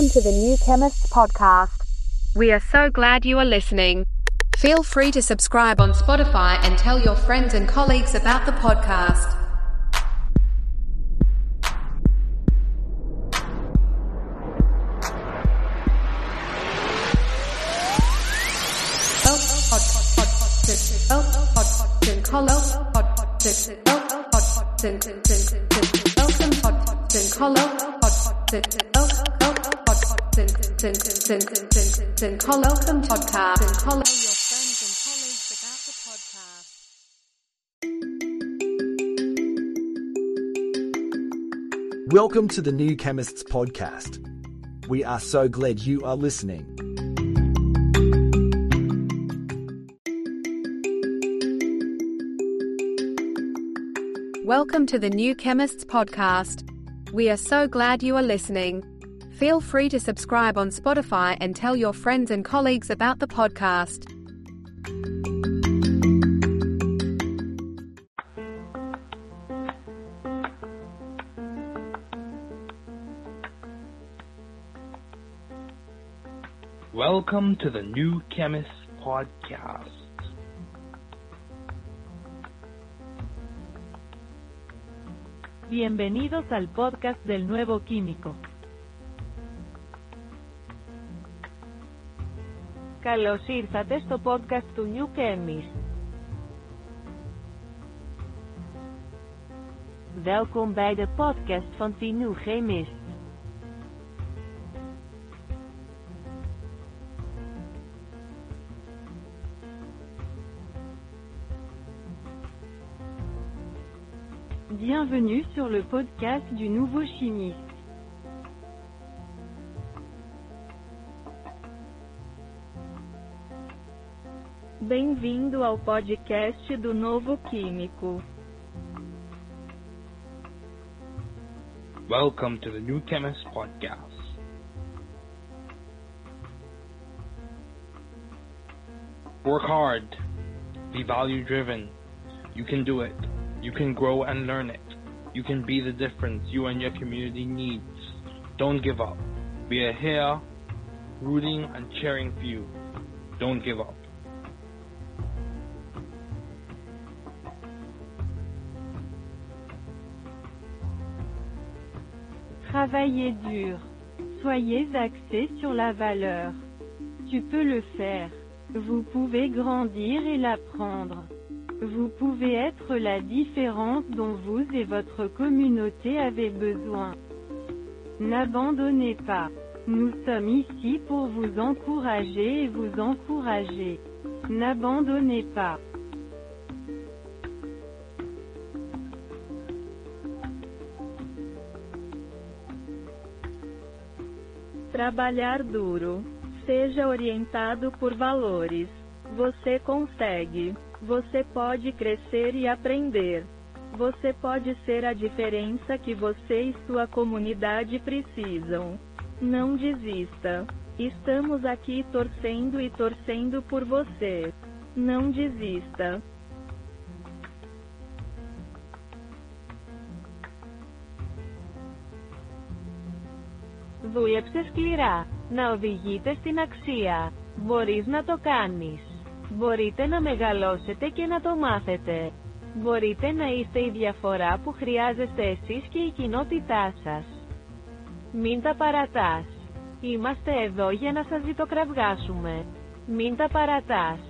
Welcome to the New Chemists podcast. We are so glad you are listening. Feel free to subscribe on Spotify and tell your friends and colleagues about the podcast. Welcome podcast. Tell your friends and colleagues about the podcast. Welcome to the New Chemists podcast. We are so glad you are listening. Welcome to the New Chemists podcast. We are so glad you are listening. Feel free to subscribe on Spotify and tell your friends and colleagues about the podcast. Welcome to the New Chemist Podcast. Bienvenidos al podcast del nuevo químico. Καλώς ήρθατε στο podcast του New Chemist. Welkom bij de podcast van The New Chemist. Bienvenue sur le podcast du nouveau chimiste. Bem-vindo ao podcast do novo químico. Welcome to the New Chemist Podcast. Work hard. Be value driven. You can do it. You can grow and learn it. You can be the difference you and your community needs. Don't give up. We are here rooting and cheering for you. Don't give up. Travaillez dur. Soyez axé sur la valeur. Tu peux le faire. Vous pouvez grandir et l'apprendre. Vous pouvez être la différence dont vous et votre communauté avez besoin. N'abandonnez pas. Nous sommes ici pour vous encourager et vous encourager. N'abandonnez pas. Trabalhar duro. Seja orientado por valores. Você consegue. Você pode crescer e aprender. Você pode ser a diferença que você e sua comunidade precisam. Não desista. Estamos aqui torcendo e torcendo por você. Não desista. Δούλεψε σκληρά. Να οδηγείτε στην αξία. Μπορείς να το κάνεις. Μπορείτε να μεγαλώσετε και να το μάθετε. Μπορείτε να είστε η διαφορά που χρειάζεστε εσείς και η κοινότητά σας. Μην τα παρατάς. Είμαστε εδώ για να σας ζητοκραυγάσουμε. Μην τα παρατάς.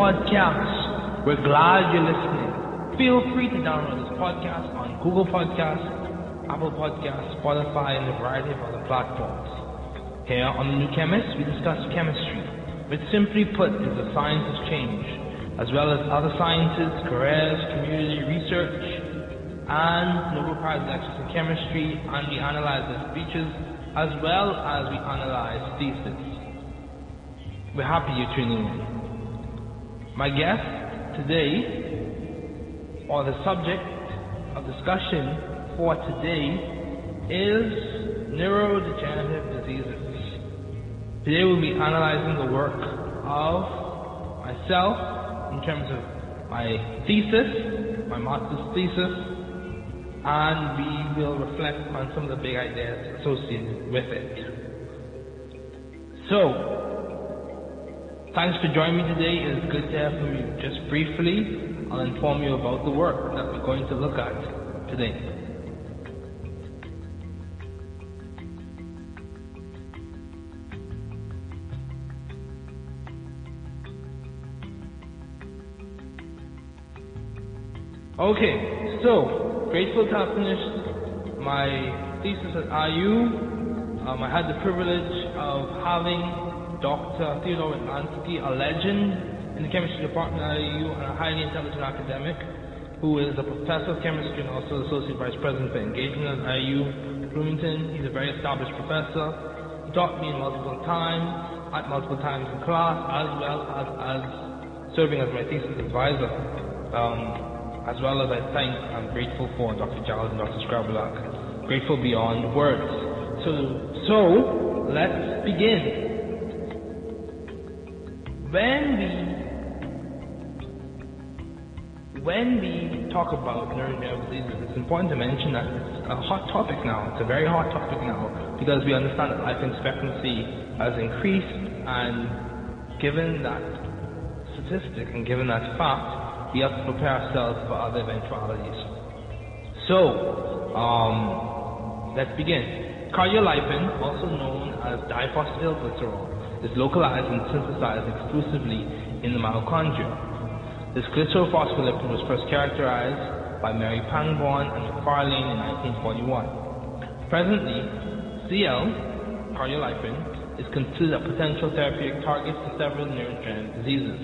Podcast. We're glad you're listening. Feel free to download this podcast on Google Podcasts, Apple Podcasts, Spotify, and a variety of other platforms. Here on the New Chemist, we discuss chemistry, which simply put is the science of change, as well as other sciences, careers, community research, and Nobel Prize lectures in chemistry, and we analyze their speeches, as well as we analyze theses. We're happy you're tuning in. My guest today, or the subject of discussion for today, is neurodegenerative diseases. Today we'll be analyzing the work of myself in terms of my thesis, my master's thesis, and we will reflect on some of the big ideas associated with it. So, Thanks for joining me today. It is good to have you. Just briefly, I'll inform you about the work that we're going to look at today. Okay, so grateful to have finished my thesis at IU. Um, I had the privilege of having Dr. Theodore Lansky, a legend in the chemistry department at IU and a highly intelligent academic who is a professor of chemistry and also associate vice president for engagement at IU Bloomington. He's a very established professor. He taught me multiple times, at multiple times in class, as well as, as serving as my thesis advisor. Um, as well as I thank and grateful for Dr. Giles and Dr. Scrabulak. Grateful beyond words. So, so let's begin. When we when we talk about neurodegenerative diseases, it's important to mention that it's a hot topic now. It's a very hot topic now because we understand that life expectancy has increased, and given that statistic and given that fact, we have to prepare ourselves for other eventualities. So, um, let's begin. Cardiolipin, also known as diphosphatidylglycerol, is localized and synthesized exclusively in the mitochondria. This glycerophospholipid was first characterized by Mary Pangborn and McFarlane in 1941. Presently, CL, cardiolipin, is considered a potential therapeutic target for several neurodegenerative diseases.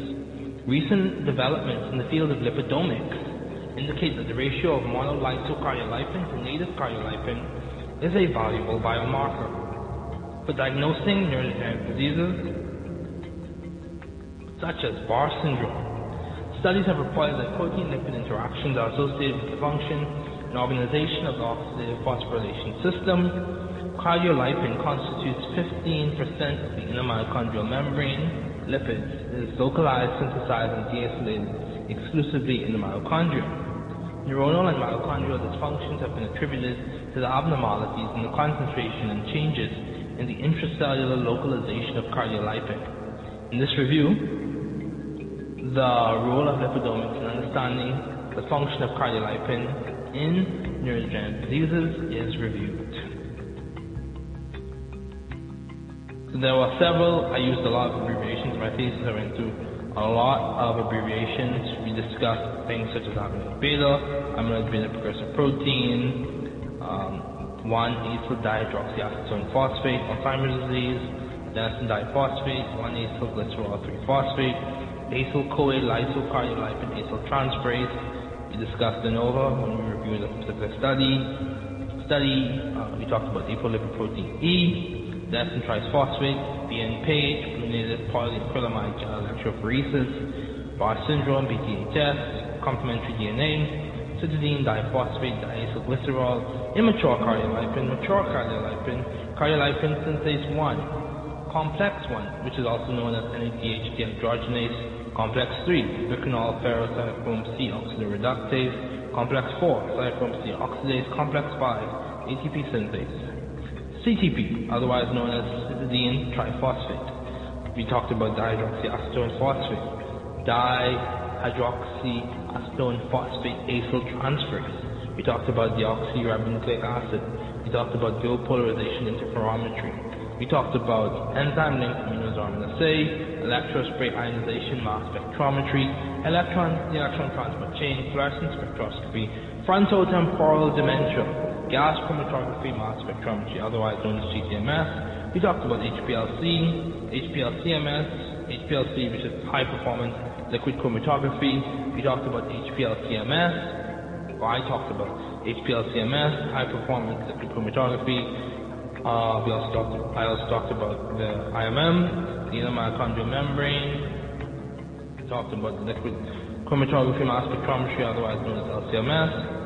Recent developments in the field of lipidomics indicate that the ratio of monolysocardiolipin to native cardiolipin is a valuable biomarker for diagnosing neurodegenerative diseases such as Barr syndrome. Studies have reported that protein-lipid interactions are associated with the function and organization of the oxidative phosphorylation system. Cardiolipin constitutes 15% of the inner mitochondrial membrane lipids is localized, synthesized, and deacylated exclusively in the mitochondria. Neuronal and mitochondrial dysfunctions have been attributed to the abnormalities in the concentration and changes in the intracellular localization of cardiolipin. In this review, the role of lipidomics in understanding the function of cardiolipin in neurodegenerative diseases is reviewed. So there were several, I used a lot of abbreviations in my thesis, I went through a lot of abbreviations. We discussed things such as amyloid beta, amyloid beta precursor protein, um, 1-acyl dihydroxyacetone phosphate, Alzheimer's disease, adenosine diphosphate, 1-acyl glycerol 3-phosphate, acyl CoA lysocardiolipin acyl transferase. We discussed de novo when we reviewed a specific study. Study, uh, we talked about apolipoprotein E, adenosine triphosphate, BN-PAGE, fluorinated polyacrylamide electrophoresis, Barr syndrome, BTHS, complementary DNA, cytidine diphosphate, diacylglycerol, immature cardiolipin, mature cardiolipin, cardiolipin synthase 1, complex 1, which is also known as NADH dehydrogenase, complex 3, bicanol ferrocytochrome C oxidoreductase, complex 4, cytochrome C oxidase, complex 5, ATP synthase. CTP, otherwise known as cytidine triphosphate. We talked about dihydroxyacetone phosphate, dihydroxyacetone phosphate acyl transferase. We talked about deoxyribonucleic acid. We talked about dual polarization interferometry. We talked about enzyme linked immunosorbent assay, electrospray ionization mass spectrometry, electron electron transport chain, fluorescence spectroscopy, frontotemporal dementia, gas chromatography mass spectrometry, otherwise known as GCMS. We talked about HPLC, HPLCMS, HPLC, which is high performance liquid chromatography. We talked about HPLCMS, or I talked about HPLCMS, high performance liquid chromatography. Uh, we also talked, I also talked about the IMM, the inner mitochondrial membrane. We talked about the liquid chromatography mass spectrometry, otherwise known as LCMS.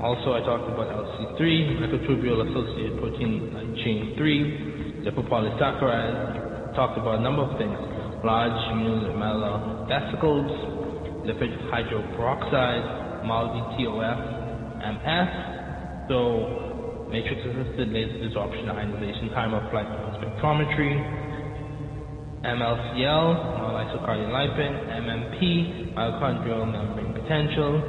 Also, I talked about LC3, microtubule associated protein chain 3, lipopolysaccharide. Talked about a number of things large millimeter vesicles, lipid hydroperoxide, MALDI TOF, MS. So, matrix assisted laser desorption ionization time of flight spectrometry, MLCL, monolysocardiolipin, MMP, mitochondrial membrane potential,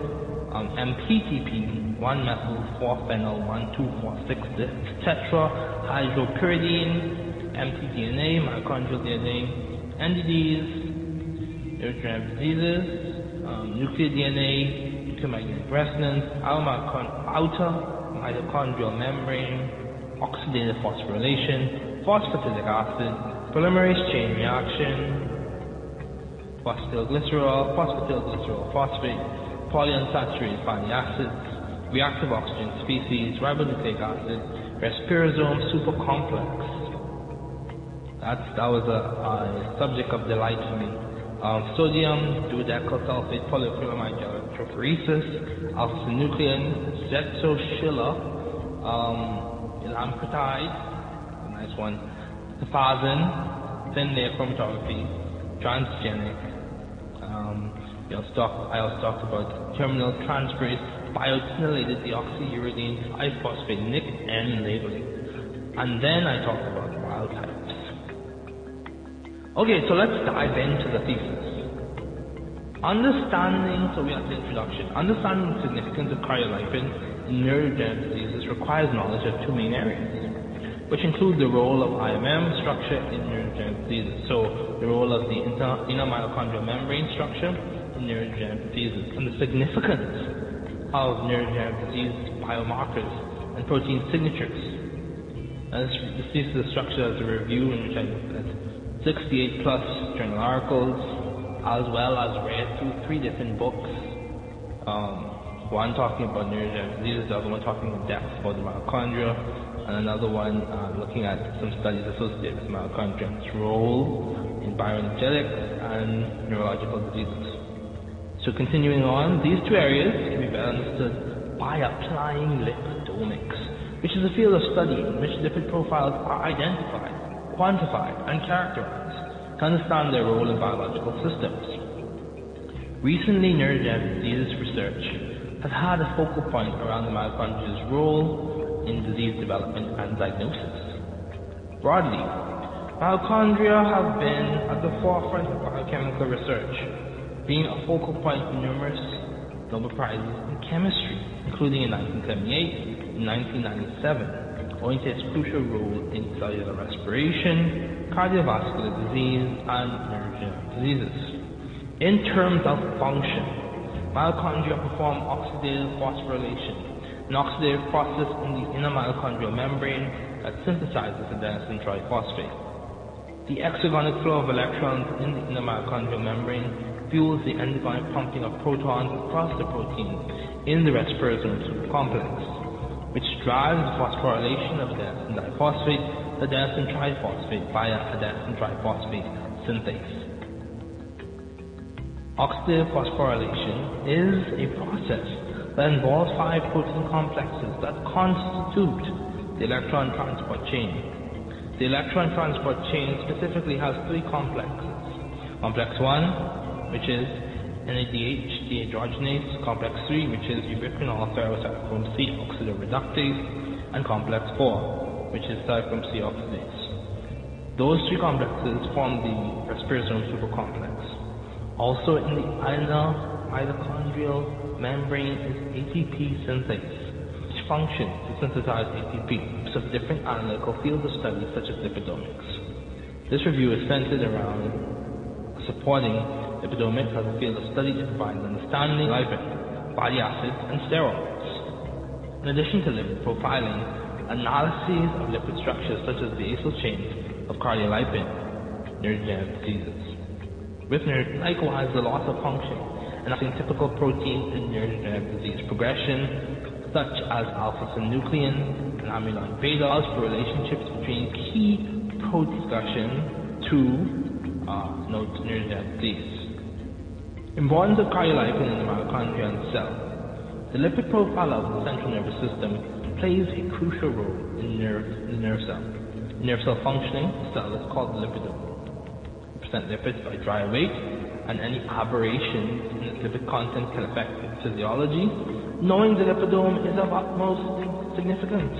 um, MPTP, 1-methyl 4-phenyl 1,2,4,6 tetra hydropyridine, mtDNA, mitochondrial DNA, NDDs, neurodegenerative diseases, um, nuclear DNA, nuclear magnetic resonance, outer mitochondrial membrane, oxidative phosphorylation, phosphatidic acid, polymerase chain reaction, phosphatidylglycerol, phosphatidylglycerol phosphate, polyunsaturated fatty acids, reactive oxygen species, ribonucleic acid, respirosome supercomplex. That's, that was a, a subject of delight for me. Um, sodium, dodecyl sulfate, polyacrylamide electrophoresis, alpha-synuclein, zetoschilla, um, elampretide, nice one, Tafazin, thin layer chromatography, transgenic. Um, also talked, I also talked about terminal transferase biotinylated deoxyuridine phosphate NIC and labeling. And then I talked about wild types. Okay, so let's dive into the thesis. Understanding, so we have the introduction. Understanding the significance of cardiolipin in neurodegenerative diseases requires knowledge of two main areas, which include the role of IMM structure in neurodegenerative diseases. So the role of the inner, mitochondrial membrane structure in neurodegenerative diseases and the significance of neurodegenerative disease biomarkers and protein signatures. And this, this is the structure of the review in which I looked at 68 plus journal articles, as well as read through three different books. Um, one talking about neurodegenerative diseases, the other one talking in depth about the mitochondria, and another one uh, looking at some studies associated with mitochondria's role in bioenergetics and neurological diseases. So continuing on, these two areas can be better understood by applying lipidomics, which is a field of study in which lipid profiles are identified, quantified, and characterized to understand their role in biological systems. Recently, neurodegenerative disease research has had a focal point around the mitochondria's role in disease development and diagnosis. Broadly, Mitochondria have been at the forefront of biochemical research, being a focal point for numerous Nobel Prizes in chemistry, including in 1978 and 1997, owing its crucial role in cellular respiration, cardiovascular disease, and neurodegenerative diseases. In terms of function, mitochondria perform oxidative phosphorylation, an oxidative process in the inner mitochondrial membrane that synthesizes adenosine triphosphate. The exergonic flow of electrons in the inner mitochondrial membrane fuels the endergonic pumping of protons across the protein in the respirosome supercomplex, which drives the phosphorylation of adenosine diphosphate adenosine triphosphate via adenosine triphosphate synthase. Oxidative phosphorylation is a process that involves five protein complexes that constitute the electron transport chain. The electron transport chain specifically has three complexes. Complex 1, which is NADH dehydrogenase, complex 3, which is ubiquinol ferrocytochrome C oxidoreductase, and complex 4, which is cytochrome C oxidase. Those three complexes form the respirosome supercomplex. Also in the inner mitochondrial membrane is ATP synthase, which functions to synthesize ATP of different analytical fields of study such as lipidomics. This review is centered around supporting lipidomics as a field of study provide an understanding lipid, body acids, and steroids. In addition to lipid profiling, analyses of lipid structures such as the acyl chain of cardiolipin, neurodegenerative diseases. With neuro- likewise, the loss of function and typical proteins in neurodegenerative disease progression, such as alpha-synuclein, and amyloid beta for relationships between key protein discussion to uh, neurodegenerative disease. Importance of cardiolipin in the mitochondria and cell. The lipid profile of the central nervous system plays a crucial role in nerve, the nerve cell. nerve cell functioning, the cell is called the lipidome. Percent lipids by dry weight, and any aberrations in its lipid content can affect its physiology. Knowing the lipidome is of utmost significance.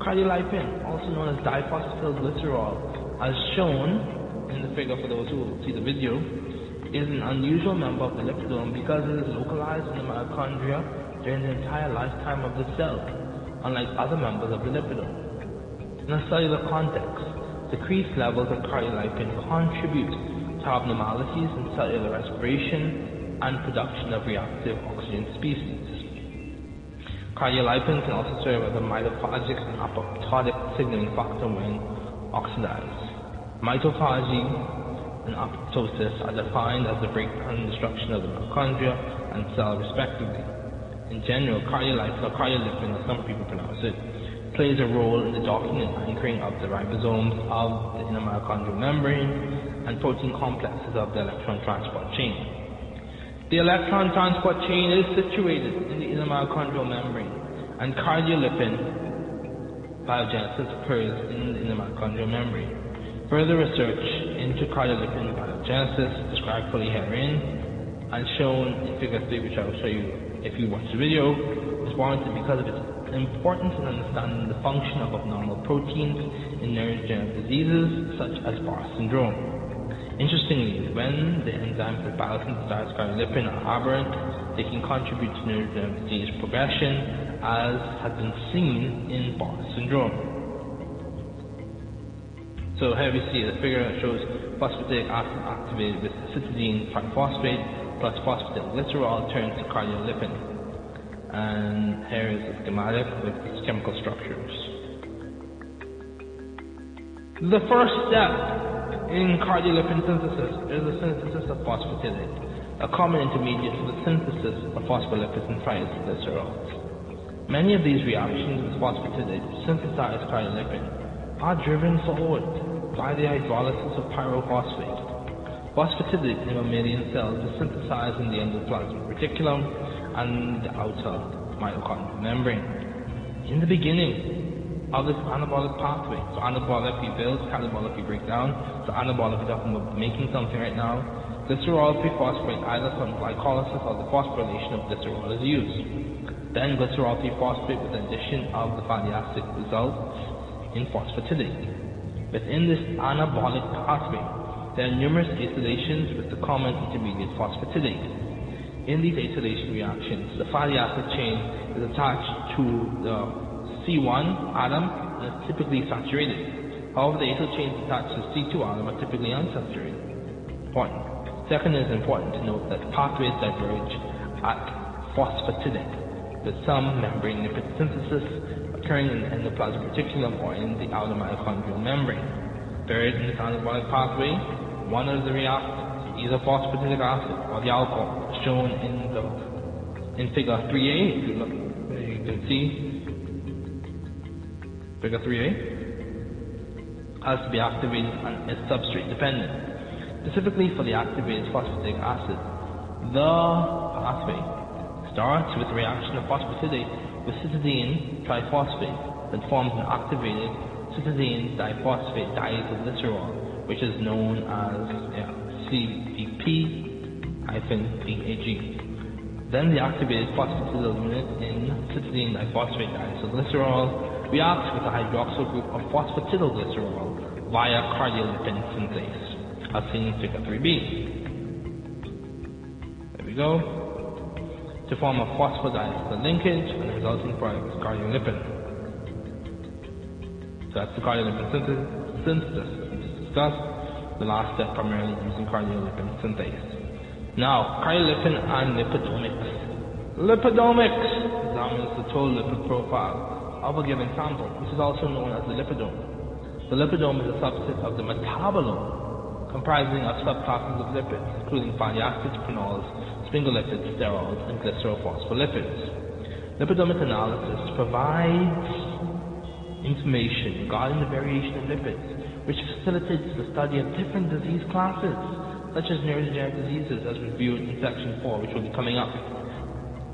Cardiolipin, also known as diphosphotylglycerol, as shown in the figure for those who see the video, is an unusual member of the lipidome because it is localized in the mitochondria during the entire lifetime of the cell, unlike other members of the lipidome. In a cellular context, decreased levels of cardiolipin contribute to abnormalities in cellular respiration and production of reactive oxygen species. Cardiolipin can also serve as a mitophagic and apoptotic signaling factor when oxidized. Mitophagy and apoptosis are defined as the breakdown and destruction of the mitochondria and cell respectively. In general, cardiolipin or cardiolipin, as some people pronounce it, plays a role in the docking and anchoring of the ribosomes of the inner mitochondrial membrane and protein complexes of the electron transport chain. The electron transport chain is situated in the inner mitochondrial membrane, and cardiolipin biogenesis occurs in the inner mitochondrial membrane. Further research into cardiolipin biogenesis, described fully herein, and shown in Figure 3, which I will show you if you watch the video, is warranted because of its importance in understanding the function of abnormal proteins in neurodegenerative diseases such as Barr syndrome. Interestingly, when the enzymes that biosynthesize cardiolipin are aberrant, they can contribute to neurodegenerative disease progression, as has been seen in Barr syndrome. So here we see a figure that shows phosphatidic acid activated with cytidine triphosphate plus phosphatidylglycerol turns to cardiolipin. And here is a schematic with its chemical structures. The first step in cardiolipin synthesis is the synthesis of phosphatidate, a common intermediate for the synthesis of phospholipids and triacylglycerols. Many of these reactions with phosphatidate to synthesize cardiolipin are driven forward by the hydrolysis of pyrophosphate. Phosphatidate in mammalian cells is synthesized in the endoplasmic reticulum and the outer mitochondrial membrane. In the beginning of this anabolic pathway, so anabolic we build, catabolic we break down, so anabolic talking about making something right now, glycerol 3-phosphate either from glycolysis or the phosphorylation of glycerol is used. Then glycerol 3-phosphate with the addition of the fatty acid results in phosphatidate. Within this anabolic pathway, there are numerous acylations with the common intermediate phosphatidate. In these acylation reactions, the fatty acid chain is attached to the C1 atom and is typically saturated. However, the acyl chains attached to C2 atom are typically unsaturated. Important. Second, it is important to note that pathways diverge at phosphatidate, with some membrane lipid synthesis occurring in the endoplasmic reticulum or in the outer mitochondrial membrane. Third, in this anabolic pathway, one of the reactants, either phosphatidic acid or the alcohol, shown in the in figure 3a. If you look, you can see figure 3a has to be activated and is substrate dependent. Specifically for the activated phosphatidic acid, the pathway starts with the reaction of phosphatidate with cytidine triphosphate that forms an activated cytidine diphosphate diacylglycerol, which is known as yeah, CDP-PAG. Then the activated phosphatidyl unit in cytidine diphosphate diacylglycerol reacts with the hydroxyl group of phosphatidylglycerol via cardiolipin synthase, as seen in figure 3b. There we go. To form a phosphodiester linkage, and the resulting product is cardiolipin. So that's the cardiolipin synthesis, synthesis discussed. The last step primarily using cardiolipin synthase. Now, cardiolipin and lipidomics. Lipidomics examines the total lipid profile of a given sample, which is also known as the lipidome. The lipidome is a subset of the metabolome, comprising of subclasses of lipids, including fatty acids, phenols, sphingolipids, sterols, and glycerophospholipids. Lipidomic analysis provides information regarding the variation of lipids, which facilitates the study of different disease classes, such as neurodegenerative diseases, as reviewed in section 4, which will be coming up.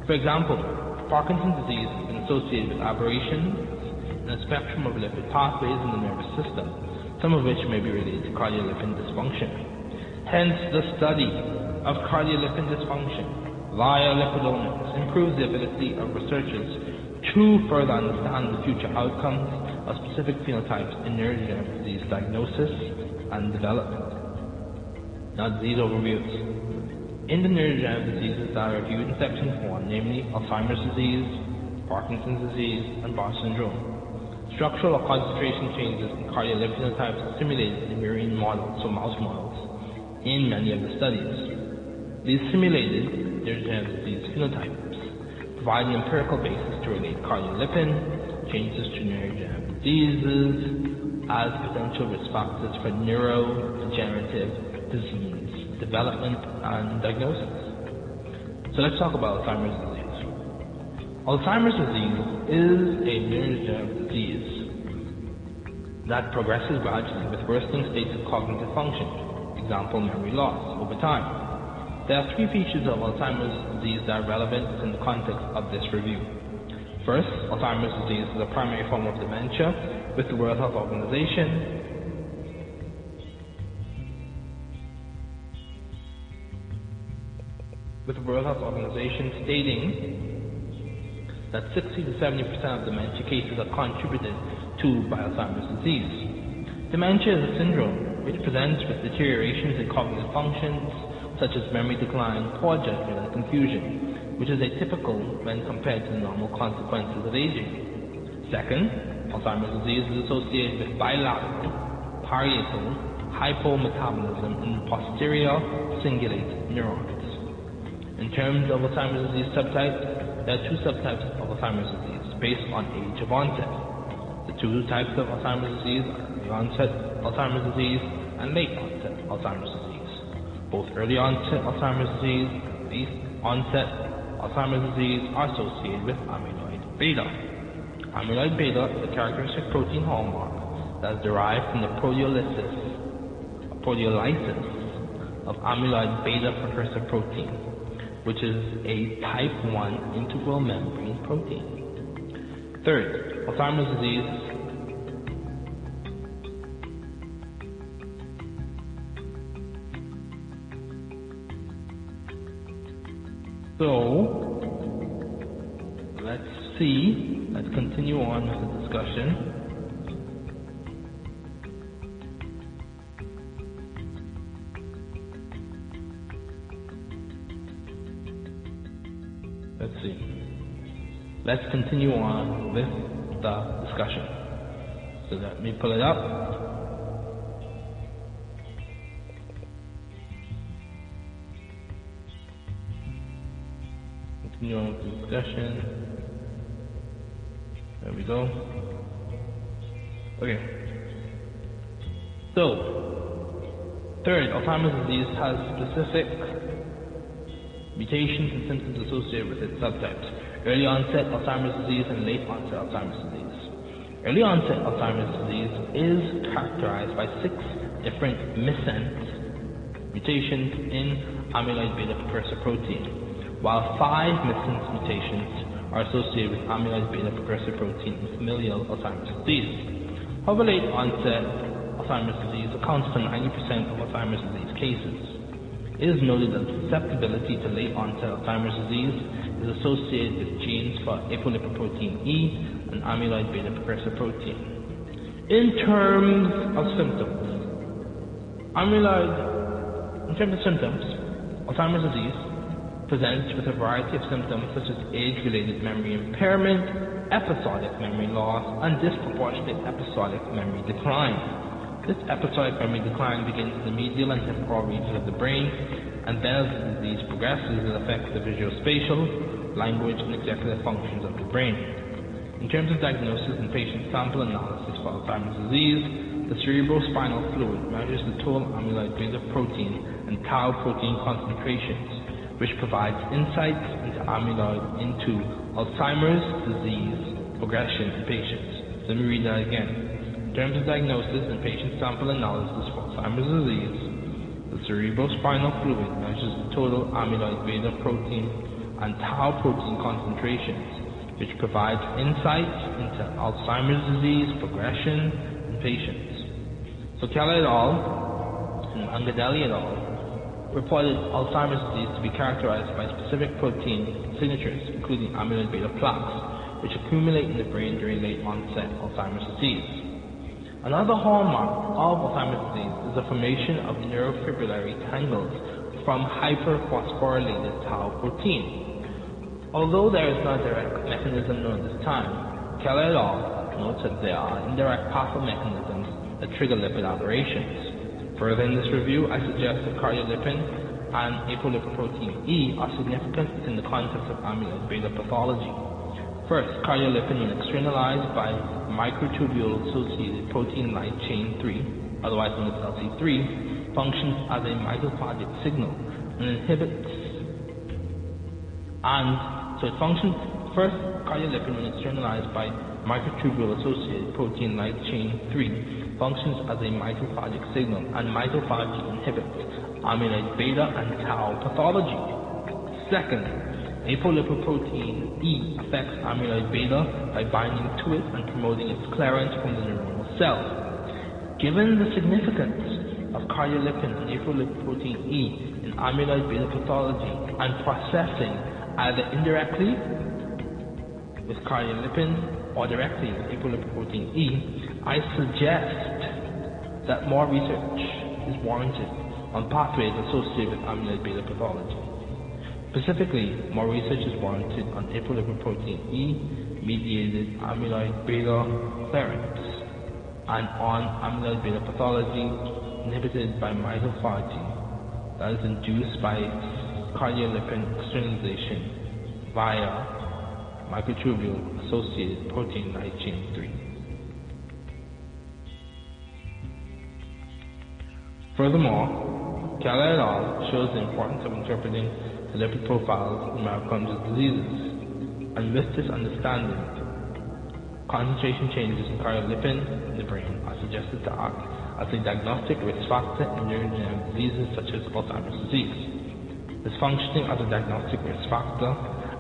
For example, Parkinson's disease has been associated with aberrations in a spectrum of lipid pathways in the nervous system, some of which may be related to cardiolipin dysfunction. Hence, the study of cardiolipin dysfunction via lipidomics improves the ability of researchers to further understand the future outcomes of specific phenotypes in neurodegenerative disease diagnosis and development. Now, disease overviews. In the neurodegenerative diseases that are reviewed in section 4, namely Alzheimer's disease, Parkinson's disease, and Bar syndrome, structural or concentration changes in cardiolipin phenotypes are simulated in murine models, so mouse models, in many of the studies. These simulated neurodegenerative uh, disease phenotypes provide an empirical basis to relate cardiolipin changes to neurodegenerative diseases as potential risk factors for neurodegenerative disease development and diagnosis. So let's talk about Alzheimer's disease. Alzheimer's disease is a neurodegenerative disease that progresses gradually with worsening states of cognitive function, example memory loss, over time. There are three features of Alzheimer's disease that are relevant in the context of this review. First, Alzheimer's disease is a primary form of dementia with the World Health Organization with the World Health Organization stating that 60 to 70 percent of dementia cases are contributed to by Alzheimer's disease. Dementia is a syndrome which presents with deteriorations in cognitive functions such as memory decline, poor judgment, and confusion, which is atypical when compared to the normal consequences of aging. Second, Alzheimer's disease is associated with bilateral, parietal hypometabolism in the posterior cingulate neurons. In terms of Alzheimer's disease subtypes, there are two subtypes of Alzheimer's disease based on age of onset. The two types of Alzheimer's disease are early onset Alzheimer's disease and late onset Alzheimer's disease. Both early onset Alzheimer's disease and late onset Alzheimer's disease are associated with amyloid beta. Amyloid beta is a characteristic protein hallmark that is derived from the proteolysis, proteolysis of amyloid beta precursor protein, which is a type 1 integral membrane protein. Third, Alzheimer's disease So, let's see. Let's continue on with the discussion. Let's see. Let's continue on with the discussion. So let me pull it up. Continue on with the discussion. There we go. Okay. So, third, Alzheimer's disease has specific mutations and symptoms associated with its subtypes. Early onset Alzheimer's disease and late onset Alzheimer's disease. Early onset Alzheimer's disease is characterized by six different missense mutations in amyloid beta precursor protein, while five missense mutations are associated with amyloid beta precursor protein in familial Alzheimer's disease. However, late onset Alzheimer's disease accounts for 90% of Alzheimer's disease cases. It is noted that susceptibility to late onset Alzheimer's disease is associated with genes for apolipoprotein E and amyloid beta precursor protein. In terms of symptoms, amyloid, in terms of symptoms, Alzheimer's disease presents with a variety of symptoms such as age-related memory impairment, episodic memory loss, and disproportionate episodic memory decline. This episodic memory decline begins in the medial and temporal regions of the brain, and then as the disease progresses, it affects the visuospatial, language, and executive functions of the brain. In terms of diagnosis and patient sample analysis for Alzheimer's disease, the cerebrospinal fluid measures the total amyloid beta protein and tau protein concentrations which provides insights into amyloid into Alzheimer's disease progression in patients. Let me read that again. In terms of diagnosis and patient sample analysis for Alzheimer's disease, the cerebrospinal fluid measures the total amyloid beta protein and tau protein concentrations, which provides insights into Alzheimer's disease progression in patients. So Keller et al. and Angadelli et al reported Alzheimer's disease to be characterized by specific protein signatures, including amyloid beta plaques, which accumulate in the brain during late onset Alzheimer's disease. Another hallmark of Alzheimer's disease is the formation of neurofibrillary tangles from hyperphosphorylated tau protein. Although there is no direct mechanism known at this time, Keller et al. notes that there are indirect pathway mechanisms that trigger lipid aberrations. Further in this review, I suggest that cardiolipin and apolipoprotein E are significant in the context of amyloid beta pathology. First, cardiolipin, when externalized by microtubule-associated protein light chain 3, otherwise known as LC3, functions as a mitophagic signal and inhibits and so it functions first cardiolipin when externalized by microtubule-associated protein light chain 3 functions as a mitophagic signal, and mitophagy inhibits amyloid beta and tau pathology. Second, apolipoprotein E affects amyloid beta by binding to it and promoting its clearance from the neuronal cell. Given the significance of cardiolipin and apolipoprotein E in amyloid beta pathology and processing either indirectly with cardiolipin or directly with apolipoprotein E, I suggest that more research is warranted on pathways associated with amyloid beta pathology. Specifically, more research is warranted on apolipoprotein E mediated amyloid beta clearance and on amyloid beta pathology inhibited by mitophagy that is induced by cardiolipin externalization via microtubule associated protein light chain 3. Furthermore, Keller et al. shows the importance of interpreting the lipid profiles in mitochondrial diseases, and with this understanding, concentration changes in cardiolipin in the brain are suggested to act as a diagnostic risk factor in neurodegenerative diseases such as Alzheimer's disease. This functioning as a diagnostic risk factor,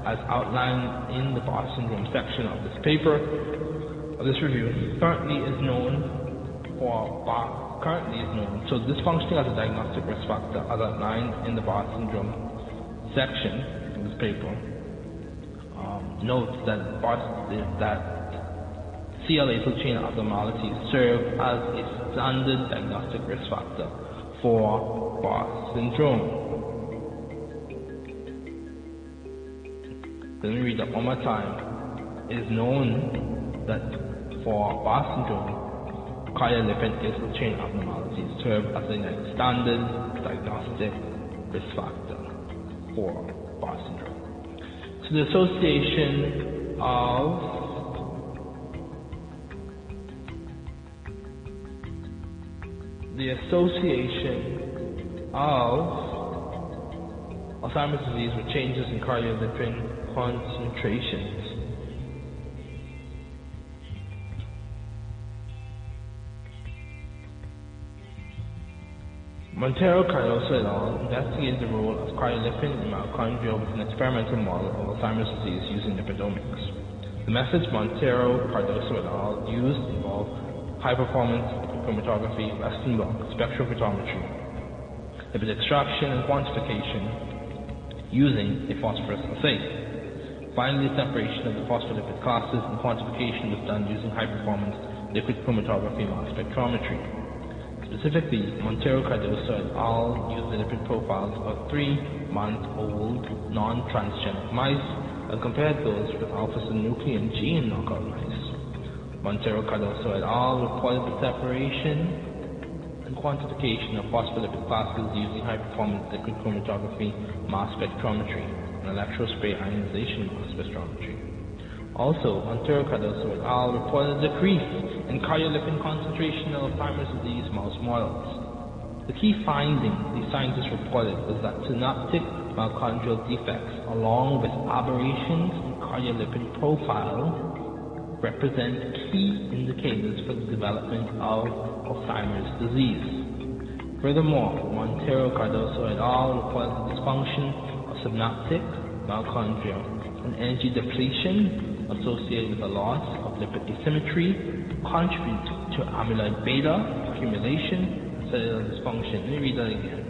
as outlined in the Barr syndrome section of this paper, of this review, currently is known for currently is known. So this functioning as a diagnostic risk factor, as outlined in the Barr syndrome section of this paper, um, notes that Barr that CLA chain abnormalities serve as a standard diagnostic risk factor for Barr syndrome. Let me read that one more time. It is known that for Bar syndrome, cardiolipin acyl chain abnormalities serve as a standard diagnostic risk factor for Bar syndrome. So the association of the association of Alzheimer's disease with changes in cardiolipin concentrations. Montero Cardoso et al. investigated the role of cardiolipin in mitochondria with an experimental model of Alzheimer's disease using lipidomics. The methods Montero Cardoso et al. used involve high performance chromatography, Western blot, spectrophotometry, lipid extraction and quantification using a phosphorus assay. Finally, separation of the phospholipid classes and quantification was done using high performance liquid chromatography mass spectrometry. Specifically, Montero Cardoso et al. used the lipid profiles of three month old non transgenic mice and compared those with alpha synuclein gene knockout mice. Montero Cardoso et al. reported the separation and quantification of phospholipid classes using high performance liquid chromatography mass spectrometry electrospray ionization mass spectrometry. Also, Montero Cardoso et al. reported a decrease in cardiolipin concentration in Alzheimer's disease mouse models. The key finding these scientists reported was that synaptic mitochondrial defects, along with aberrations in cardiolipin profile, represent key indicators for the development of Alzheimer's disease. Furthermore, Montero Cardoso et al. reported the dysfunction synaptic mitochondria and energy depletion associated with the loss of lipid asymmetry contribute to amyloid beta accumulation and cellular dysfunction. Let me read that again.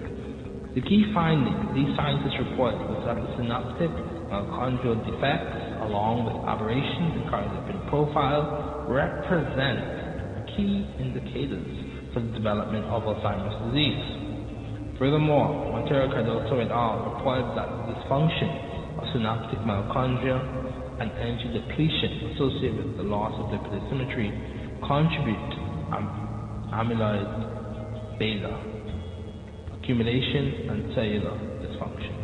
The key finding these scientists report was that the synaptic mitochondrial defects, along with aberrations in cardiolipin profile, represent key indicators for the development of Alzheimer's disease. Furthermore, Montero Cardoso et al. reported that dysfunction of synaptic mitochondria and energy depletion associated with the loss of lipid asymmetry contribute to am- amyloid beta accumulation and cellular dysfunction.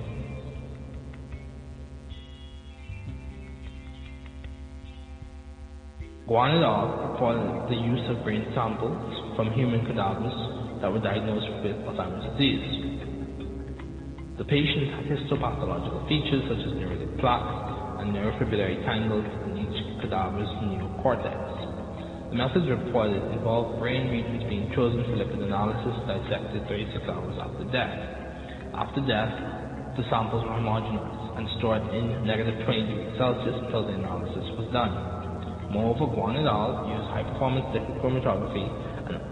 Guan et al. reported the use of brain samples from human cadavers that were diagnosed with Alzheimer's disease. The patient had histopathological features such as neuritic plaques and neurofibrillary tangles in each cadaver's neocortex. The methods reported involved brain regions being chosen for lipid analysis dissected 36 hours after death. After death, the samples were homogenized and stored in negative 20 degrees Celsius until the analysis was done. Moreover, Guan et al. used high-performance liquid chromatography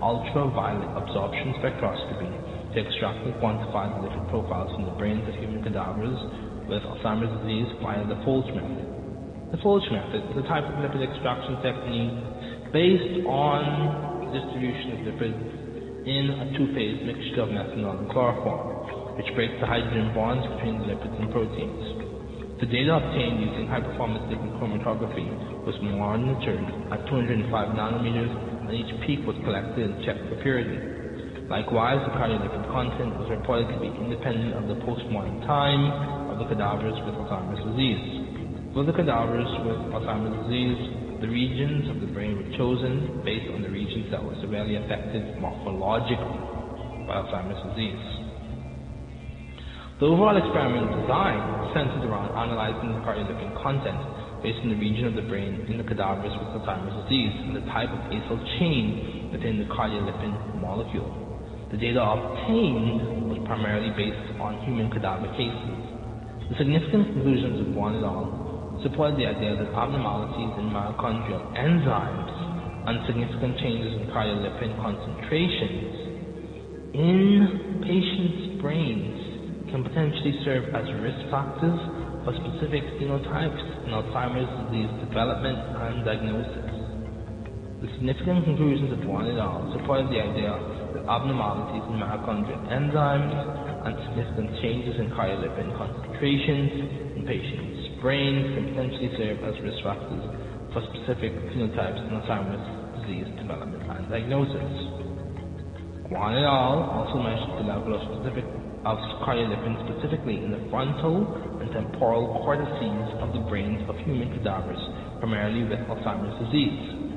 ultraviolet absorption spectroscopy to extract and quantify the lipid profiles from the brains of human cadavers with Alzheimer's disease via the Folch method. The Folch method is a type of lipid extraction technique based on the distribution of lipids in a two-phase mixture of methanol and chloroform, which breaks the hydrogen bonds between the lipids and proteins. The data obtained using high-performance liquid chromatography was monitored at 205 nanometers, and each peak was collected and checked for purity. Likewise, the cardiolipid content was reported to be independent of the post-mortem time of the cadavers with Alzheimer's disease. For the cadavers with Alzheimer's disease, the regions of the brain were chosen based on the regions that were severely affected morphologically by Alzheimer's disease. The overall experiment design centered around analyzing the cardiolipin content based on the region of the brain in the cadavers with Alzheimer's disease and the type of acyl chain within the cardiolipin molecule. The data obtained was primarily based on human cadaver cases. The significant conclusions of Guan et al. supported the idea that abnormalities in mitochondrial enzymes and significant changes in cardiolipin concentrations in patients' brains can potentially serve as risk factors for specific phenotypes in Alzheimer's disease development and diagnosis. The significant conclusions of Guan et al. supported the idea that abnormalities in mitochondrial enzymes and significant changes in chylipin concentrations in patients' brains can potentially serve as risk factors for specific phenotypes in Alzheimer's disease development and diagnosis. Kwan et al. also measured the level of specific of chylipin specifically in the frontal and temporal cortices of the brains of human cadavers, primarily with Alzheimer's disease.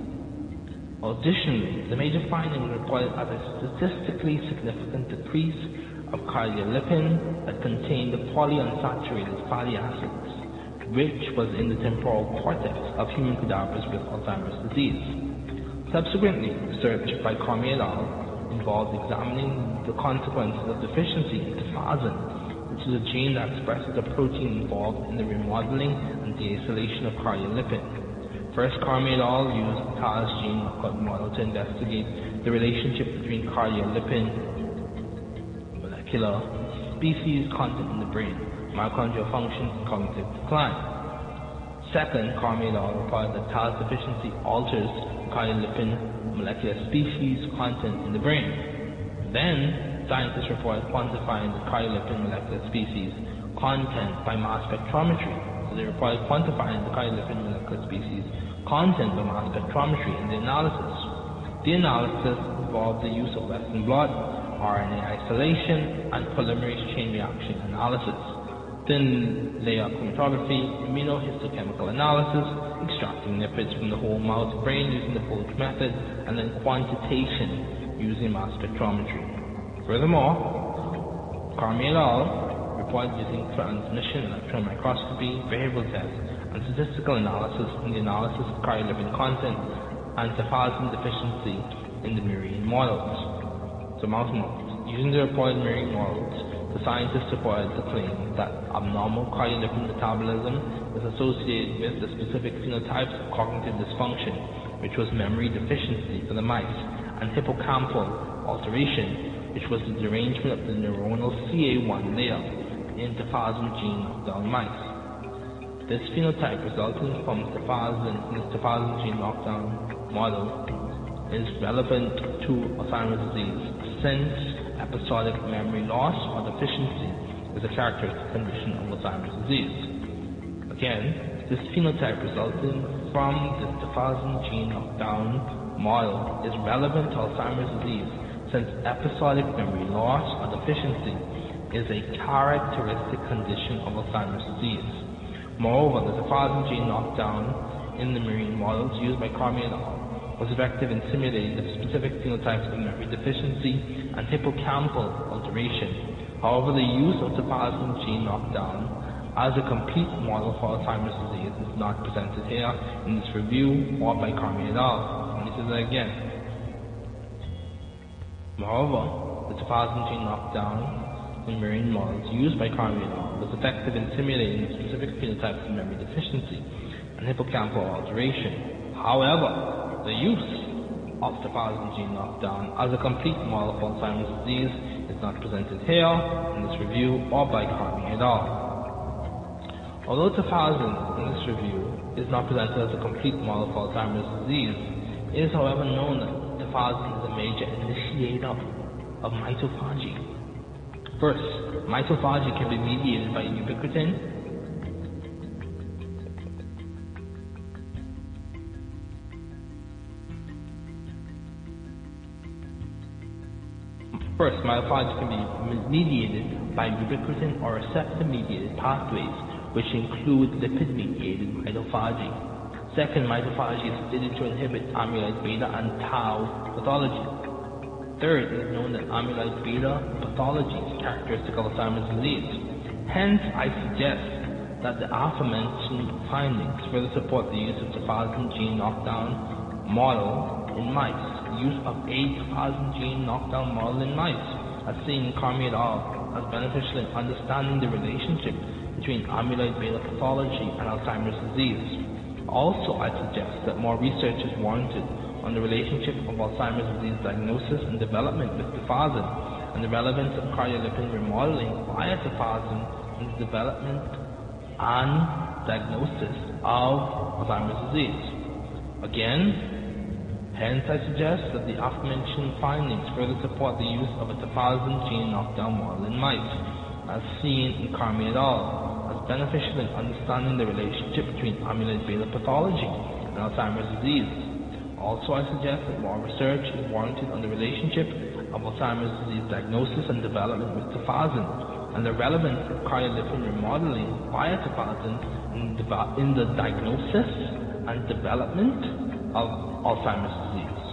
Additionally, the major finding reported as a statistically significant decrease of cardiolipin that contained the polyunsaturated fatty acids, which was in the temporal cortex of human cadavers with Alzheimer's disease. Subsequently, research by Cormier et al. involved examining the consequences of deficiency in tafazin, which is a gene that expresses a protein involved in the remodeling and deacylation of cardiolipin. First, al. used the gene knockout model to investigate the relationship between cardiolipin molecular species content in the brain, mitochondrial function, and cognitive decline. Second, et reported that TAS deficiency alters cardiolipin molecular species content in the brain. Then, scientists reported quantifying the cardiolipin molecular species content by mass spectrometry. So they reported quantifying the cardiolipin molecular species content by mass spectrometry in the analysis. The analysis involved the use of Western blot, RNA isolation, and polymerase chain reaction analysis, thin layer chromatography, immunohistochemical analysis, extracting lipids from the whole mouse brain using the Folch method, and then quantitation using mass spectrometry. Furthermore, Cormier et reported using transmission electron microscopy, behavioral tests, and statistical analysis in the analysis of cardiolipin content and tafazin deficiency in the murine models. So mouse models. Using the reported murine models, the scientists supported the claim that abnormal cardiolipin metabolism is associated with the specific phenotypes of cognitive dysfunction, which was memory deficiency for the mice, and hippocampal alteration, which was the derangement of the neuronal CA1 layer in the tafazin gene of knockdown mice. This phenotype resulting from the tafazin gene knockdown model is relevant to Alzheimer's disease since episodic memory loss or deficiency is a characteristic condition of Alzheimer's disease. Again, this phenotype resulting from the tafazin gene knockdown model is relevant to Alzheimer's disease since episodic memory loss or deficiency is a characteristic condition of Alzheimer's disease. Moreover, the tafazin gene knockdown in the murine models used by Cormier et al. was effective in simulating the specific phenotypes of memory deficiency and hippocampal alteration. However, the use of tafazin gene knockdown as a complete model for Alzheimer's disease is not presented here in this review or by Cormier et al. Let me say that again. Moreover, the tafazin gene knockdown in marine models used by Cormier et was effective in simulating specific phenotypes of memory deficiency and hippocampal alteration. However, the use of tafazin gene knockdown as a complete model for Alzheimer's disease is not presented here in this review or by Cormier et al. Although tafazin in this review is not presented as a complete model for Alzheimer's disease, it is however known that tafazin is a major initiator of mitophagy First, mitophagy can be mediated by ubiquitin, First, mitophagy can be mediated by ubiquitin or receptor-mediated pathways, which include lipid-mediated mitophagy. Second, mitophagy is studied to inhibit amyloid beta and tau pathology. Third, it is known that amyloid beta pathology is characteristic of Alzheimer's disease. Hence, I suggest that the aforementioned findings further support the use of tafazin gene knockdown model in mice. The use of a tafazin gene knockdown model in mice, as seen in Cormier et al., as beneficial in understanding the relationship between amyloid beta pathology and Alzheimer's disease. Also, I suggest that more research is warranted on the relationship of Alzheimer's disease diagnosis and development with tafazin and the relevance of cardiolipin remodeling via tafazin in the development and diagnosis of Alzheimer's disease. Again, Hence, I suggest that the aforementioned findings further support the use of a tafazin gene knockdown model in mice, as seen in Carmi et al., beneficial in understanding the relationship between amyloid beta pathology and Alzheimer's disease. Also, I suggest that more research is warranted on the relationship of Alzheimer's disease diagnosis and development with tafazin, and the relevance of cardiolipin remodeling via tafazin in, in the diagnosis and development of Alzheimer's disease.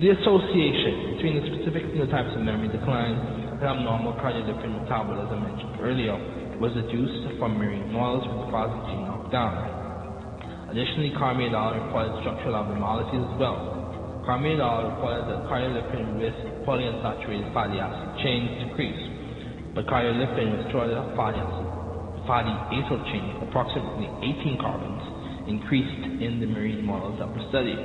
The association between the specific phenotypes of memory decline and abnormal cardiolipin metabolism mentioned earlier was deduced from marine models with the tafazin gene knockdown. Additionally, Carmi et al. reported structural abnormalities as well. Carmi et al. reported that cardiolipin with polyunsaturated fatty acid chains decreased, but cardiolipin with shorter fatty fatty acyl chain, approximately 18 carbons, increased in the marine models that were studied.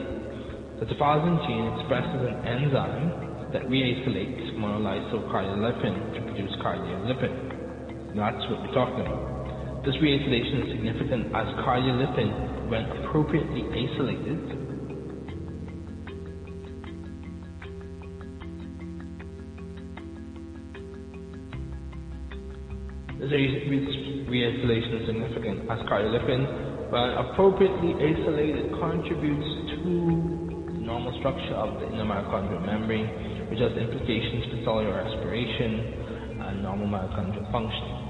The tafazin gene expresses an enzyme that reacylates monolysocardiolipin to produce cardiolipin. That's what we're talking about. This reacylation is significant as cardiolipin when appropriately isolated, this re-isolation is significant as cardiolipin, when appropriately isolated, contributes to the normal structure of the inner myocardial membrane, which has implications for cellular respiration and normal mitochondrial function.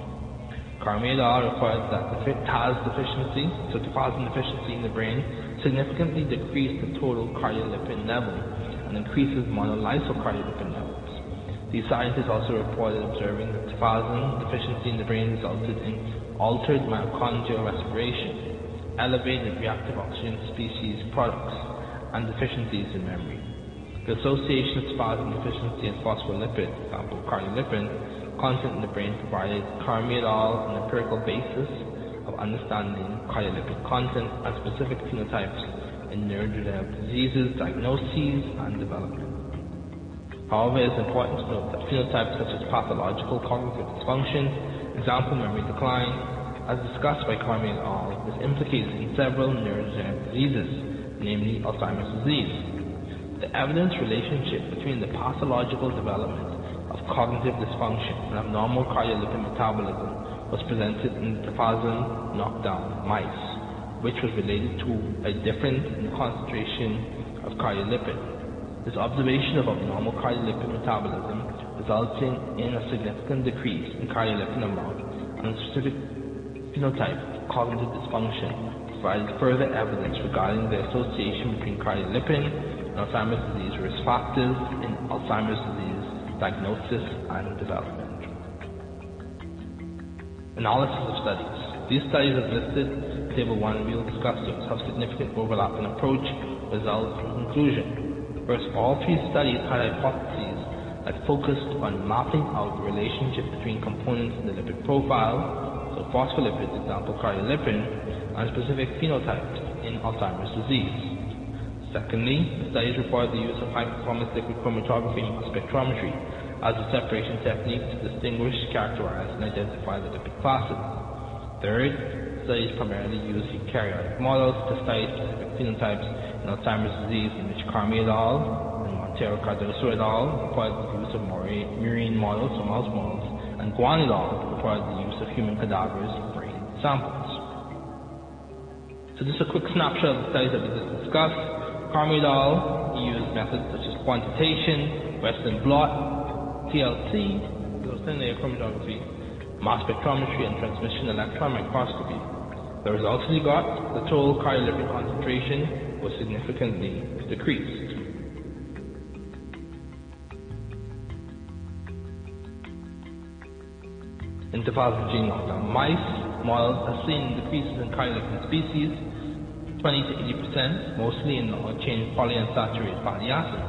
Carmi et al. reported that TAS deficiency, so tafazin deficiency in the brain, significantly decreased the total cardiolipin level and increases monolysocardiolipin levels. These scientists also reported observing that tafazin deficiency in the brain resulted in altered mitochondrial respiration, elevated reactive oxygen species products, and deficiencies in memory. The association of tafazin deficiency and phospholipid, example cardiolipin, content in the brain provided Carmi et al. an empirical basis of understanding cardiolipid content and specific phenotypes in neurodegenerative diseases, diagnoses, and development. However, it is important to note that phenotypes such as pathological cognitive dysfunction, example memory decline, as discussed by Carmi et al., is implicated in several neurodegenerative diseases, namely Alzheimer's disease. The evidence relationship between the pathological development cognitive dysfunction and abnormal cardiolipin metabolism was presented in the tafazin knockdown mice, which was related to a difference in concentration of cardiolipin. This observation of abnormal cardiolipin metabolism resulting in a significant decrease in cardiolipin amount and a specific phenotype of cognitive dysfunction provided further evidence regarding the association between cardiolipin and Alzheimer's disease risk factors in Alzheimer's disease diagnosis, and development. Analysis of studies. These studies as listed in Table 1 we will discuss those have significant overlap in approach, results, and conclusion. First, all three studies had hypotheses that focused on mapping out the relationship between components in the lipid profile, so phospholipids, example cardiolipin, and specific phenotypes in Alzheimer's disease. Secondly, studies report the use of high-performance liquid chromatography and spectrometry as a separation technique to distinguish, characterize, and identify the lipid classes. Third, studies primarily use eukaryotic models to study specific phenotypes in Alzheimer's disease in which Carmi et al. and Montero Cardoso et al. reported the use of murine models or mouse models, and Guan et al. reported the use of human cadavers brain samples. So just a quick snapshot of the studies that we just discussed. Carmi et al. used methods such as quantitation, Western blot, TLC, linear chromatography, mass spectrometry, and transmission electron microscopy. The results he got, the total cardiolipin concentration was significantly decreased. In tafazin gene knockdown mice, models have seen decreases in cardiolipin species 20 to 80%, mostly in uh, long-chain polyunsaturated fatty acids.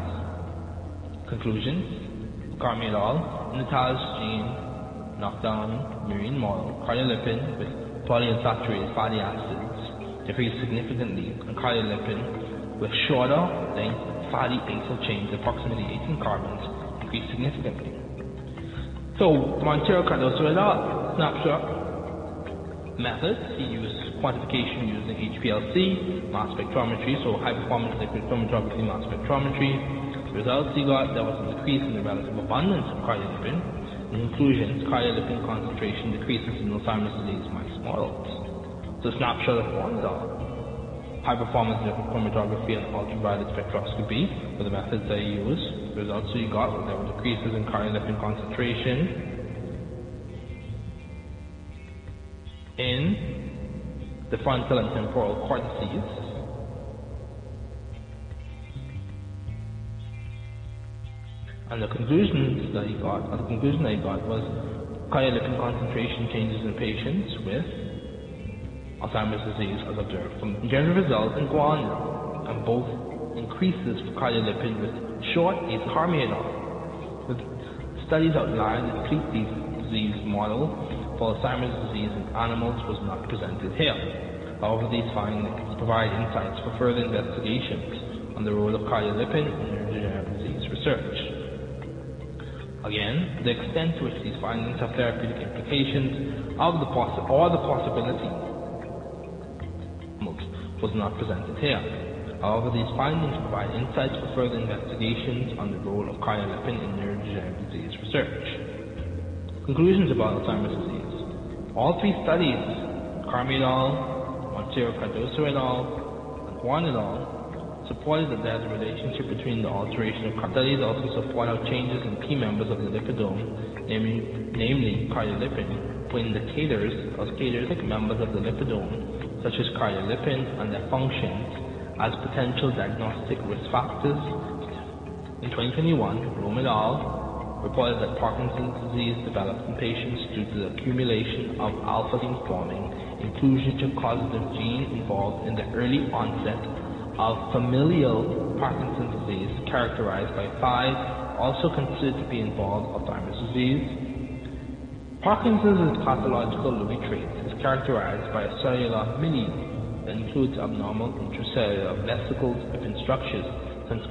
Conclusion, Carmi et al. in the TAS gene knockdown murine model, cardiolipin with polyunsaturated fatty acids decreased significantly and cardiolipin with shorter length fatty acyl chains, approximately 18 carbons, decreased significantly. So, Montero Cardoso et al. snapshot Methods, he used quantification using HPLC, mass spectrometry, so high performance liquid chromatography mass spectrometry. The results he got, there was a decrease in the relative abundance of cardiolipin. In conclusions, cardiolipin concentration decreases in Alzheimer's disease mice models. So snapshot of one all high performance liquid chromatography and ultraviolet spectroscopy were the methods I used. The results we got were there were decreases in cardiolipin concentration in the frontal and temporal cortices. And the conclusions that he got, or the conclusion that he got was cardiolipin concentration changes in patients with Alzheimer's disease as observed from general results in guanidine and both increases for cardiolipin with short carmidinol. With studies outlined treat these disease model for Alzheimer's disease in animals was not presented here. However, these findings provide insights for further investigations on the role of cardiolipin in neurodegenerative disease research. Again, the extent to which these findings have therapeutic implications of the possi- or the possibility was not presented here. However, these findings provide insights for further investigations on the role of cardiolipin in neurodegenerative disease research. Conclusions about Alzheimer's disease. All three studies, Carmidol, Montero Cardoso et al., and Juan et al., supported that there is a relationship between the alteration of studies also support how changes in key members of the lipidome, namely, namely cardiolipin, were indicators of caters members of the lipidome, such as cardiolipin and their functions, as potential diagnostic risk factors. In 2021, Rome et al. Reported that Parkinson's disease develops in patients due to the accumulation of alpha-gene forming inclusion to causative gene involved in the early onset of familial Parkinson's disease characterized by five also considered to be involved Alzheimer's disease. Parkinson's pathological Lewy traits is characterized by a cellular milieu that includes abnormal intracellular vesicles within structures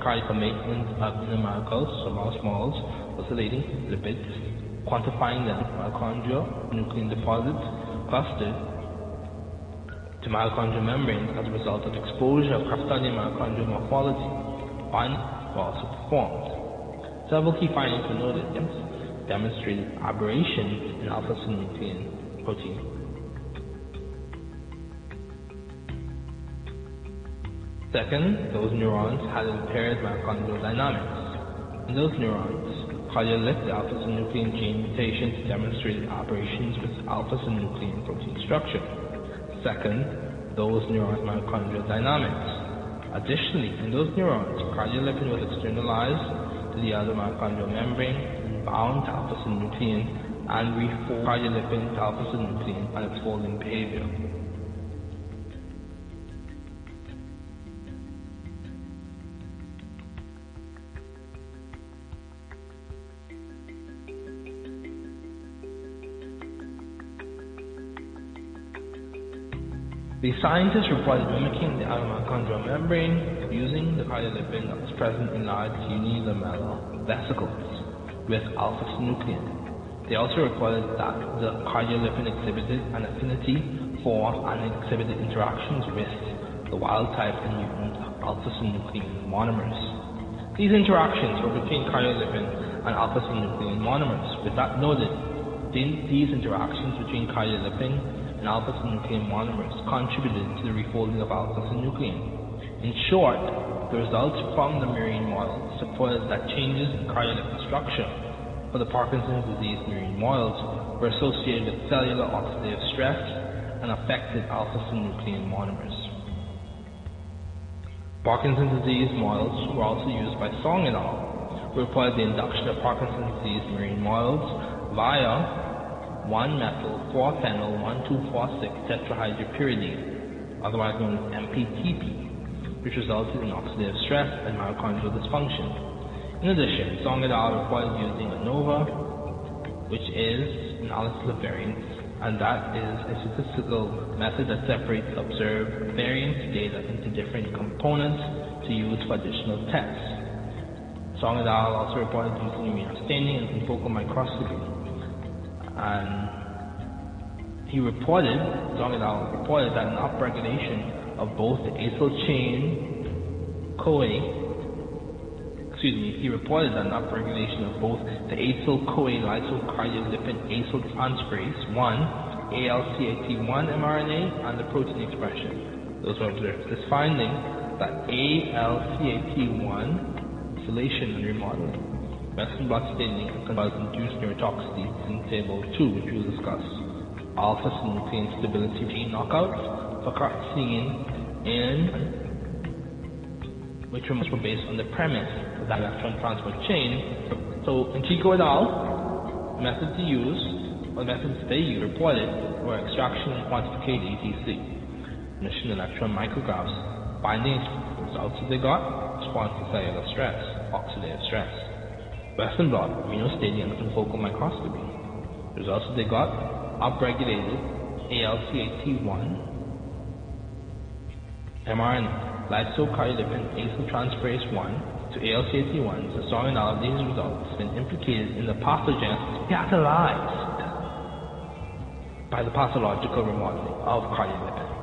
cardiac maintenance of so mouse models, oscillating lipids, quantifying them, mitochondrial nuclein deposits, clustered to mitochondrial membranes as a result of exposure of custodian mitochondrial morphology. One were also performed. Several key findings were noted. Demonstrated aberrations in alpha-synuclein protein. Second, those neurons had impaired mitochondrial dynamics. In those neurons, cardiolipin alpha-synuclein gene mutations demonstrated aberrations with alpha-synuclein protein structure. Second, those neurons mitochondrial dynamics. Additionally, in those neurons, cardiolipin was externalized to the other mitochondrial membrane and bound to alpha-synuclein and reformed cardiolipin to alpha-synuclein and its folding behavior. The scientists reported mimicking the mitochondrial membrane using the cardiolipin that was present in large unilamellar vesicles with alpha-synuclein. They also reported that the cardiolipin exhibited an affinity for and exhibited interactions with the wild-type and mutant alpha-synuclein monomers. These interactions were between cardiolipin and alpha-synuclein monomers. With that noted, these interactions between cardiolipin and alpha-synuclein monomers contributed to the refolding of alpha-synuclein. In short, the results from the murine model supported that changes in cardiolipin structure for the Parkinson's disease murine models were associated with cellular oxidative stress and affected alpha-synuclein monomers. Parkinson's disease models were also used by Song et al., who reported the induction of Parkinson's disease murine models via 1-methyl 4-phenyl 1246 tetrahydropyridine, otherwise known as MPTP, which resulted in oxidative stress and mitochondrial dysfunction. In addition, Song et al. reported using ANOVA, which is analysis of variance, and that is a statistical method that separates observed variance data into different components to use for additional tests. Song et al. also reported using immunostaining and confocal microscopy and he reported, Zongedal reported that an upregulation of both the acyl chain CoA excuse me, he reported that an upregulation of both the acyl-CoA lysocardiolipin acyl transferase 1, ALCAT1 mRNA, and the protein expression. Those were observed. This finding that ALCAT1 isolation and remodeling Western blot staining can cause induced neurotoxicity in table 2, which we'll discuss. Alpha-synuclein stability gene knockouts in and which were based on the premise of that electron transport chain. So in Chico et al., methods to use, or methods they reported were extraction and quantification ETC, emission electron micrographs, binding results that they got, response to cellular stress, oxidative stress. Western blot, immunostaining and focal microscopy. Results they got, upregulated ALCAT1, mRNA, lysocardiolipin acyltransferase 1 to ALCAT1, the strong analysis of these results has been implicated in the pathogenesis catalyzed by the pathological remodeling of cardiolipin.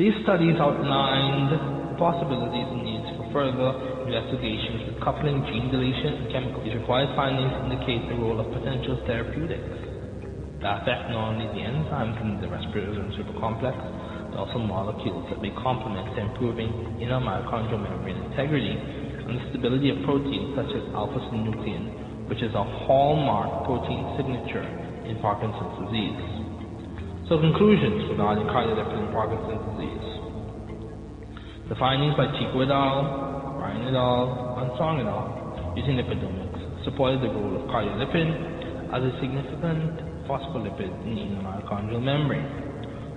These studies outlined possibilities and needs for further investigations with coupling gene deletion and chemical. These required findings indicate the role of potential therapeutics that affect not only the enzymes in the respiratory supercomplex, but also molecules that may complement improving inner mitochondrial membrane integrity and the stability of proteins such as alpha-synuclein, which is a hallmark protein signature in Parkinson's disease. So conclusions regarding cardiolipin in Parkinson's disease. The findings by Chico et al., Ryan et al., and Song et al. using lipidomics supported the role of cardiolipin as a significant phospholipid in the mitochondrial membrane.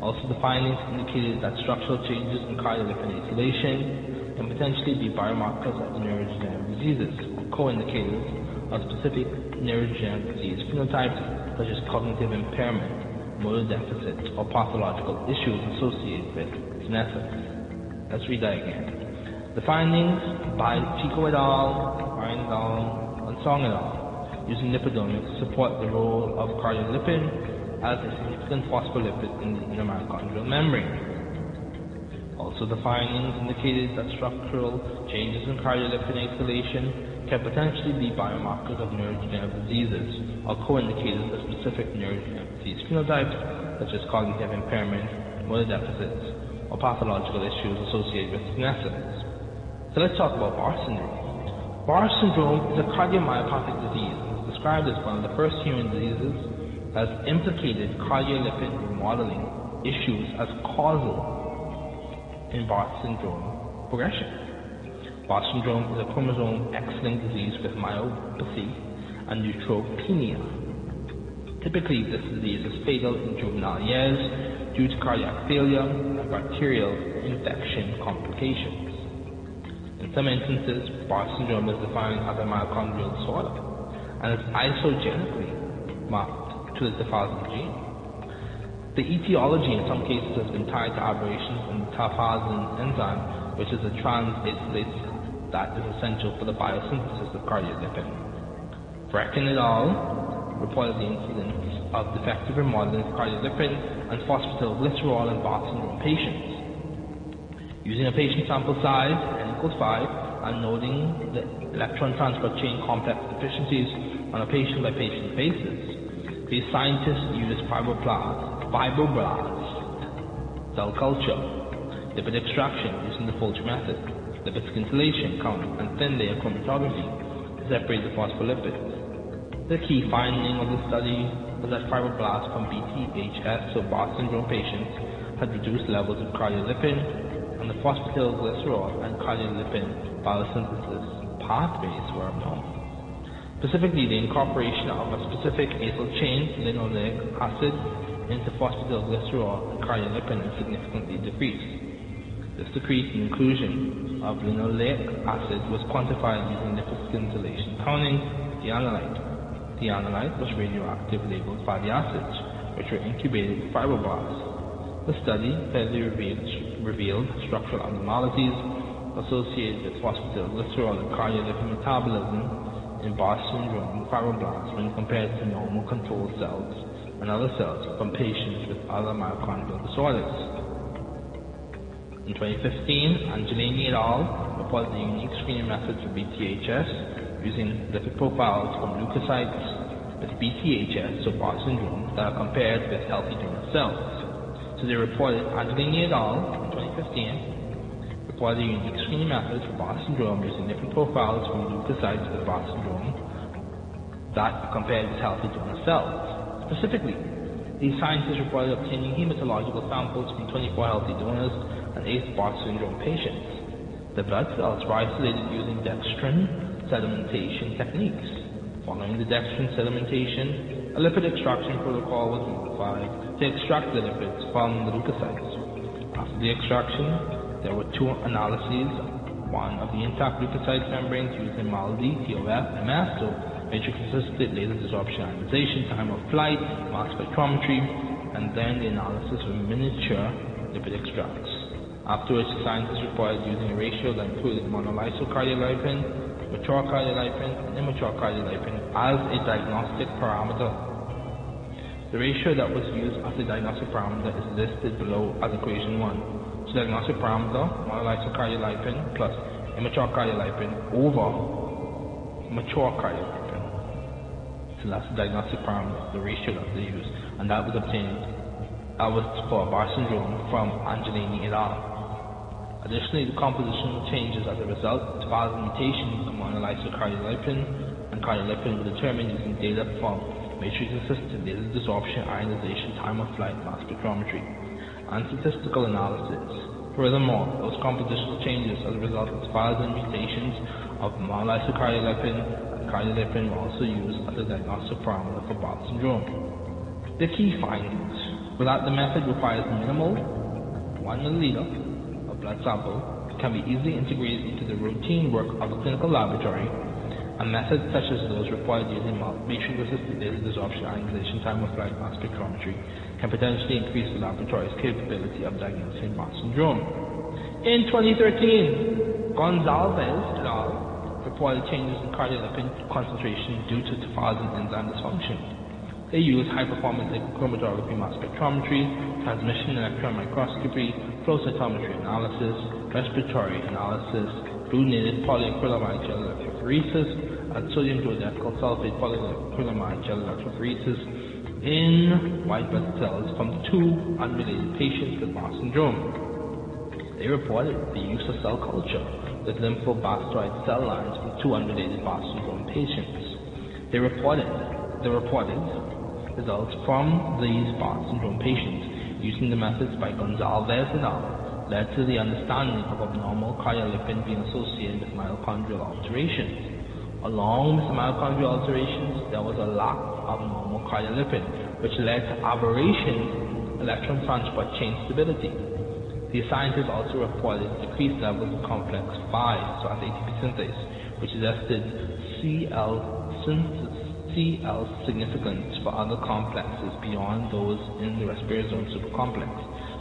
Also, the findings indicated that structural changes in cardiolipin acylation can potentially be biomarkers of neurodegenerative diseases or co-indicators of specific neurodegenerative disease phenotypes such as cognitive impairment, motor deficits, or pathological issues associated with senescence. Let's read that again. The findings by Chico et al., Ryan et al., and Song et al. using lipidomics support the role of cardiolipin as a significant phospholipid in the inner mitochondrial membrane. Also, the findings indicated that structural changes in cardiolipin acylation can potentially be biomarkers of neurodegenerative diseases or co-indicators of specific neurodegenerative disease phenotypes such as cognitive impairment, motor deficits, or pathological issues associated with senescence. So let's talk about Barr syndrome. Barr syndrome is a cardiomyopathic disease described as one of the first human diseases that has implicated cardiolipin remodeling issues as causal in Barth syndrome progression. Barth syndrome is a chromosome X-linked disease with myopathy and neutropenia. Typically, this disease is fatal in juvenile years due to cardiac failure and bacterial infection complications. In some instances, Barth syndrome is defined as a mitochondrial disorder and is isogenically marked to the deposit gene. The etiology in some cases has been tied to aberrations in the tafazin enzyme, which is a transacelase that is essential for the biosynthesis of cardiolipin. Brecken et al. reported the incidence of defective remodeling of cardiolipin and phosphatidylglycerol in Barth syndrome patients. Using a patient sample size n equals 5 and noting the electron transport chain complex deficiencies on a patient by patient basis, these scientists use fibroblast, fibroblast cell culture, lipid extraction using the Folger method, lipid scintillation count, and thin layer chromatography to separate the phospholipids. The key finding of the study that fibroblasts from BTHS, so Barth syndrome patients, had reduced levels of cardiolipin, and the phosphatidylglycerol and cardiolipin biosynthesis pathways were known. Specifically, the incorporation of a specific acyl chain, linoleic acid, into phosphatidylglycerol and cardiolipin is significantly decreased. This decrease in inclusion of linoleic acid was quantified using lipid scintillation counting theanalite. Theanalite was radioactive labeled fatty acids, which were incubated with fibroblasts. The study clearly revealed, revealed structural abnormalities associated with phosphatidylglycerol and cardiolipin metabolism in Barr syndrome fibroblasts when compared to normal control cells and other cells from patients with other mitochondrial disorders. In 2015, Angelini et al. reported a unique screening method for BTHS using lipid profiles from leukocytes with BTHS, so Barr syndrome, that are compared with healthy donor cells. So they reported Angelini et al. in 2015 reported a unique screening method for Barr syndrome using lipid profiles from leukocytes with Barr syndrome that are compared with healthy donor cells. Specifically, these scientists reported obtaining hematological samples from 24 healthy donors and 8 Barr syndrome patients. The blood cells were isolated using dextrin sedimentation techniques. Following the dextrin sedimentation, a lipid extraction protocol was modified to extract the lipids from the leukocytes. After the extraction, there were two analyses, one of the intact leukocyte membranes using MALDI, TOF, and MASTO, matrix-assisted laser desorption ionization, time of flight, mass spectrometry, and then the analysis of miniature lipid extracts. Afterwards, the scientists reported using a ratio that included monolysyl cardiolipin, mature cardiolipin, and immature cardiolipin as a diagnostic parameter. The ratio that was used as a diagnostic parameter is listed below as equation 1. So diagnostic parameter, monolysyl cardiolipin plus immature cardiolipin over mature cardiolipin. So that's the diagnostic parameter, the ratio that they used. and that was obtained. That was for Barr syndrome from Angelini et al. Additionally, the compositional changes as a result of thousand mutations of monolysyl cardiolipin and cardiolipin were determined using data from matrix-assisted laser desorption ionization time of flight mass spectrometry and statistical analysis. Furthermore, those compositional changes as a result of thousand mutations of monolysyl cardiolipin and cardiolipin were also used as a diagnostic parameter for Barr syndrome. The key findings were that the method requires minimal 1 milliliter of blood sample, can be easily integrated into the routine work of a clinical laboratory, and methods such as those required using matrix-assisted laser desorption ionization time of flight mass spectrometry can potentially increase the laboratory's capability of diagnosing Barr syndrome. In 2013, Gonzalez et al reported changes in cardiolipin concentration due to tafazin enzyme dysfunction. They used high-performance chromatography mass spectrometry, transmission electron microscopy, flow cytometry analysis, respiratory analysis, blue-knitted polyacrylamide gel electrophoresis, and sodium duodeckel sulfate polyacrylamide gel electrophoresis in white blood cells from two unrelated patients with Barr syndrome. They reported the use of cell culture with lymphoblastoid cell lines from two unrelated Barr syndrome patients. They reported the reported results from these Barr syndrome patients using the methods by Gonzalez et al. led to the understanding of abnormal cardiolipin being associated with mitochondrial alterations. Along with mitochondrial alterations, there was a lack of normal cardiolipin, which led to aberration electron transport chain stability. The scientists also reported decreased levels of complex 5, so as ATP synthase, which suggested CL synthesis CL significance for other complexes beyond those in the respirosome supercomplex.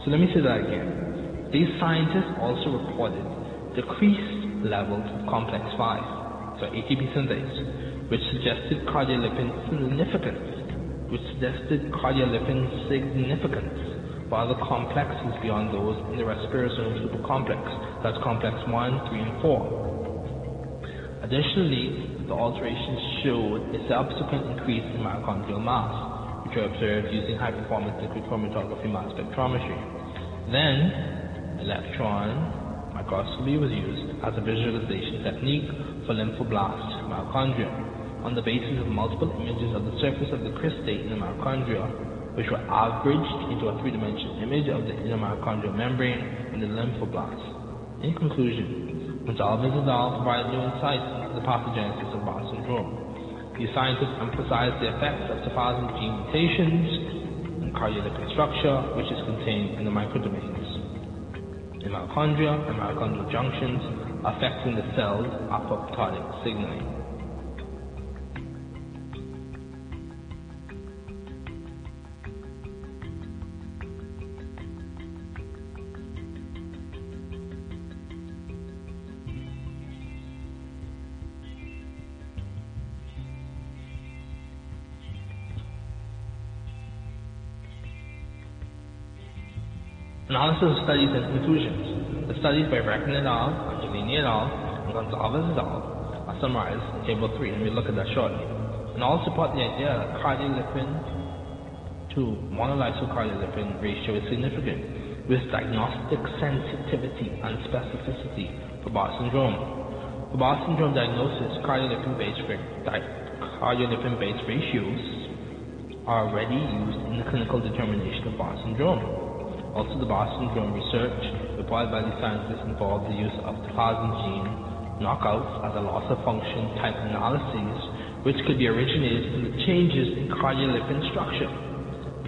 So let me say that again. These scientists also reported decreased levels of complex 5, so ATP synthase, which suggested cardiolipin significance, which suggested cardiolipin significance for other complexes beyond those in the respirosome supercomplex, that's complex 1, 3, and 4. Additionally, the alterations showed a subsequent increase in mitochondrial mass, which were observed using high-performance liquid chromatography mass spectrometry. Then, electron microscopy was used as a visualization technique for lymphoblast mitochondria on the basis of multiple images of the surface of the cristae in the mitochondria which were averaged into a three-dimensional image of the inner mitochondrial membrane and the lymphoblast. In conclusion, Gonzalez et al. provided new insights into the pathogenesis of Barr syndrome. These scientists emphasize the effects of tafazin gene mutations in cardiolipin structure, which is contained in the microdomains, in mitochondria and mitochondrial junctions, affecting the cell's apoptotic signaling. Analysis of studies and conclusions. The studies by Brecken et al., Angelini et al., and Gonzalez et al. are summarized in Table 3, and we'll look at that shortly. And all support the idea that cardiolipin to monolysocardiolipin ratio is significant with diagnostic sensitivity and specificity for Barr syndrome. For Barr syndrome diagnosis, cardiolipin-based cardiolipin-based ratios are already used in the clinical determination of Barr syndrome. Also, the Boston syndrome research reported by the scientists involved the use of tafazin gene knockouts as a loss of function type analyses, which could be originated from the changes in cardiolipin structure.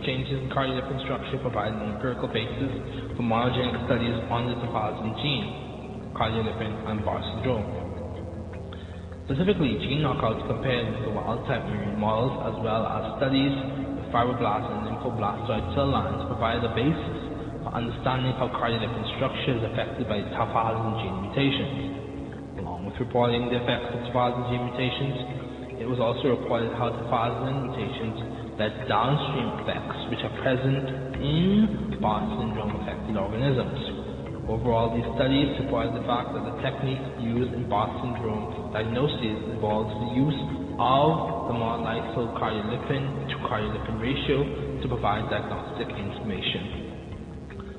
Changes in cardiolipin structure provide an empirical basis for monogenic studies on the tafazin gene, cardiolipin, and Barr syndrome. Specifically, gene knockouts compared with the wild-type murine models as well as studies with fibroblast and lymphoblastoid cell lines provide a basis understanding how cardiolipin structure is affected by tafazin gene mutations. Along with reporting the effects of tafazin gene mutations, it was also reported how tafazin mutations led downstream effects which are present in Barr syndrome affected organisms. Overall, these studies support the fact that the technique used in Barr syndrome diagnosis involves the use of the monolysocardiolipin to cardiolipin ratio to provide diagnostic information.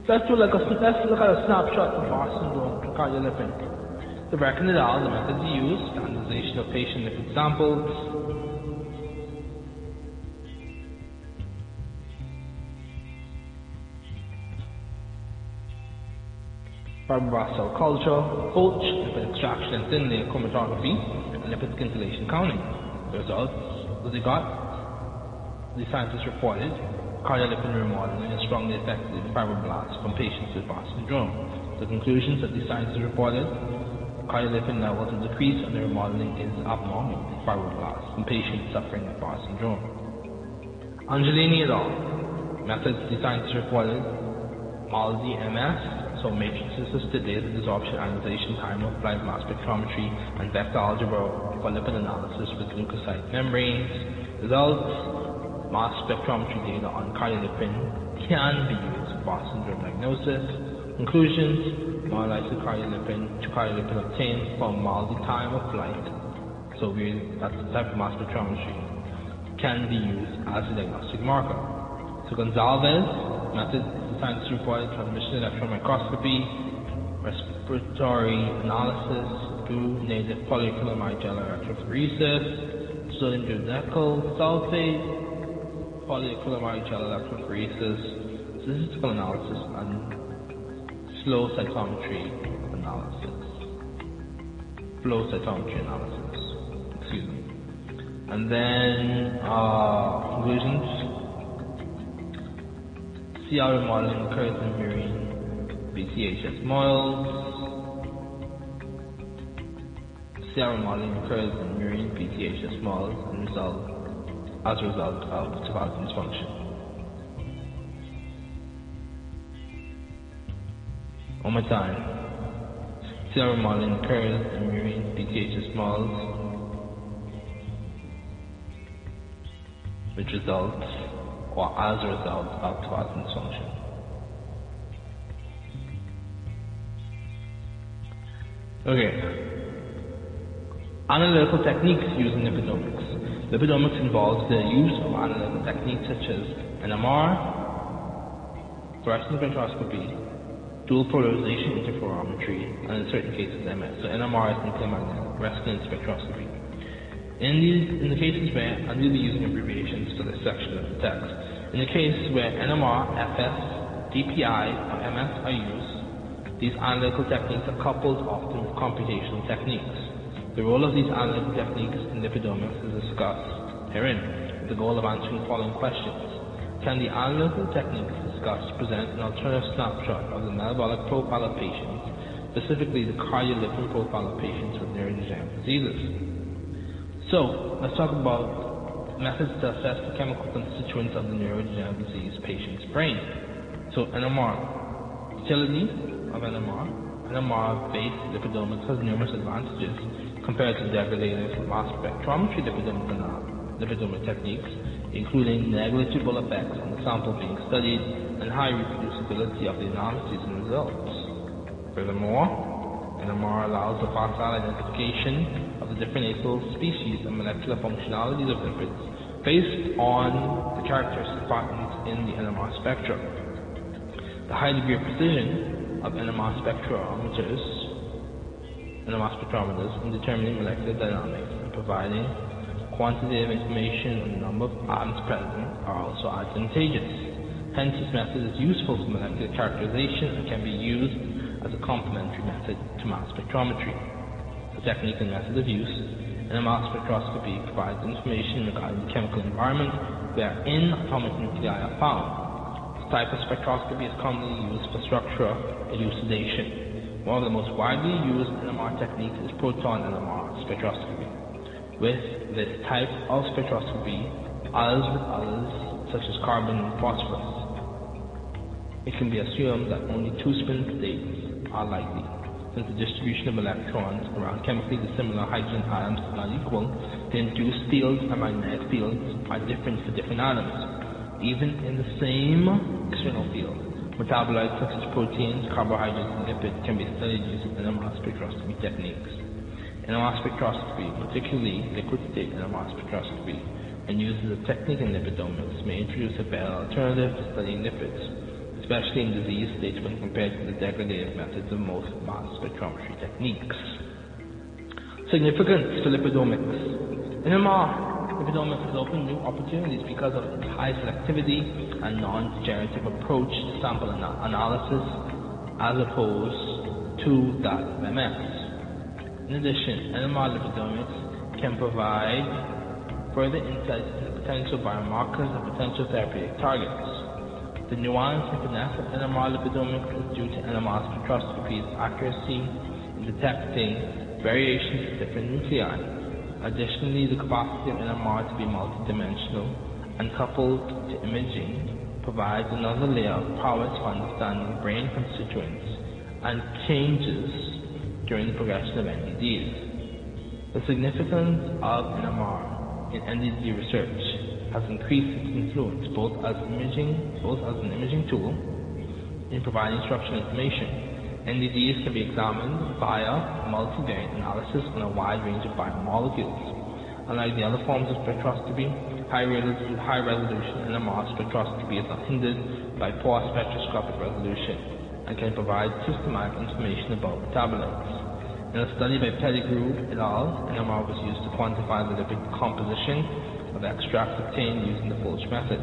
Let's do like a let's look at a snapshot of Barr syndrome cardiolipin. The Brecken et al. the methods used, standardization of patient lipid samples, fibroblast cell culture, Holch, lipid extraction and thin layer chromatography, and lipid scintillation counting. The results that they got, the scientists reported cardiolipin remodeling is strongly affected fibroblasts from patients with Barr syndrome. The conclusions that the scientists reported cardiolipin levels are decreased and remodeling is abnormal in fibroblasts in patients suffering with Barr syndrome. Angelini et al. Methods the scientists reported MALDI MS so matrices assisted data desorption ionization time of flight mass spectrometry and vector algebra for lipid analysis with leukocyte membranes. Results mass spectrometry data on cardiolipin can be used for syndrome diagnosis. Conclusions monolysocardiolipin to cardiolipin obtained from multi time of flight. So we, that's the type of mass spectrometry can be used as a diagnostic marker. So Gonzalez method science reported transmission electron microscopy, respiratory analysis through native polyacrylamide gel electrophoresis, sodium dodecyl sulfate, polyacrylamide gel electrophoresis, statistical analysis, and flow cytometry analysis. Flow cytometry analysis. Excuse me. And then uh, conclusions. CR modeling occurs in marine BCHS models. CR modeling occurs in marine BCHS models and result as a result of tafazin dysfunction. One more time. CR modeling occurs in marine BCHS models which results or as a result of tafazin dysfunction. Okay. Analytical techniques used in. Lipidomics involves the use of analytical techniques such as NMR, fluorescence spectroscopy, dual polarization interferometry, and in certain cases MS. So NMR is nuclear magnetic resonance spectroscopy. In these, in the cases where, and we'll be using abbreviations for this section of the text, in the case where NMR, FS, DPI, or MS are used, these analytical techniques are coupled often with computational techniques. The role of these analytical techniques in lipidomics is discussed herein, with the goal of answering the following questions. Can the analytical techniques discussed present an alternative snapshot of the metabolic profile of patients, specifically the cardiolipin profile of patients with neurodegenerative diseases? So, let's talk about methods to assess the chemical constituents of the neurodegenerative disease patient's brain. So, NMR. Utility of NMR. NMR-based lipidomics has numerous advantages compared to degradative mass spectrometry uh, lipidomic, lipidomic techniques. including negligible effects on the sample being studied and high reproducibility of the analyses and results. Furthermore, NMR allows the facile identification of the different acyl species and molecular functionalities of lipids based on the characteristic patterns in the NMR spectrum. The high degree of precision of NMR spectrometers, NMR spectrometers in determining molecular dynamics and providing quantitative information on the number of atoms present are also advantageous. Hence, this method is useful for molecular characterization and can be used as a complementary method to mass spectrometry. The technique and method of use in a mass spectroscopy provides information regarding the chemical environment wherein atomic nuclei are found. This type of spectroscopy is commonly used for structural elucidation. One of the most widely used NMR techniques is proton NMR spectroscopy. With this type of spectroscopy, others with others, such as carbon and phosphorus, it can be assumed that only two spin states are likely. Since the distribution of electrons around chemically dissimilar hydrogen atoms is not equal, the induced fields and magnetic fields are different for different atoms. Even in the same external field, metabolites such as proteins, carbohydrates, and lipids can be studied using NMR spectroscopy techniques. NMR spectroscopy, particularly liquid state NMR spectroscopy, and uses a technique in lipidomics, may introduce a better alternative to studying lipids, especially in disease states when compared to the degradative methods of most mass spectrometry techniques. Significance for lipidomics. NMR lipidomics has opened new opportunities because of its high selectivity and non-degenerative approach to sample ana- analysis as opposed to that of MS. In addition, NMR lipidomics can provide further insights into potential biomarkers and potential therapeutic targets. The nuance and finesse of NMR lipidomics is due to NMR spectroscopy's accuracy in detecting variations in different nuclei. Additionally, the capacity of NMR to be multidimensional and coupled to imaging provides another layer of power to understanding brain constituents and changes during the progression of NDDs. The significance of NMR in NDD research has increased its influence both as imaging, both as an imaging tool in providing structural information. NDDs can be examined via multivariate analysis on a wide range of biomolecules. Unlike the other forms of spectroscopy, high, resolution, NMR spectroscopy is not hindered by poor spectroscopic resolution and can provide systematic information about metabolites. In a study by Pettigrew et al., NMR was used to quantify the lipid composition of extracts obtained using the Folch method.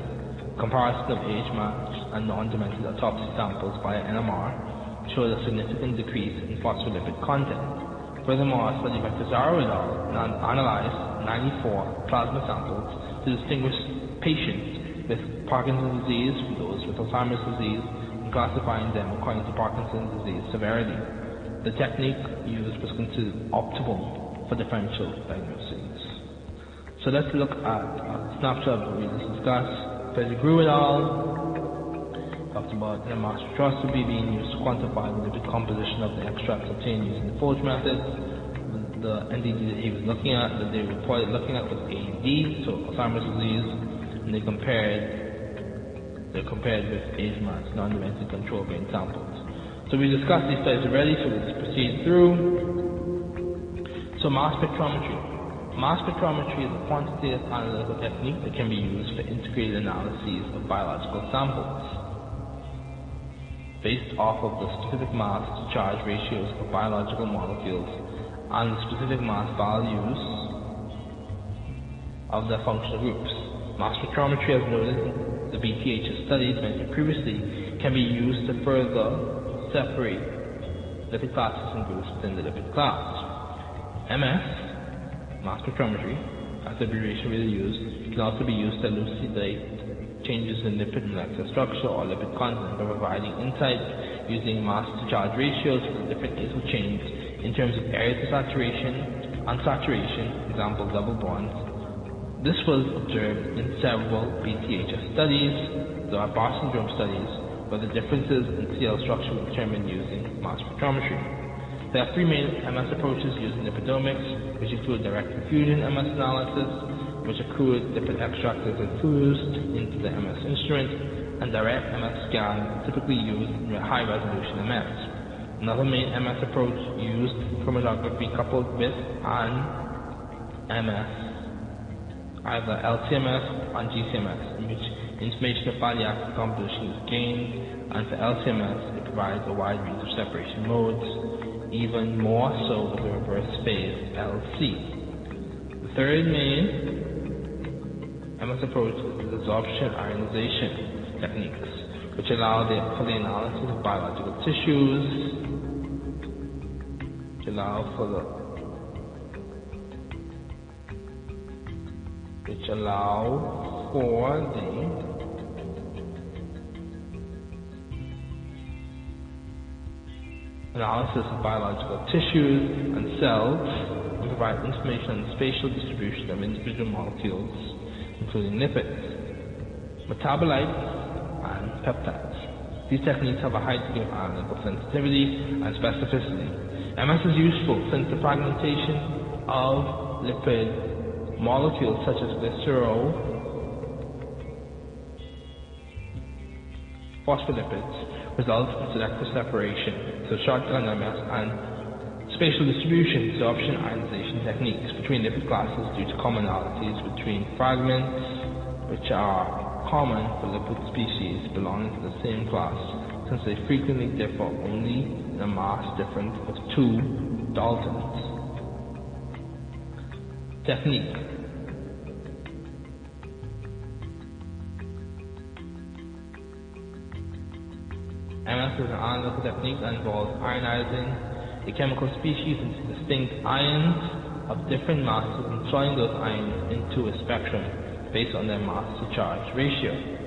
Comparison of age-matched and non-demented autopsy samples via NMR showed a significant decrease in phospholipid content. Furthermore, a study by Pizarro et al. analyzed 94 plasma samples to distinguish patients with Parkinson's disease from those with Alzheimer's disease and classifying them according to Parkinson's disease severity. The technique used was considered optimal for differential diagnosis. So let's look at a snapshot of what we just discussed. Pettigrew et al. Talked about NMR spectroscopy being used to quantify the lipid composition of the extracts obtained using the Folch method. The NDD that he was looking at, that they reported looking at was AD, so Alzheimer's disease, and they compared they compared with age-matched non-demented control brain samples. So we discussed these studies already, so let's proceed through. So mass spectrometry. Mass spectrometry is a quantitative analytical technique that can be used for integrated analyses of biological samples based off of the specific mass to charge ratios of biological molecules and the specific mass values of their functional groups. Mass spectrometry, as noted the BTH studies mentioned previously, can be used to further separate lipid classes and groups within the lipid class. MS mass spectrometry, as the abbreviation really used, can also be used to elucidate changes in lipid molecular structure or lipid content by providing insight using mass to charge ratios for the different acyl chains in terms of areas of saturation, unsaturation, example double bonds. This was observed in several BTHS studies, the Bar syndrome studies, where the differences in CL structure were determined using mass spectrometry. There are three main MS approaches used in lipidomics, which include direct infusion MS analysis, which a crude lipid extract is infused into the MS instrument, and direct MS scan typically used in high resolution MS. Another main MS approach used chromatography coupled with an MS, either LCMS and GCMS, in which information of fatty acid composition is gained, and for LCMS it provides a wide range of separation modes, even more so with the reverse phase LC. The third main MS approach is the desorption ionization techniques, which allow for the analysis of biological tissues, which allow for the which allow for the analysis of biological tissues and cells and provide information on the spatial distribution of individual molecules, including lipids, metabolites, and peptides. These techniques have a high degree of analytical sensitivity and specificity. MS is useful since the fragmentation of lipid molecules such as glycerol, phospholipids, results in selective separation, so shotgun MS and spatial distribution, desorption ionization techniques between lipid classes due to commonalities between fragments, which are common for lipid species belonging to the same class, since they frequently differ only in a mass difference of two daltons. Technique MS is an analytical technique that involves ionizing a chemical species into distinct ions of different masses and sorting those ions into a spectrum based on their mass to charge ratio.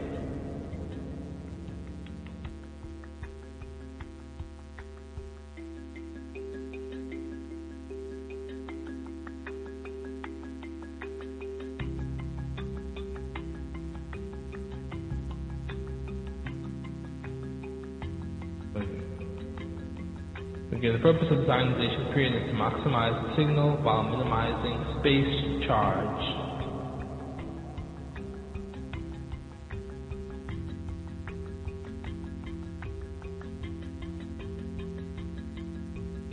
The purpose of the ionization period is to maximize the signal while minimizing space charge.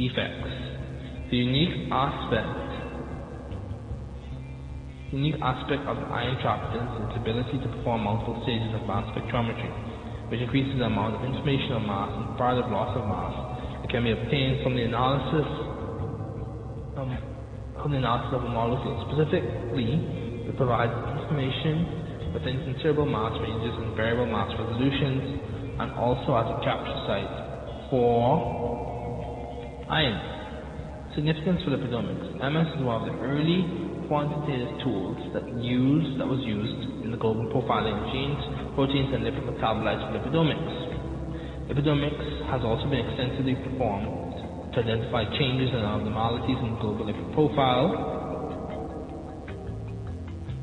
Effects. The unique aspect the unique aspect of the ion trap is its ability to perform multiple stages of mass spectrometry, which increases the amount of information of mass and comparative loss of mass can be obtained from the analysis um, from the analysis of a molecule. Specifically, it provides information within considerable mass ranges and variable mass resolutions, and also as a capture site for ions. Significance for lipidomics. MS is one of the early quantitative tools that used that was used in the global profiling of genes, proteins, and lipid metabolites for lipidomics. Lipidomics has also been extensively performed to identify changes and abnormalities in global lipid profile.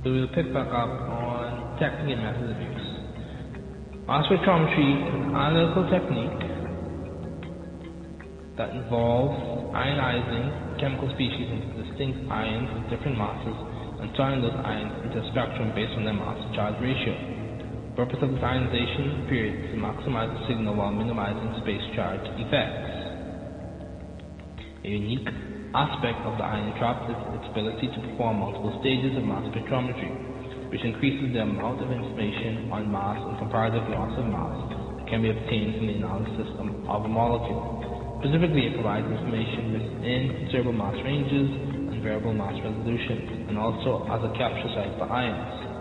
We will pick back up on technique and methods of use. Mass spectrometry is an analytical technique that involves ionizing chemical species into distinct ions with different masses and turning those ions into a spectrum based on their mass to charge ratio. Purpose of this ionization period is to maximize the signal while minimizing space charge effects. A unique aspect of the ion trap is its ability to perform multiple stages of mass spectrometry, which increases the amount of information on mass and comparative loss of mass that can be obtained from the analysis of a molecule. Specifically, it provides information within considerable mass ranges and variable mass resolution, and also as a capture site for ions.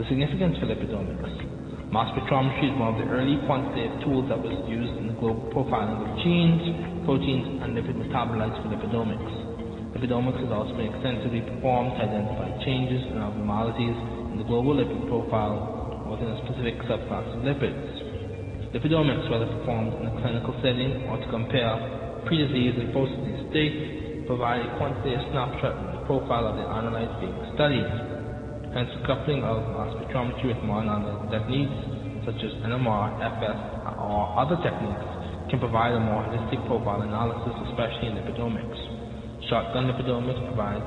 The significance for lipidomics. Mass spectrometry is one of the early quantitative tools that was used in the global profiling of genes, proteins, and lipid metabolites for lipidomics. Lipidomics has also been extensively performed to identify changes and abnormalities in the global lipid profile within a specific subclass of lipids. Lipidomics, whether performed in a clinical setting or to compare pre-disease and post-disease states, provide a quantitative snapshot of the profile of the analyte being studied. Hence, coupling of mass spectrometry with more analytical techniques such as NMR, FS, or other techniques can provide a more holistic profile analysis, especially in lipidomics. Shotgun lipidomics provides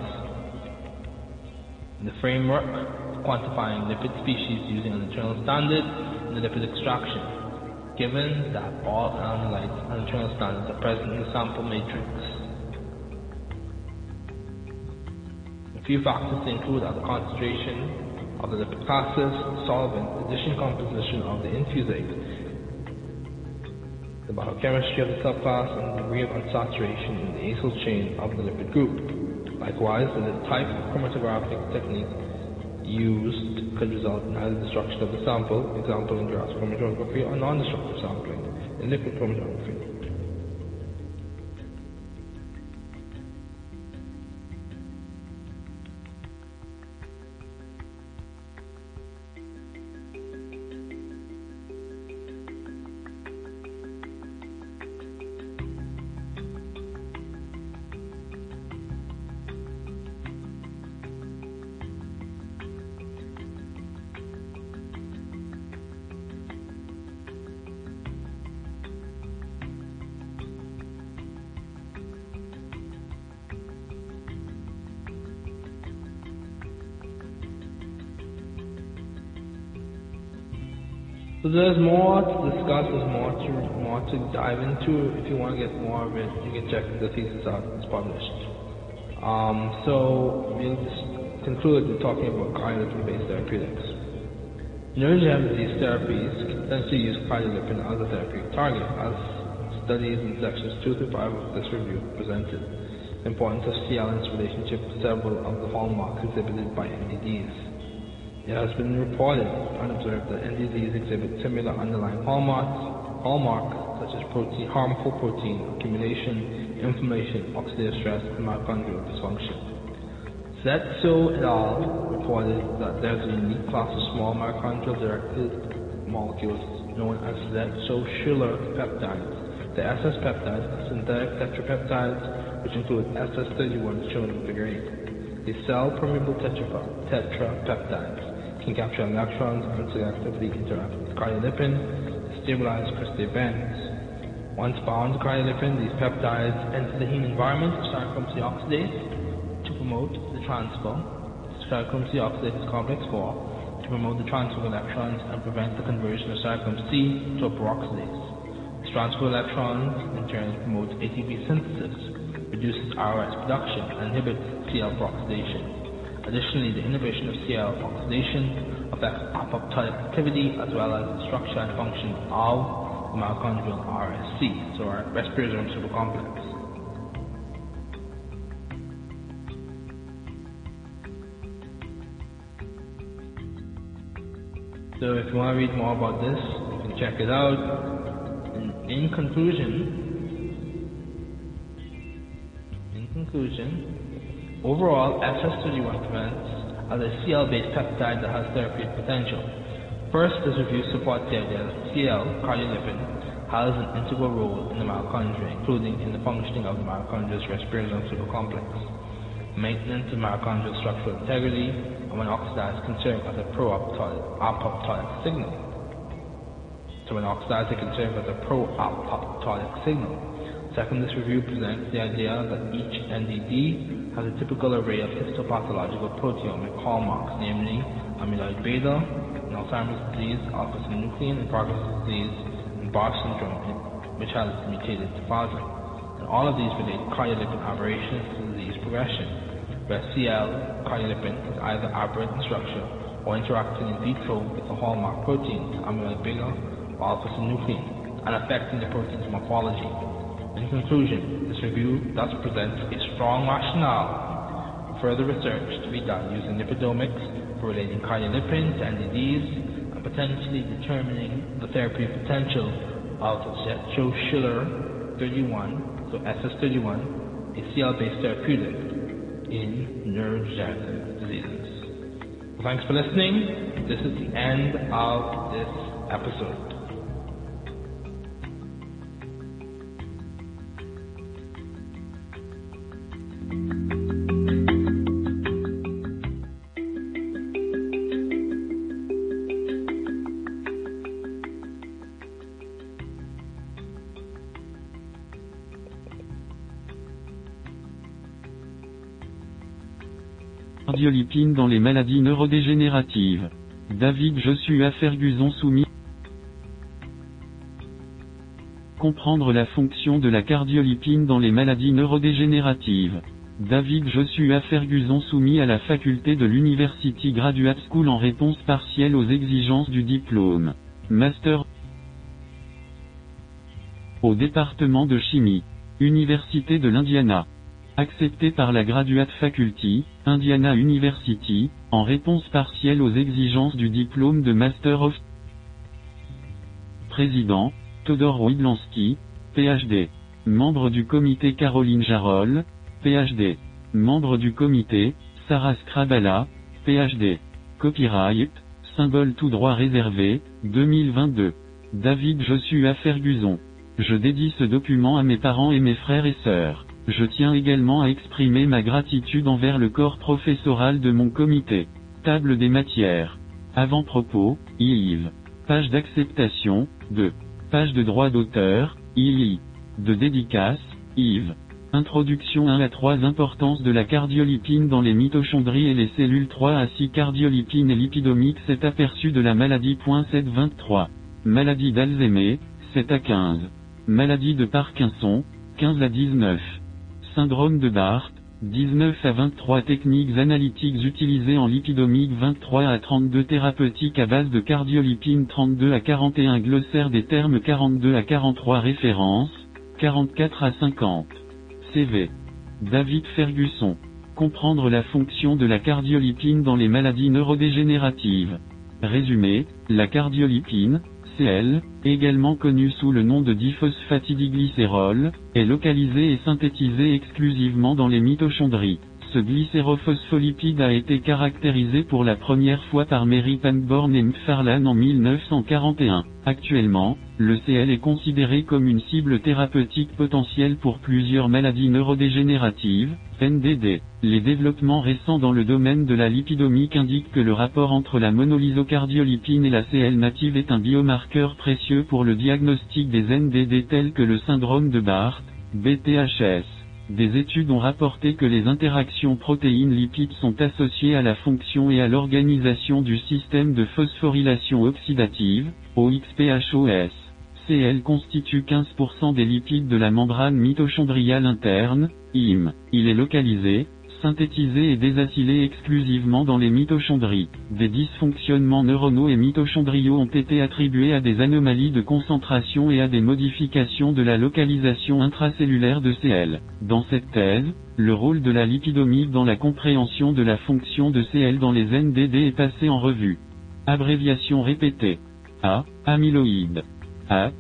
the framework, for quantifying lipid species using an internal standard in the lipid extraction, given that all analytes and internal standards are present in the sample matrix. Few factors to include are the concentration of the lipid classes, solvent, addition composition of the infusate, the biochemistry of the subclass, and the degree of unsaturation in the acyl chain of the lipid group. Likewise, the type of chromatographic technique used could result in either destruction of the sample, example in gas chromatography, or non-destructive sampling in liquid chromatography. There's more to discuss, there's more to more to dive into. If you want to get more of it, you can check the thesis out. It's published. Um, so we'll just conclude with talking about cardiolipin-based therapeutics. Neurodegenerative disease therapies tend to use cardiolipin as a therapeutic target, as studies in sections 2 through 5 of this review presented. The importance of CL in its relationship to several of the hallmarks exhibited by NDDs. It has been reported and observed that NDDs exhibit similar underlying hallmarks, hallmarks such as protein, harmful protein accumulation, inflammation, oxidative stress, and mitochondrial dysfunction. Zetso et al. reported that there's a unique class of small mitochondrial directed molecules known as Zetso-Schiller peptides. The SS peptides are synthetic tetrapeptides which include SS31 shown in figure 8. The cell permeable tetrapeptides can capture electrons and selectively interact with cardiolipin to stabilize crystal bands. Once bound to cardiolipin, these peptides enter the heme environment of cytochrome C oxidase to promote the transfer. Cytochrome C oxidase complex 4 to promote the transfer of electrons and prevent the conversion of cytochrome C to a peroxidase. This transfer of electrons in turn promotes ATP synthesis, reduces ROS production, and inhibits CL peroxidation. Additionally, the inhibition of CL oxidation affects apoptotic activity as well as the structure and function of the mitochondrial RSC, so our respiratory supercomplex. So if you want to read more about this, you can check it out. In, in conclusion, in conclusion, overall, SS31 prevents as a CL-based peptide that has therapeutic potential. First, this review supports the idea that CL, cardiolipin, has an integral role in the mitochondria, including in the functioning of the mitochondria's respiratory supercomplex, maintenance of mitochondrial structural integrity, and when oxidized can serve as a pro-apoptotic signal. So when oxidized, it can serve as a pro-apoptotic signal. Second, this review presents the idea that each NDD has a typical array of histopathological proteomic hallmarks, namely amyloid beta, Alzheimer's disease, alpha-synuclein, in Parkinson's disease, and Barr syndrome, which has mutated to plasma. And all of these relate cardiolipin aberrations to disease progression, where CL, cardiolipin, is either aberrant in structure or interacting in vitro with the hallmark proteins, amyloid beta or alpha-synuclein, and affecting the protein's morphology. In conclusion, this review thus presents a strong rationale for further research to be done using lipidomics for relating cardiolipin to disease and potentially determining the therapeutic potential of Zetso-Schiller 31, so SS31, a CL-based therapeutic in neurodegenerative diseases. Thanks for listening. This is the end of this episode. Cardiolipine dans les maladies neurodégénératives. David Joshua Ferguson soumis Comprendre la fonction de la cardiolipine dans les maladies neurodégénératives. David Joshua Ferguson soumis à la faculté de l'University Graduate School en réponse partielle aux exigences du diplôme. Master au département de chimie. Université de l'Indiana. Accepté par la Graduate Faculty, Indiana University, en réponse partielle aux exigences du diplôme de Master of Président, Todor Widlansky, PhD. Membre du comité Caroline Jarol, PhD. Membre du comité, Sarah Skrabala, PhD. Copyright, symbole tout droit réservé, 2022. David Joshua Ferguson. Je dédie ce document à mes parents et mes frères et sœurs. Je tiens également à exprimer ma gratitude envers le corps professoral de mon comité. Table des matières. Avant-propos, Yves. Page d'acceptation, 2. Page de droit d'auteur, II. De dédicace, Yves. Introduction 1 à 3 Importance de la cardiolipine dans les mitochondries et les cellules 3 à 6 Cardiolipine et lipidomique C'est aperçu de la maladie. 723. Maladie d'Alzheimer, 7 à 15. Maladie de Parkinson, 15 à 19. Syndrome de Barth, 19 à 23 techniques analytiques utilisées en lipidomique 23 à 32 thérapeutiques à base de cardiolipine 32 à 41 glossaire des termes 42 à 43 références, 44 à 50. CV. David Ferguson. Comprendre la fonction de la cardiolipine dans les maladies neurodégénératives. Résumé, la cardiolipine, CL, également connu sous le nom de diphosphatidyglycérol, est localisé et synthétisé exclusivement dans les mitochondries. Ce glycérophospholipide a été caractérisé pour la première fois par Mary Pangborn et McFarlane en 1941. Actuellement, le CL est considéré comme une cible thérapeutique potentielle pour plusieurs maladies neurodégénératives, NDD. Les développements récents dans le domaine de la lipidomique indiquent que le rapport entre la monolysocardiolipine et la CL native est un biomarqueur précieux pour le diagnostic des NDD tels que le syndrome de Barth, BTHS. Des études ont rapporté que les interactions protéines-lipides sont associées à la fonction et à l'organisation du système de phosphorylation oxydative, OXPHOS. CL constitue 15% des lipides de la membrane mitochondriale interne, IM. Il est localisé, synthétisé et désacylé exclusivement dans les mitochondries. Des dysfonctionnements neuronaux et mitochondriaux ont été attribués à des anomalies de concentration et à des modifications de la localisation intracellulaire de CL. Dans cette thèse, le rôle de la lipidomique dans la compréhension de la fonction de CL dans les NDD est passé en revue. Abréviation répétée. A. Amyloïde. AP.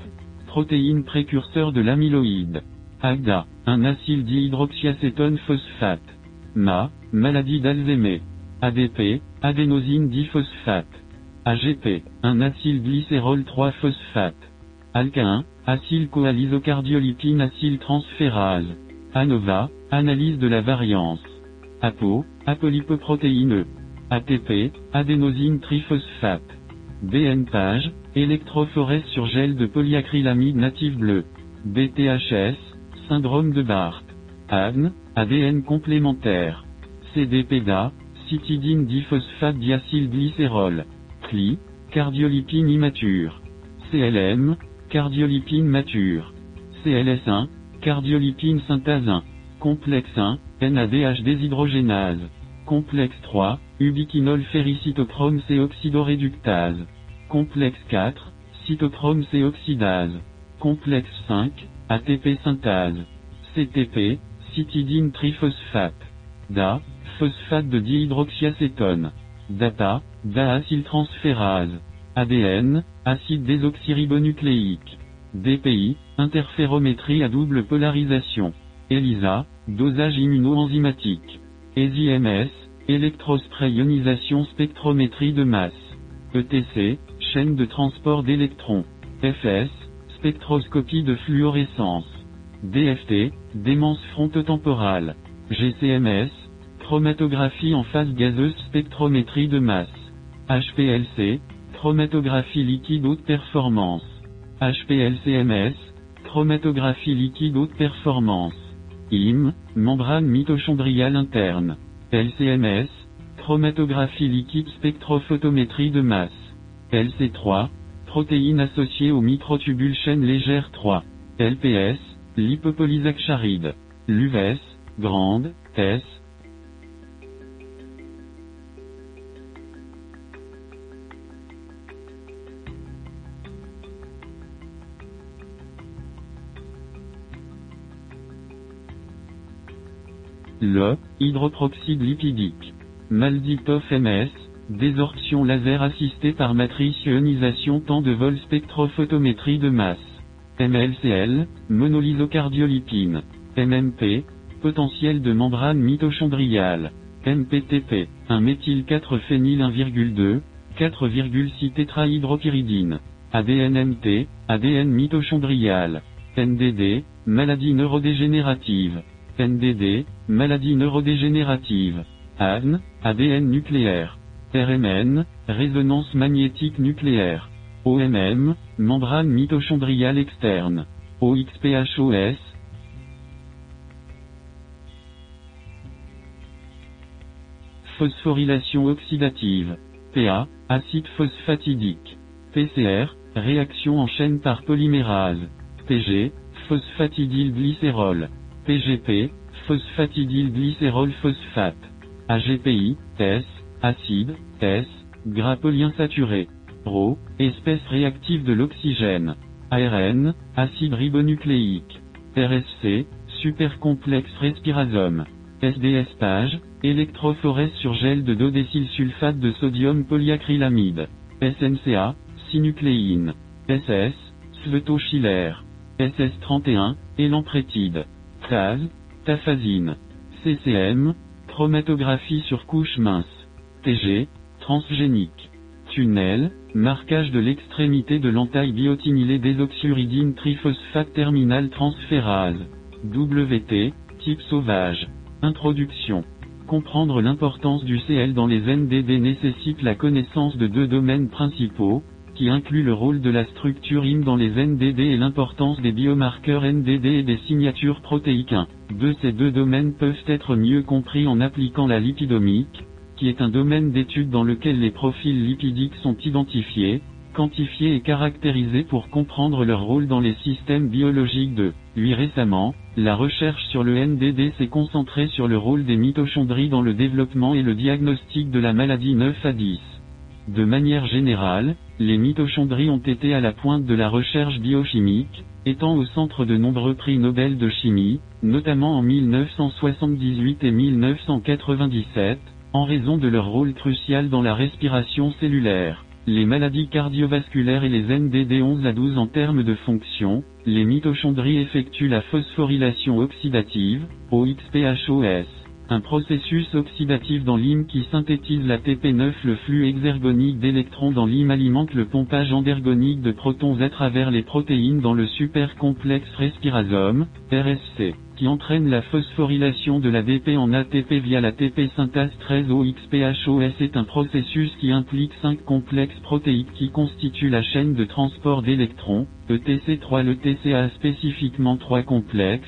Protéine précurseur de l'amyloïde. AGDA. Un acyle dihydroxyacétone phosphate. MA, maladie d'Alzheimer. ADP, adénosine diphosphate. AGP, un acylglycérol 3-phosphate. ALK1, acylcoalisocardiolipine acyltransférase. ANOVA, analyse de la variance. APO, apolipoprotéine. ATP, adénosine triphosphate. BN-page, électrophorèse sur gel de polyacrylamide native bleu. BTHS, syndrome de Barth. ADN, ADN complémentaire. CDPDA, cytidine diphosphate diacylglycérol. CLI, cardiolipine immature. CLM, cardiolipine mature. CLS1, cardiolipine synthase 1. Complexe 1, NADH déshydrogénase. Complexe 3, ubiquinol ferricitochrome C oxydoréductase. Complexe 4, cytochrome C oxydase. Complexe 5, ATP synthase. CTP, cytidine triphosphate. DA, phosphate de dihydroxyacétone. DATA, DAacyltransférase. ADN, acide désoxyribonucléique. DPI, interférométrie à double polarisation. ELISA, dosage immunoenzymatique. ESIMS, électrospray ionisation spectrométrie de masse. ETC, chaîne de transport d'électrons. FS, spectroscopie de fluorescence. DFT, démence frontotemporale. GCMS, chromatographie en phase gazeuse spectrométrie de masse. HPLC, chromatographie liquide haute performance. HPLCMS, chromatographie liquide haute performance. IM, membrane mitochondriale interne. LCMS, Chromatographie liquide spectrophotométrie de masse. LC3, protéines associées aux microtubules chaîne légère 3. LPS, lipopolysaccharides. LUVES, grande, S, Le, hydroproxyde lipidique. Maldiptof MS, désorption laser assistée par matrice ionisation temps de vol spectrophotométrie de masse. MLCL, monolysocardiolipine. MMP, potentiel de membrane mitochondriale. MPTP, 1 méthyl 4 phényl 1,2, 4,6 tétrahydropyridine. ADNMT, ADN mitochondrial. NDD, maladie neurodégénérative. NDD, maladie neurodégénérative. ADN, ADN nucléaire. RMN, résonance magnétique nucléaire. OMM, membrane mitochondriale externe. OXPHOS, phosphorylation oxydative. PA, acide phosphatidique. PCR, réaction en chaîne par polymérase. PG, phosphatidylglycérol. PGP, phosphatidylglycérol phosphate. AGPI, S, acide, S, gras polyinsaturé. RO, espèce réactive de l'oxygène. ARN, acide ribonucléique. RSC, supercomplexe respirazome. SDStage, électrophorèse sur gel de dodécylsulfate de sodium polyacrylamide. SNCA, synucléine. SS, svetochilère. SS31, élamprétide. TAS, tafazine. CCM, chromatographie sur couche mince. TG, transgénique. Tunnel, marquage de l'extrémité de l'entaille biotinylée désoxyuridine triphosphate terminal transférase. WT, type sauvage. Introduction. Comprendre l'importance du CL dans les NDD nécessite la connaissance de deux domaines principaux, qui incluent le rôle de la structure IM dans les NDD et l'importance des biomarqueurs NDD et des signatures protéiques 1. De ces deux domaines peuvent être mieux compris en appliquant la lipidomique, qui est un domaine d'étude dans lequel les profils lipidiques sont identifiés, quantifiés et caractérisés pour comprendre leur rôle dans les systèmes biologiques de. Lui récemment, la recherche sur le NDD s'est concentrée sur le rôle des mitochondries dans le développement et le diagnostic de la maladie 9 à 10. De manière générale, les mitochondries ont été à la pointe de la recherche biochimique, étant au centre de nombreux prix Nobel de chimie, notamment en 1978 et 1997, en raison de leur rôle crucial dans la respiration cellulaire. Les maladies cardiovasculaires et les NDD 11 à 12 en termes de fonction, les mitochondries effectuent la phosphorylation oxydative, OXPHOS, un processus oxydatif dans l'hym qui synthétise la TP9. Le flux exergonique d'électrons dans l'hym alimente le pompage endergonique de protons à travers les protéines dans le supercomplexe respirazome, RSC qui entraîne la phosphorylation de l'ADP en ATP via la TP synthase 13 OXPHOS est un processus qui implique 5 complexes protéiques qui constituent la chaîne de transport d'électrons, ETC3 le TCA spécifiquement 3 complexes,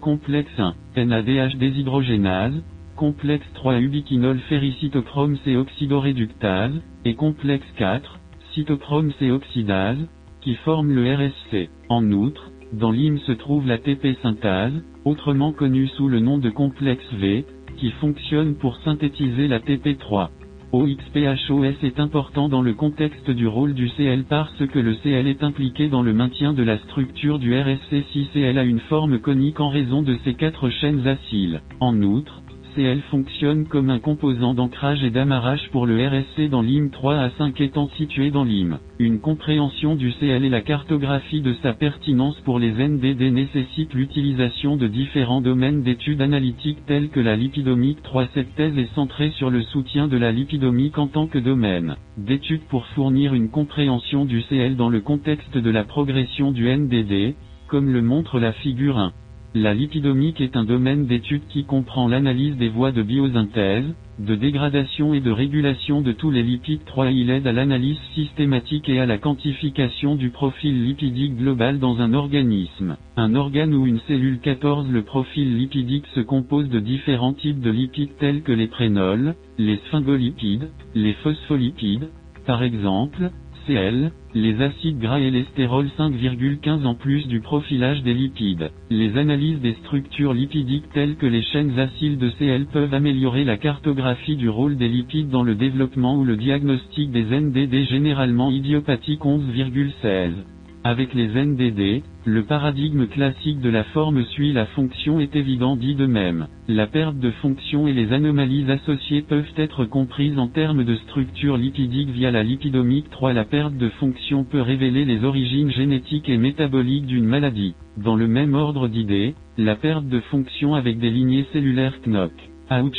complexe 1, NADH déshydrogénase, complexe 3 ubiquinol ferricytochrome C oxydoréductase, et complexe 4, cytochrome C oxydase, qui forment le RSC. En outre, dans l'hym se trouve la TP synthase, autrement connue sous le nom de complexe V, qui fonctionne pour synthétiser la TP3. OXPHOS est important dans le contexte du rôle du CL parce que le CL est impliqué dans le maintien de la structure du RSC si CL a une forme conique en raison de ses quatre chaînes acyles. En outre, CL fonctionne comme un composant d'ancrage et d'amarrage pour le RSC dans l'IM 3 à 5 étant situé dans l'IM. Une compréhension du CL et la cartographie de sa pertinence pour les NDD nécessite l'utilisation de différents domaines d'études analytiques tels que la lipidomique 3. Cette thèse est centrée sur le soutien de la lipidomique en tant que domaine d'études pour fournir une compréhension du CL dans le contexte de la progression du NDD, comme le montre la figure 1. La lipidomique est un domaine d'étude qui comprend l'analyse des voies de biosynthèse, de dégradation et de régulation de tous les lipides 3. Il aide à l'analyse systématique et à la quantification du profil lipidique global dans un organisme. Un organe ou une cellule 14 Le profil lipidique se compose de différents types de lipides tels que les prénols, les sphingolipides, les phospholipides, par exemple, Les acides gras et l'estérol 5,15 en plus du profilage des lipides. Les analyses des structures lipidiques telles que les chaînes acides de CL peuvent améliorer la cartographie du rôle des lipides dans le développement ou le diagnostic des NDD généralement idiopathiques 11,16. Avec les NDD, le paradigme classique de la forme suit la fonction est évident dit de même. La perte de fonction et les anomalies associées peuvent être comprises en termes de structure lipidique via la lipidomique 3. La perte de fonction peut révéler les origines génétiques et métaboliques d'une maladie. Dans le même ordre d'idées, la perte de fonction avec des lignées cellulaires KNOC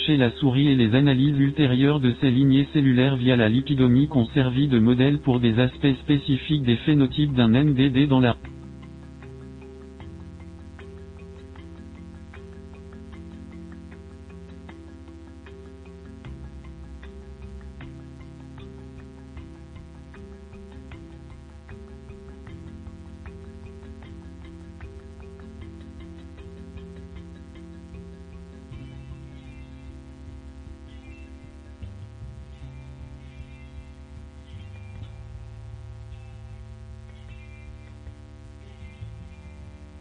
Chez la souris et les analyses ultérieures de ces lignées cellulaires via la lipidomique ont servi de modèle pour des aspects spécifiques des phénotypes d'un NDD dans la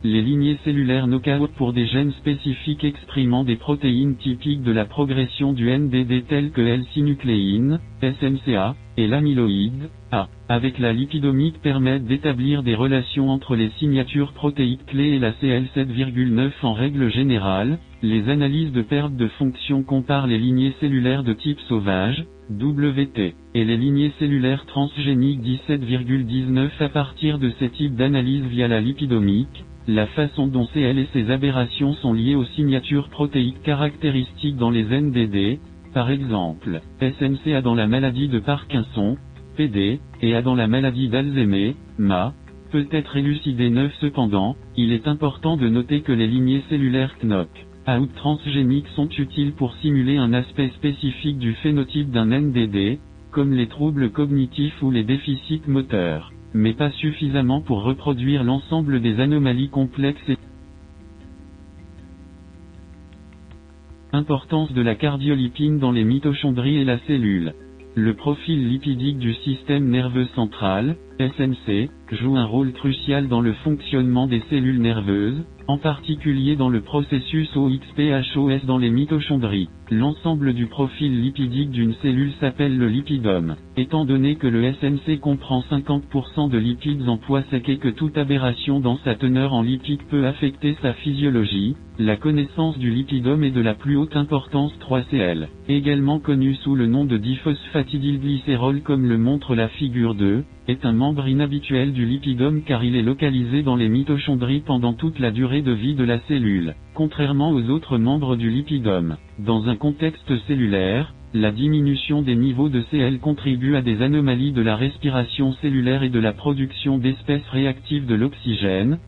les lignées cellulaires knockout pour des gènes spécifiques exprimant des protéines typiques de la progression du NDD telles que L-synucléine, SMCA, et l'amyloïde, A, avec la lipidomique permettent d'établir des relations entre les signatures protéiques clés et la CL7,9 en règle générale, les analyses de perte de fonction comparent les lignées cellulaires de type sauvage, WT, et les lignées cellulaires transgéniques 17,19 à partir de ces types d'analyse via la lipidomique, la façon dont CL et ses aberrations sont liées aux signatures protéiques caractéristiques dans les NDD, par exemple, SMCA dans la maladie de Parkinson, PD, et A dans la maladie d'Alzheimer, MA, peut être élucidé neuf cependant, il est important de noter que les lignées cellulaires KNOC, out transgéniques sont utiles pour simuler un aspect spécifique du phénotype d'un NDD, comme les troubles cognitifs ou les déficits moteurs mais pas suffisamment pour reproduire l'ensemble des anomalies complexes et Importance de la cardiolipine dans les mitochondries et la cellule. Le profil lipidique du système nerveux central, SNC, joue un rôle crucial dans le fonctionnement des cellules nerveuses, en particulier dans le processus OXPHOS dans les mitochondries. L'ensemble du profil lipidique d'une cellule s'appelle le lipidome. Étant donné que le SNC comprend 50% de lipides en poids sec et que toute aberration dans sa teneur en lipides peut affecter sa physiologie, la connaissance du lipidome est de la plus haute importance 3CL, également connu sous le nom de diphosphatidylglycérol comme le montre la figure 2, est un membre inhabituel du lipidome car il est localisé dans les mitochondries pendant toute la durée de vie de la cellule, contrairement aux autres membres du lipidome. Dans un contexte cellulaire, la diminution des niveaux de CL contribue à des anomalies de la respiration cellulaire et de la production d'espèces réactives de l'oxygène,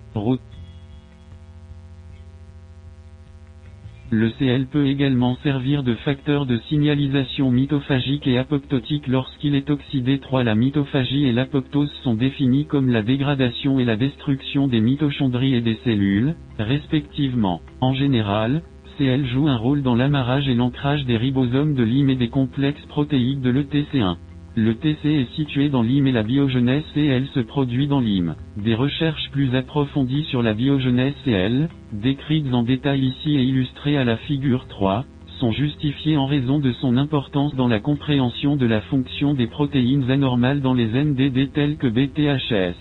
Le CL peut également servir de facteur de signalisation mitophagique et apoptotique lorsqu'il est oxydé 3. La mitophagie et l'apoptose sont définis comme la dégradation et la destruction des mitochondries et des cellules, respectivement. En général, CL joue un rôle dans l'amarrage et l'ancrage des ribosomes de l'hym et des complexes protéiques de l'ETC1. Le TC est situé dans l'hym et la biogenèse CL se produit dans l'hym. Des recherches plus approfondies sur la biogenèse CL, décrites en détail ici et illustrées à la figure 3, sont justifiées en raison de son importance dans la compréhension de la fonction des protéines anormales dans les NDD telles que BTHS.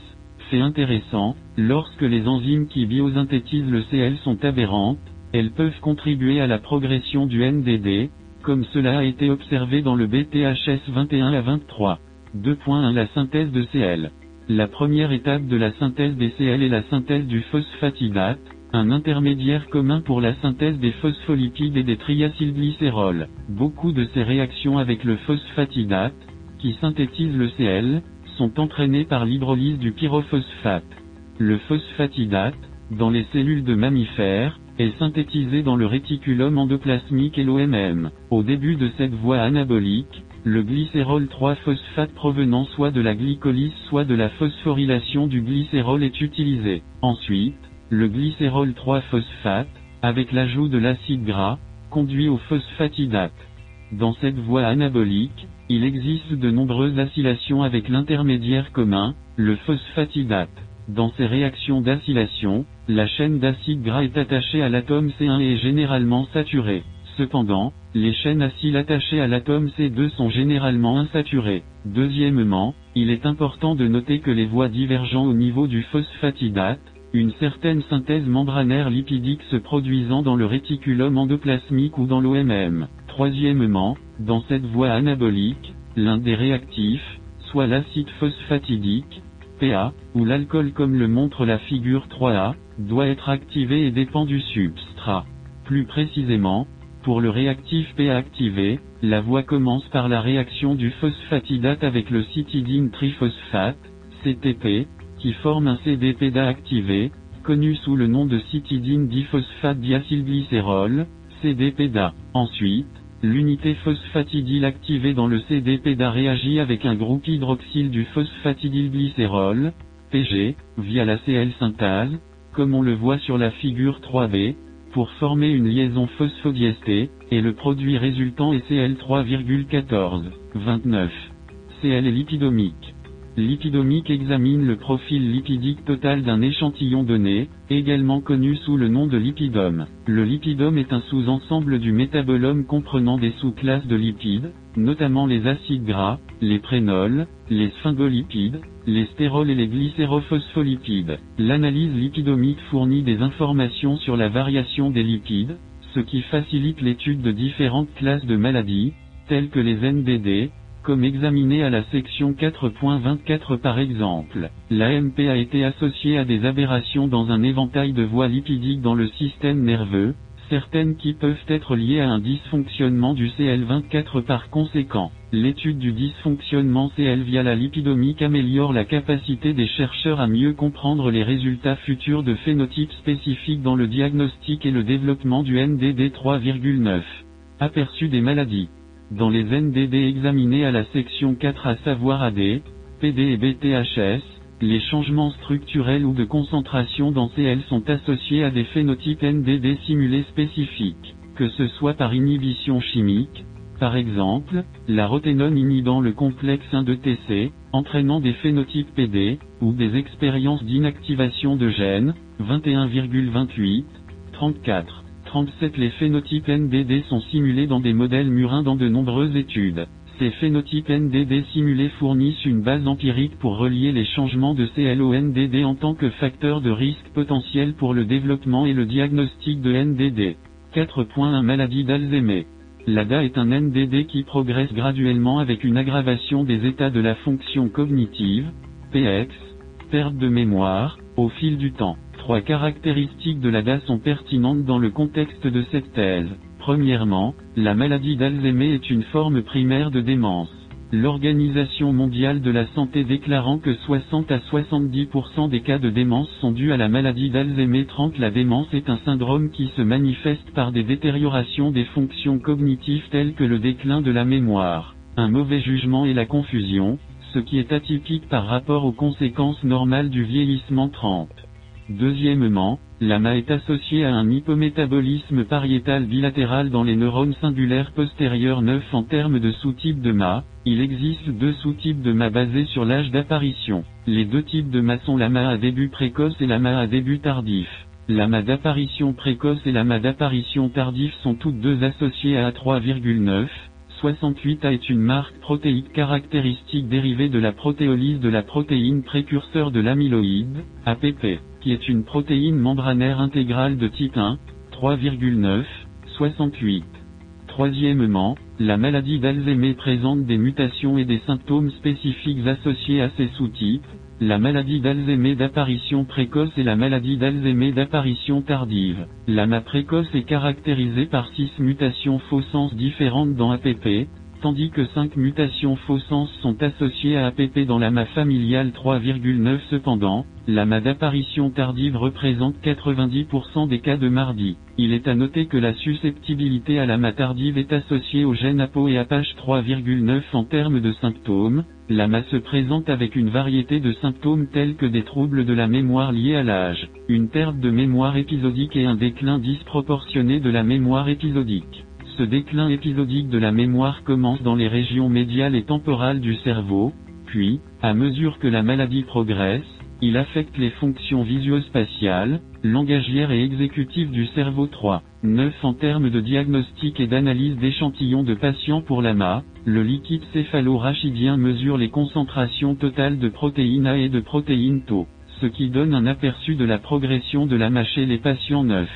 C'est intéressant, lorsque les enzymes qui biosynthétisent le CL sont aberrantes, elles peuvent contribuer à la progression du NDD, comme cela a été observé dans le BTHS 21 à 23. 2.1 La synthèse de Cl. La première étape de la synthèse des Cl est la synthèse du phosphatidate, un intermédiaire commun pour la synthèse des phospholipides et des triacylglycérols. Beaucoup de ces réactions avec le phosphatidate, qui synthétise le Cl, sont entraînées par l'hydrolyse du pyrophosphate. Le phosphatidate, dans les cellules de mammifères, est synthétisé dans le réticulum endoplasmique et l'OMM. Au début de cette voie anabolique, le glycérol 3-phosphate provenant soit de la glycolyse soit de la phosphorylation du glycérol est utilisé. Ensuite, le glycérol 3-phosphate, avec l'ajout de l'acide gras, conduit au phosphatidate. Dans cette voie anabolique, il existe de nombreuses acylations avec l'intermédiaire commun, le phosphatidate. Dans ces réactions d'acylation, la chaîne d'acide gras est attachée à l'atome C1 et est généralement saturée. Cependant, les chaînes acyles attachées à l'atome C2 sont généralement insaturées. Deuxièmement, il est important de noter que les voies divergent au niveau du phosphatidate, une certaine synthèse membranaire lipidique se produisant dans le réticulum endoplasmique ou dans l'OMM. Troisièmement, dans cette voie anabolique, l'un des réactifs, soit l'acide phosphatidique, PA, ou l'alcool comme le montre la figure 3A, doit être activé et dépend du substrat. Plus précisément, pour le réactif PA activé, la voie commence par la réaction du phosphatidate avec le citidine triphosphate, CTP, qui forme un CDPDA activé, connu sous le nom de citidine diphosphate diacylglycérol, CDPDA. Ensuite, l'unité phosphatidyle activée dans le CDPDA réagit avec un groupe hydroxyle du phosphatidylglycérol, PG, via la CL synthase, comme on le voit sur la figure 3b, pour former une liaison phosphodiestée, et le produit résultant est Cl3,14, 29. Cl est lipidomique. Lipidomique examine le profil lipidique total d'un échantillon donné, également connu sous le nom de lipidome. Le lipidome est un sous-ensemble du métabolome comprenant des sous-classes de lipides, notamment les acides gras, les prénols, les sphingolipides, les stérols et les glycérophospholipides. L'analyse lipidomique fournit des informations sur la variation des lipides, ce qui facilite l'étude de différentes classes de maladies, telles que les NDD, comme examiné à la section 4.24 par exemple. L'AMP a été associée à des aberrations dans un éventail de voies lipidiques dans le système nerveux, certaines qui peuvent être liées à un dysfonctionnement du CL24 par conséquent. L'étude du dysfonctionnement CL via la lipidomique améliore la capacité des chercheurs à mieux comprendre les résultats futurs de phénotypes spécifiques dans le diagnostic et le développement du NDD 3,9. Aperçu des maladies. Dans les NDD examinés à la section 4 à savoir AD, PD et BTHS, les changements structurels ou de concentration dans CL sont associés à des phénotypes NDD simulés spécifiques, que ce soit par inhibition chimique, par exemple, la roténone inhibant le complexe 1 de TC, entraînant des phénotypes PD, ou des expériences d'inactivation de gènes, 21,28, 34. 37 Les phénotypes NDD sont simulés dans des modèles murins dans de nombreuses études. Ces phénotypes NDD simulés fournissent une base empirique pour relier les changements de CL au NDD en tant que facteur de risque potentiel pour le développement et le diagnostic de NDD. 4.1 Maladie d'Alzheimer. L'ADA est un NDD qui progresse graduellement avec une aggravation des états de la fonction cognitive, PX, perte de mémoire, au fil du temps. Trois caractéristiques de l'ADA sont pertinentes dans le contexte de cette thèse. Premièrement, la maladie d'Alzheimer est une forme primaire de démence. L'Organisation mondiale de la santé déclarant que 60 à 70% des cas de démence sont dus à la maladie d'Alzheimer 30 La démence est un syndrome qui se manifeste par des détériorations des fonctions cognitives telles que le déclin de la mémoire, un mauvais jugement et la confusion, ce qui est atypique par rapport aux conséquences normales du vieillissement 30. Deuxièmement, l'AMA est associé à un hypométabolisme pariétal bilatéral dans les neurones singulaires postérieurs 9 en termes de sous-types de MA. Il existe deux sous-types de MA basés sur l'âge d'apparition. Les deux types de MA sont l'AMA à début précoce et l'AMA à début tardif. L'AMA d'apparition précoce et l'AMA d'apparition tardif sont toutes deux associées à A3,9. 68A est une marque protéique caractéristique dérivée de la protéolyse de la protéine précurseur de l'amyloïde, APP est une protéine membranaire intégrale de type 1, 3,9, 68. Troisièmement, la maladie d'Alzheimer présente des mutations et des symptômes spécifiques associés à ces sous-types, la maladie d'Alzheimer d'apparition précoce et la maladie d'Alzheimer d'apparition tardive. L'AMA précoce est caractérisée par 6 mutations faux sens différentes dans APP, tandis que 5 mutations faux sens sont associées à APP dans l'AMA familiale 3,9 cependant, l'AMA d'apparition tardive représente 90% des cas de mardi. Il est à noter que la susceptibilité à l'AMA tardive est associée au gène APO et APACH 3,9 en termes de symptômes. L'AMA se présente avec une variété de symptômes tels que des troubles de la mémoire liés à l'âge, une perte de mémoire épisodique et un déclin disproportionné de la mémoire épisodique. Ce déclin épisodique de la mémoire commence dans les régions médiales et temporales du cerveau, puis, à mesure que la maladie progresse, il affecte les fonctions visuospatiales, langagières et exécutives du cerveau 3. 9 En termes de diagnostic et d'analyse d'échantillons de patients pour l'AMA, le liquide céphalo-rachidien mesure les concentrations totales de protéines A et de protéines Tau, ce qui donne un aperçu de la progression de l'AMA chez les patients 9.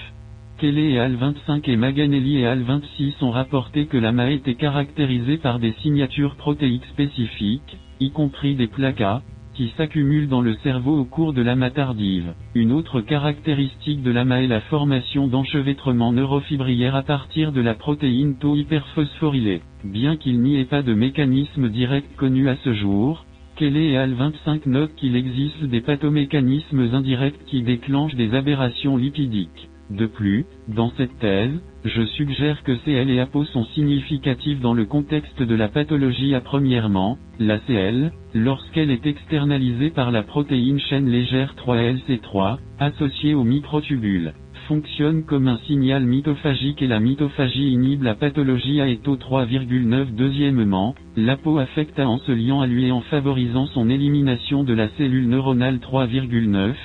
Kelly et Al25 et Maganelli et Al26 ont rapporté que l'AMA était caractérisée par des signatures protéiques spécifiques, y compris des placas, qui s'accumulent dans le cerveau au cours de l'AMA tardive. Une autre caractéristique de l'AMA est la formation d'enchevêtrements neurofibrières à partir de la protéine tau hyperphosphorylée. Bien qu'il n'y ait pas de mécanisme direct connu à ce jour, Kelly et Al25 notent qu'il existe des pathomécanismes indirects qui déclenchent des aberrations lipidiques. De plus, dans cette thèse, je suggère que CL et APO sont significatifs dans le contexte de la pathologie à premièrement, la CL, lorsqu'elle est externalisée par la protéine chaîne légère 3LC3, associée aux microtubules, fonctionne comme un signal mitophagique et la mitophagie inhibe la pathologie AETO 3,9 Deuxièmement, l'APO affecte en se liant à lui et en favorisant son élimination de la cellule neuronale 3,9,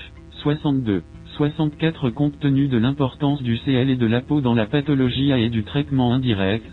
62. 64 Compte tenu de l'importance du CL et de l'APO dans la pathologie A et du traitement indirect,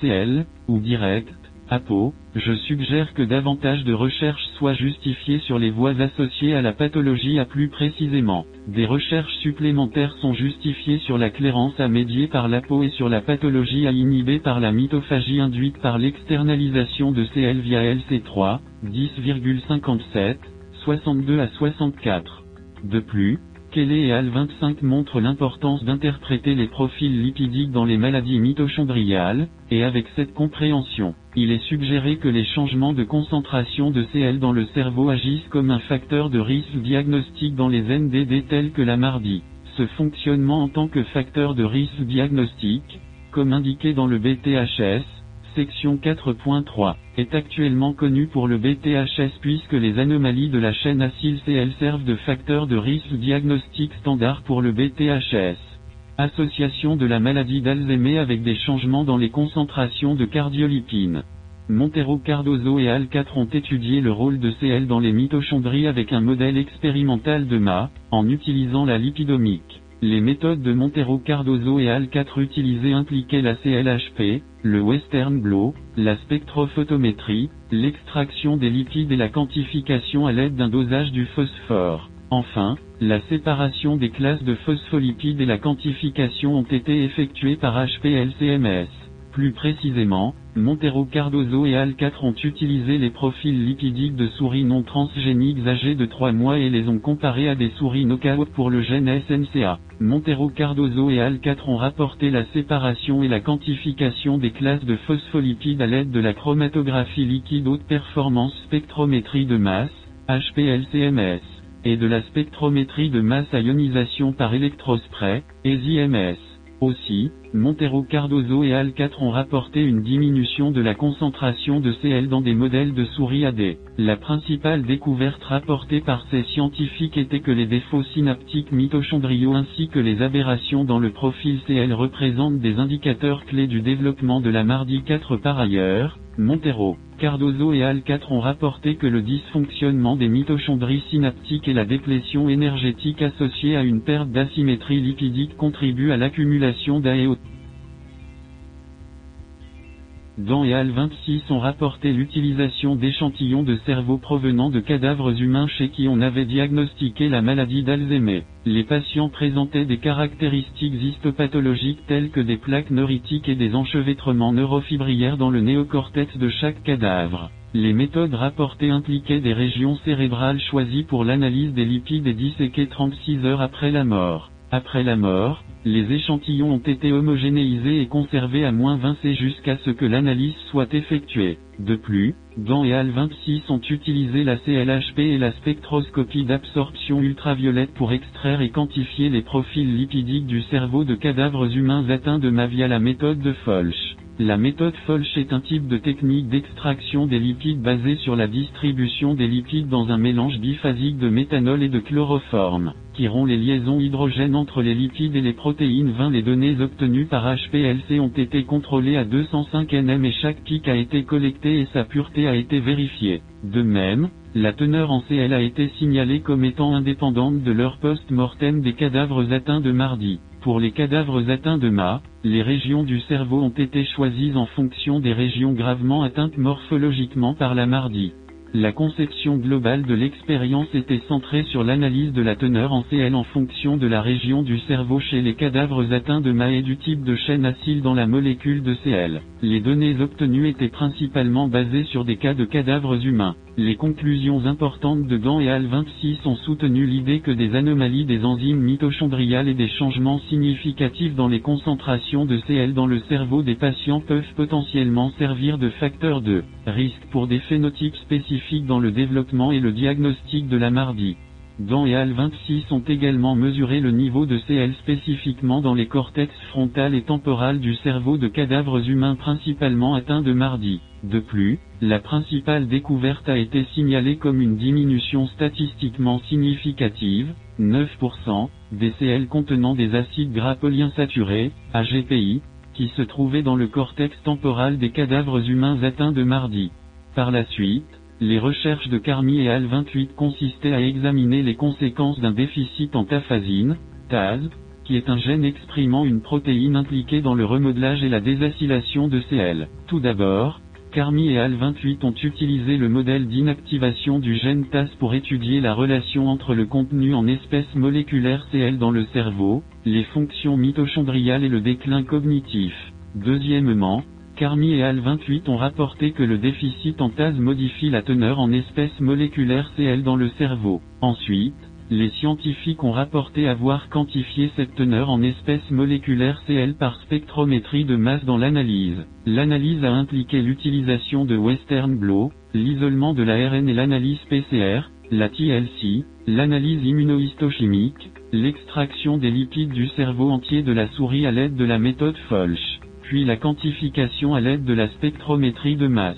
CL, ou direct, APO, je suggère que davantage de recherches soient justifiées sur les voies associées à la pathologie A plus précisément. Des recherches supplémentaires sont justifiées sur la clairance A médiée par l'APO et sur la pathologie A inhibée par la mitophagie induite par l'externalisation de CL via LC3, 10,57, 62 à 64. De plus, Kelly et Al25 montrent l'importance d'interpréter les profils lipidiques dans les maladies mitochondriales, et avec cette compréhension, il est suggéré que les changements de concentration de CL dans le cerveau agissent comme un facteur de risque diagnostique dans les NDD tels que la mardi. Ce fonctionnement en tant que facteur de risque diagnostique, comme indiqué dans le BTHS, section 4.3, est actuellement connu pour le BTHS puisque les anomalies de la chaîne acyl-CL servent de facteur de risque diagnostic standard pour le BTHS. Association de la maladie d'Alzheimer avec des changements dans les concentrations de cardiolipines. Montero Cardozo et Al 4 ont étudié le rôle de CL dans les mitochondries avec un modèle expérimental de MA, en utilisant la lipidomique. Les méthodes de Montero Cardozo et Al 4 utilisées impliquaient la CLHP, le Western Blot, la spectrophotométrie, l'extraction des lipides et la quantification à l'aide d'un dosage du phosphore. Enfin, la séparation des classes de phospholipides et la quantification ont été effectuées par HPLCMS. Plus précisément, Montero Cardozo et Al 4 ont utilisé les profils lipidiques de souris non transgéniques âgées de 3 mois et les ont comparés à des souris knockout pour le gène SNCA. Montero Cardozo et Al 4 ont rapporté la séparation et la quantification des classes de phospholipides à l'aide de la chromatographie liquide haute performance spectrométrie de masse, HPLCMS, et de la spectrométrie de masse à ionisation par électrospray, ESIMS. Aussi, Montero Cardozo et Al 4 ont rapporté une diminution de la concentration de CL dans des modèles de souris AD. La principale découverte rapportée par ces scientifiques était que les défauts synaptiques mitochondriaux ainsi que les aberrations dans le profil CL représentent des indicateurs clés du développement de la mardi 4 par ailleurs. Montero, Cardozo et Al 4 ont rapporté que le dysfonctionnement des mitochondries synaptiques et la déplétion énergétique associée à une perte d'asymétrie lipidique contribuent à l'accumulation d'AEO. Dan et Al 26 ont rapporté l'utilisation d'échantillons de cerveau provenant de cadavres humains chez qui on avait diagnostiqué la maladie d'Alzheimer. Les patients présentaient des caractéristiques histopathologiques telles que des plaques neuritiques et des enchevêtrements neurofibrières dans le néocortex de chaque cadavre. Les méthodes rapportées impliquaient des régions cérébrales choisies pour l'analyse des lipides et disséquées 36 heures après la mort. Après la mort, les échantillons ont été homogénéisés et conservés à moins 20 C jusqu'à ce que l'analyse soit effectuée. De plus, Gant et Al 26 ont utilisé la CLHP et la spectroscopie d'absorption ultraviolette pour extraire et quantifier les profils lipidiques du cerveau de cadavres humains atteints de MA via la méthode de Folch. La méthode Folch est un type de technique d'extraction des lipides basée sur la distribution des lipides dans un mélange biphasique de méthanol et de chloroforme, qui rompt les liaisons hydrogènes entre les lipides et les protéines 20. Les données obtenues par HPLC ont été contrôlées à 205 nm et chaque pic a été collecté et sa pureté a été vérifiée. De même, la teneur en CL a été signalée comme étant indépendante de leur post-mortem des cadavres atteints de mardi. Pour les cadavres atteints de MA, les régions du cerveau ont été choisies en fonction des régions gravement atteintes morphologiquement par la mardi. La conception globale de l'expérience était centrée sur l'analyse de la teneur en CL en fonction de la région du cerveau chez les cadavres atteints de MA et du type de chaîne acide dans la molécule de CL. Les données obtenues étaient principalement basées sur des cas de cadavres humains. Les conclusions importantes de Gant et Al 26 ont soutenu l'idée que des anomalies des enzymes mitochondriales et des changements significatifs dans les concentrations de CL dans le cerveau des patients peuvent potentiellement servir de facteur de risque pour des phénotypes spécifiques dans le développement et le diagnostic de la mardie. Gant et Al 26 ont également mesuré le niveau de CL spécifiquement dans les cortex frontal et temporal du cerveau de cadavres humains principalement atteints de mardi. De plus, la principale découverte a été signalée comme une diminution statistiquement significative, 9%, des CL contenant des acides gras polyinsaturés, AGPI, qui se trouvaient dans le cortex temporal des cadavres humains atteints de mardi. Par la suite, les recherches de Carmi et Al 28 consistaient à examiner les conséquences d'un déficit en taphasine, TAS, qui est un gène exprimant une protéine impliquée dans le remodelage et la désacylation de CL. Tout d'abord, Carmi et Al 28 ont utilisé le modèle d'inactivation du gène TAS pour étudier la relation entre le contenu en espèces moléculaires CL dans le cerveau, les fonctions mitochondriales et le déclin cognitif. Deuxièmement, Carmi et Al 28 ont rapporté que le déficit en TAS modifie la teneur en espèces moléculaires CL dans le cerveau. Ensuite, les scientifiques ont rapporté avoir quantifié cette teneur en espèces moléculaires CL par spectrométrie de masse dans l'analyse. L'analyse a impliqué l'utilisation de Western blot, l'isolement de l'ARN et l'analyse PCR, la TLC, l'analyse immunohistochimique, l'extraction des lipides du cerveau entier de la souris à l'aide de la méthode Folch puis la quantification à l'aide de la spectrométrie de masse.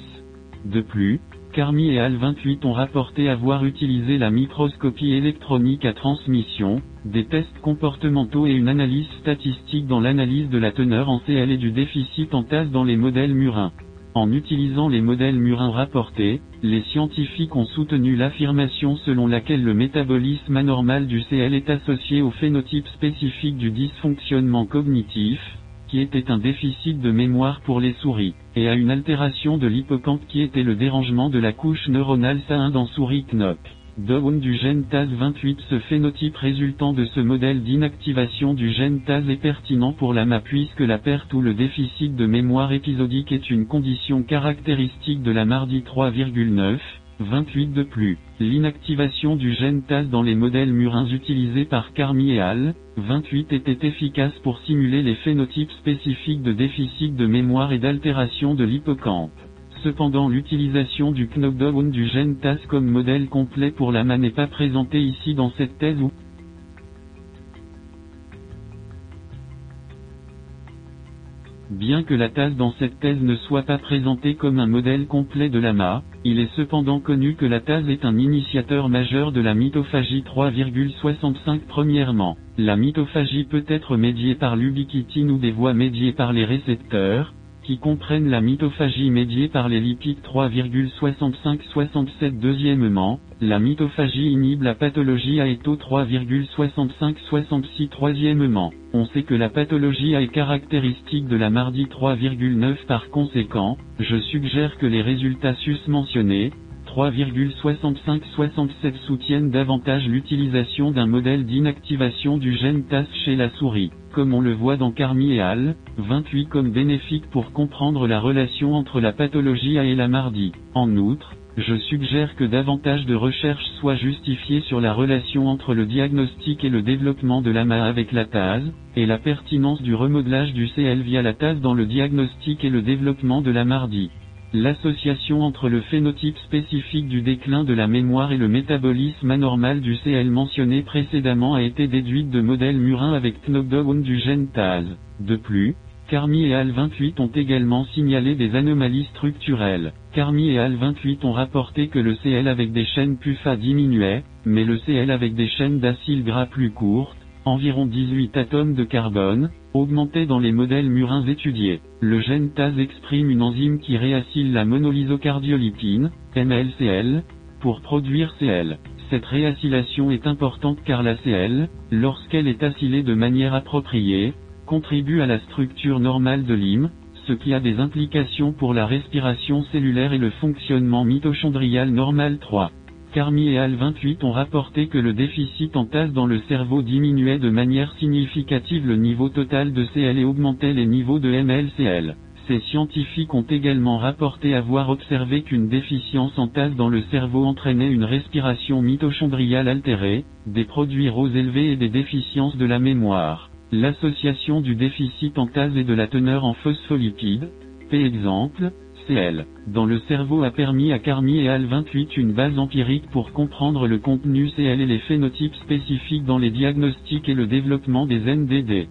De plus, Carmi et Al 28 ont rapporté avoir utilisé la microscopie électronique à transmission, des tests comportementaux et une analyse statistique dans l'analyse de la teneur en CL et du déficit en TAS dans les modèles murins. En utilisant les modèles murins rapportés, les scientifiques ont soutenu l'affirmation selon laquelle le métabolisme anormal du CL est associé au phénotype spécifique du dysfonctionnement cognitif, qui était un déficit de mémoire pour les souris, et à une altération de l'hippocampe qui était le dérangement de la couche neuronale SA1 dans souris KNOP. Down du gène TAS28 Ce phénotype résultant de ce modèle d'inactivation du gène TAS est pertinent pour la MA puisque la perte ou le déficit de mémoire épisodique est une condition caractéristique de la mardi 3,9, 28 de plus. L'inactivation du gène TAS dans les modèles murins utilisés par Carmi et Al, 28 était efficace pour simuler les phénotypes spécifiques de déficit de mémoire et d'altération de l'hippocampe. Cependant l'utilisation du knockdown du gène TAS comme modèle complet pour la MA n'est pas présentée ici dans cette thèse ou Bien que la TAS dans cette thèse ne soit pas présentée comme un modèle complet de l'AMA, il est cependant connu que la TAS est un initiateur majeur de la mitophagie 3,65 Premièrement, la mitophagie peut être médiée par l'ubiquitine ou des voies médiées par les récepteurs, qui comprennent la mitophagie médiée par les lipides 3,65-67 Deuxièmement, la mitophagie inhibe la pathologie AETO 3,65-66 Troisièmement, on sait que la pathologie A est caractéristique de la mardi 3,9 par conséquent, je suggère que les résultats sus-mentionnés, 3,65-67 soutiennent davantage l'utilisation d'un modèle d'inactivation du gène TAS chez la souris comme on le voit dans Carmi et Al, 28 comme bénéfique pour comprendre la relation entre la pathologie A et la mardi. En outre, je suggère que davantage de recherches soient justifiées sur la relation entre le diagnostic et le développement de l'AMA avec la TAS, et la pertinence du remodelage du CL via la TAS dans le diagnostic et le développement de la mardi. L'association entre le phénotype spécifique du déclin de la mémoire et le métabolisme anormal du CL mentionné précédemment a été déduite de modèles murins avec knockdown du gène TAS. De plus, Carmi et AL28 ont également signalé des anomalies structurelles. Carmi et AL28 ont rapporté que le CL avec des chaînes PUFA diminuait, mais le CL avec des chaînes d'acyle gras plus courtes, environ 18 atomes de carbone, augmentait dans les modèles murins étudiés. Le gène TAS exprime une enzyme qui réacyle la monolysocardiolipine, MLCL, pour produire CL. Cette réacylation est importante car la CL, lorsqu'elle est acylée de manière appropriée, contribue à la structure normale de l'hymne, ce qui a des implications pour la respiration cellulaire et le fonctionnement mitochondrial normal 3. Carmi et AL28 ont rapporté que le déficit en tasse dans le cerveau diminuait de manière significative le niveau total de CL et augmentait les niveaux de MLCL. Ces scientifiques ont également rapporté avoir observé qu'une déficience en tasse dans le cerveau entraînait une respiration mitochondriale altérée, des produits roses élevés et des déficiences de la mémoire. L'association du déficit en tase et de la teneur en phospholipides, p. exemple, Dans le cerveau a permis à Carmi et AL28 une base empirique pour comprendre le contenu CL et les phénotypes spécifiques dans les diagnostics et le développement des NDD.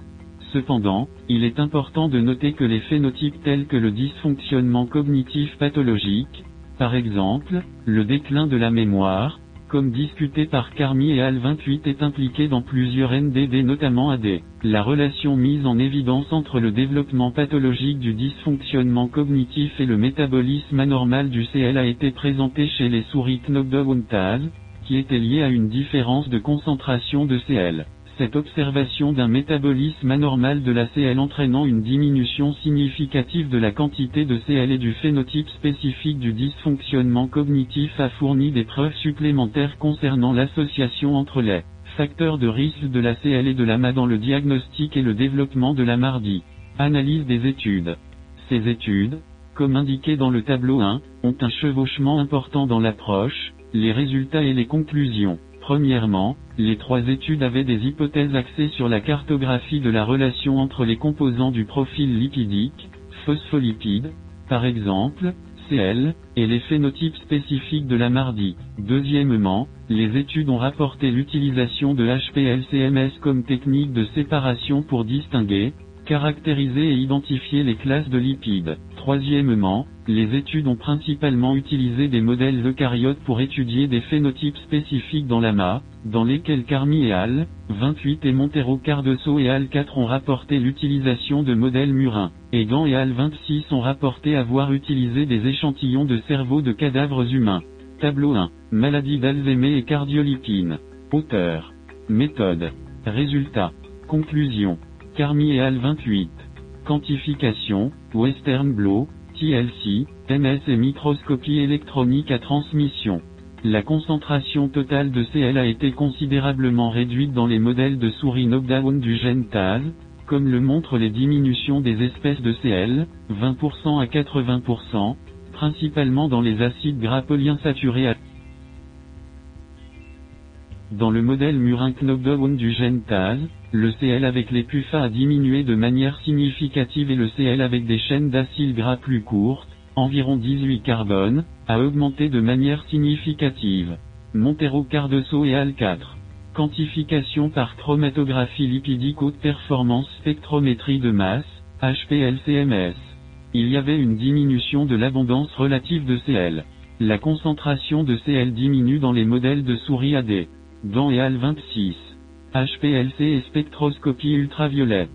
Cependant, il est important de noter que les phénotypes tels que le dysfonctionnement cognitif pathologique, par exemple, le déclin de la mémoire, comme discuté par Carmi et AL28 est impliqué dans plusieurs NDD notamment AD. La relation mise en évidence entre le développement pathologique du dysfonctionnement cognitif et le métabolisme anormal du CL a été présentée chez les souris Knockdown qui était liée à une différence de concentration de CL cette observation d'un métabolisme anormal de la CL entraînant une diminution significative de la quantité de CL et du phénotype spécifique du dysfonctionnement cognitif a fourni des preuves supplémentaires concernant l'association entre les facteurs de risque de la CL et de l'AMA dans le diagnostic et le développement de la MARDI. Analyse des études. Ces études, comme indiqué dans le tableau 1, ont un chevauchement important dans l'approche, les résultats et les conclusions. Premièrement, les trois études avaient des hypothèses axées sur la cartographie de la relation entre les composants du profil lipidique, phospholipides, par exemple, CL, et les phénotypes spécifiques de la MARDI. Deuxièmement, les études ont rapporté l'utilisation de HPLCMS comme technique de séparation pour distinguer, caractériser et identifier les classes de lipides. Troisièmement, les études ont principalement utilisé des modèles eucaryotes pour étudier des phénotypes spécifiques dans l'AMA, dans lesquels Carmi et Al, 28 et Montero Cardoso et Al 4 ont rapporté l'utilisation de modèles murins. Egan et Al 26 ont rapporté avoir utilisé des échantillons de cerveau de cadavres humains. Tableau 1. Maladie d'Alzheimer et cardiolipine. Auteur. Méthode. Résultat. Conclusion. Carmi et Al 28. Quantification, Western Blot, TLC, MS et microscopie électronique à transmission. La concentration totale de CL a été considérablement réduite dans les modèles de souris knockdown du gène comme le montrent les diminutions des espèces de CL, 20% à 80%, principalement dans les acides gras polyinsaturés à dans le modèle murin knockdown du gène le CL avec les PUFA a diminué de manière significative et le CL avec des chaînes d'acyle gras plus courtes, environ 18 carbone, a augmenté de manière significative. Montero Cardoso et AL4. Quantification par chromatographie lipidique haute performance spectrométrie de masse, HPLCMS. Il y avait une diminution de l'abondance relative de CL. La concentration de CL diminue dans les modèles de souris AD. Dans et AL26. HPLC et spectroscopie ultraviolette.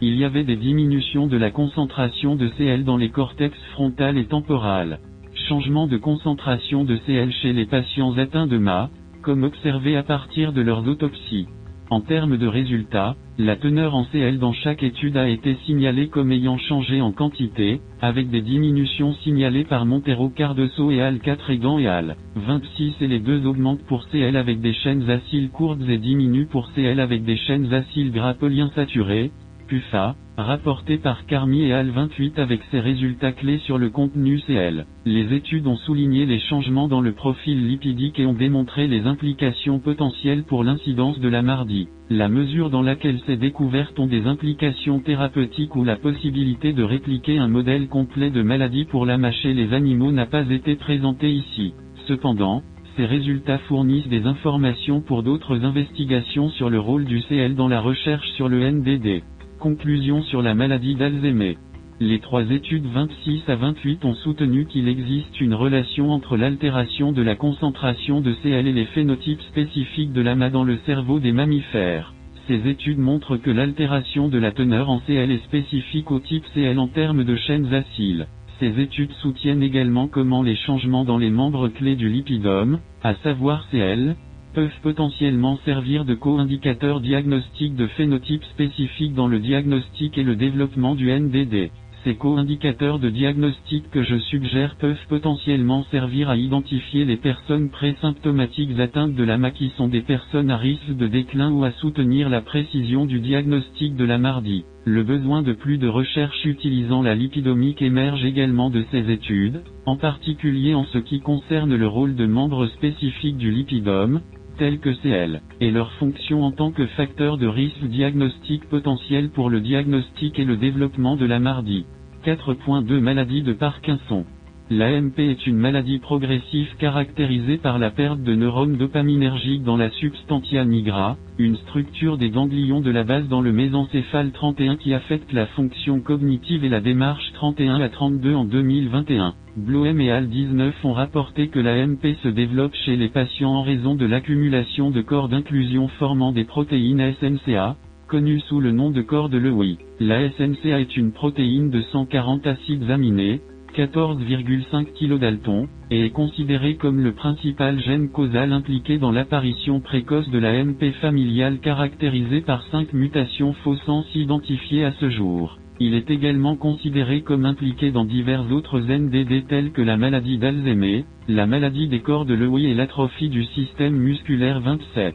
Il y avait des diminutions de la concentration de CL dans les cortex frontal et temporal. Changement de concentration de CL chez les patients atteints de MA, comme observé à partir de leurs autopsies. En termes de résultats, la teneur en CL dans chaque étude a été signalée comme ayant changé en quantité, avec des diminutions signalées par Montero Cardoso et AL 4 et Gant et AL 26 et les deux augmentent pour CL avec des chaînes acyles courtes et diminuent pour CL avec des chaînes acyles gras polyinsaturés, PUFA, rapporté par Carmi et Al 28 avec ses résultats clés sur le contenu CL. Les études ont souligné les changements dans le profil lipidique et ont démontré les implications potentielles pour l'incidence de la MARDI. La mesure dans laquelle ces découvertes ont des implications thérapeutiques ou la possibilité de répliquer un modèle complet de maladie pour la chez les animaux n'a pas été présentée ici. Cependant, ces résultats fournissent des informations pour d'autres investigations sur le rôle du CL dans la recherche sur le NDD. Conclusion sur la maladie d'Alzheimer. Les trois études 26 à 28 ont soutenu qu'il existe une relation entre l'altération de la concentration de CL et les phénotypes spécifiques de l'AMA dans le cerveau des mammifères. Ces études montrent que l'altération de la teneur en CL est spécifique au type CL en termes de chaînes acyles. Ces études soutiennent également comment les changements dans les membres clés du lipidome, à savoir CL, peuvent potentiellement servir de co-indicateurs diagnostiques de phénotypes spécifiques dans le diagnostic et le développement du NDD. Ces co-indicateurs de diagnostic que je suggère peuvent potentiellement servir à identifier les personnes présymptomatiques atteintes de l'AMA qui sont des personnes à risque de déclin ou à soutenir la précision du diagnostic de la MARDI. Le besoin de plus de recherches utilisant la lipidomique émerge également de ces études, en particulier en ce qui concerne le rôle de membres spécifiques du lipidome, tels que CL, et leur fonction en tant que facteur de risque diagnostique potentiel pour le diagnostic et le développement de la MARDI. 4.2 Maladie de Parkinson. L'AMP est une maladie progressive caractérisée par la perte de neurones dopaminergiques dans la substantia nigra, une structure des ganglions de la base dans le mésencéphale 31 qui affecte la fonction cognitive et la démarche 31 à 32 en 2021. Bloem et Al 19 ont rapporté que l'AMP se développe chez les patients en raison de l'accumulation de corps d'inclusion formant des protéines SNCA, connu sous le nom de corps de Lewy. La SNCA est une protéine de 140 acides aminés, 14,5 kDalton, et est considérée comme le principal gène causal impliqué dans l'apparition précoce de la MP familiale caractérisée par 5 mutations fausses identifiées à ce jour. Il est également considéré comme impliqué dans divers autres NDD tels que la maladie d'Alzheimer, la maladie des corps de Lewy et l'atrophie du système musculaire 27.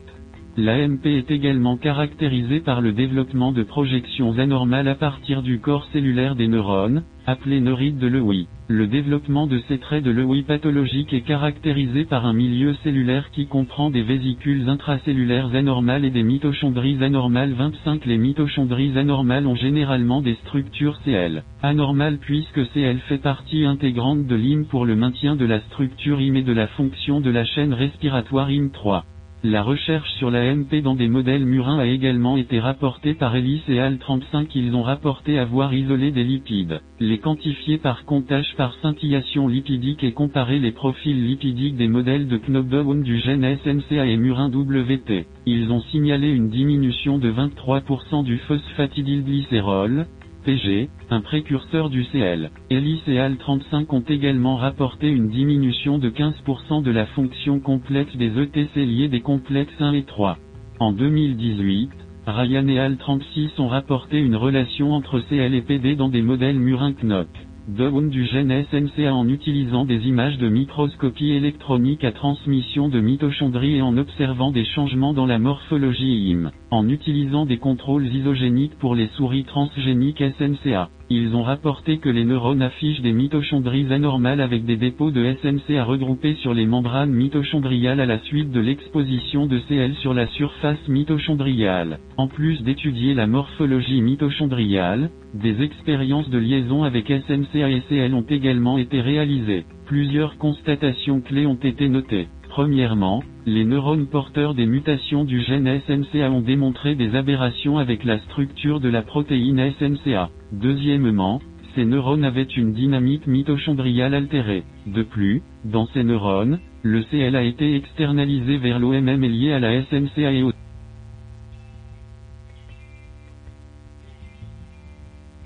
L'AMP est également caractérisée par le développement de projections anormales à partir du corps cellulaire des neurones, appelés neurites de Lewy. Le développement de ces traits de Lewy pathologiques est caractérisé par un milieu cellulaire qui comprend des vésicules intracellulaires anormales et des mitochondries anormales 25. Les mitochondries anormales ont généralement des structures CL. Anormales puisque CL fait partie intégrante de l'IM pour le maintien de la structure IM et de la fonction de la chaîne respiratoire IM3. La recherche sur la MP dans des modèles murins a également été rapportée par Ellis et Al 35 ils ont rapporté avoir isolé des lipides, les quantifier par comptage par scintillation lipidique et comparer les profils lipidiques des modèles de knockdown du gène SNCA et murin WT. Ils ont signalé une diminution de 23% du phosphatidylglycérol, PG, un précurseur du CL. Ellis et Al 35 ont également rapporté une diminution de 15% de la fonction complexe des ETC liés des complexes 1 et 3. En 2018, Ryan et Al 36 ont rapporté une relation entre CL et PD dans des modèles murin-knock du gène SNCA en utilisant des images de microscopie électronique à transmission de mitochondries et en observant des changements dans la morphologie IM, en utilisant des contrôles isogéniques pour les souris transgéniques SNCA. Ils ont rapporté que les neurones affichent des mitochondries anormales avec des dépôts de SNCA regroupés sur les membranes mitochondriales à la suite de l'exposition de CL sur la surface mitochondriale. En plus d'étudier la morphologie mitochondriale, des expériences de liaison avec SNCA et CL ont également été réalisées. Plusieurs constatations clés ont été notées. Premièrement, les neurones porteurs des mutations du gène SNCA ont démontré des aberrations avec la structure de la protéine SNCA. Deuxièmement, ces neurones avaient une dynamique mitochondriale altérée. De plus, dans ces neurones, le CL a été externalisé vers l'OMM et lié à la SNCA et au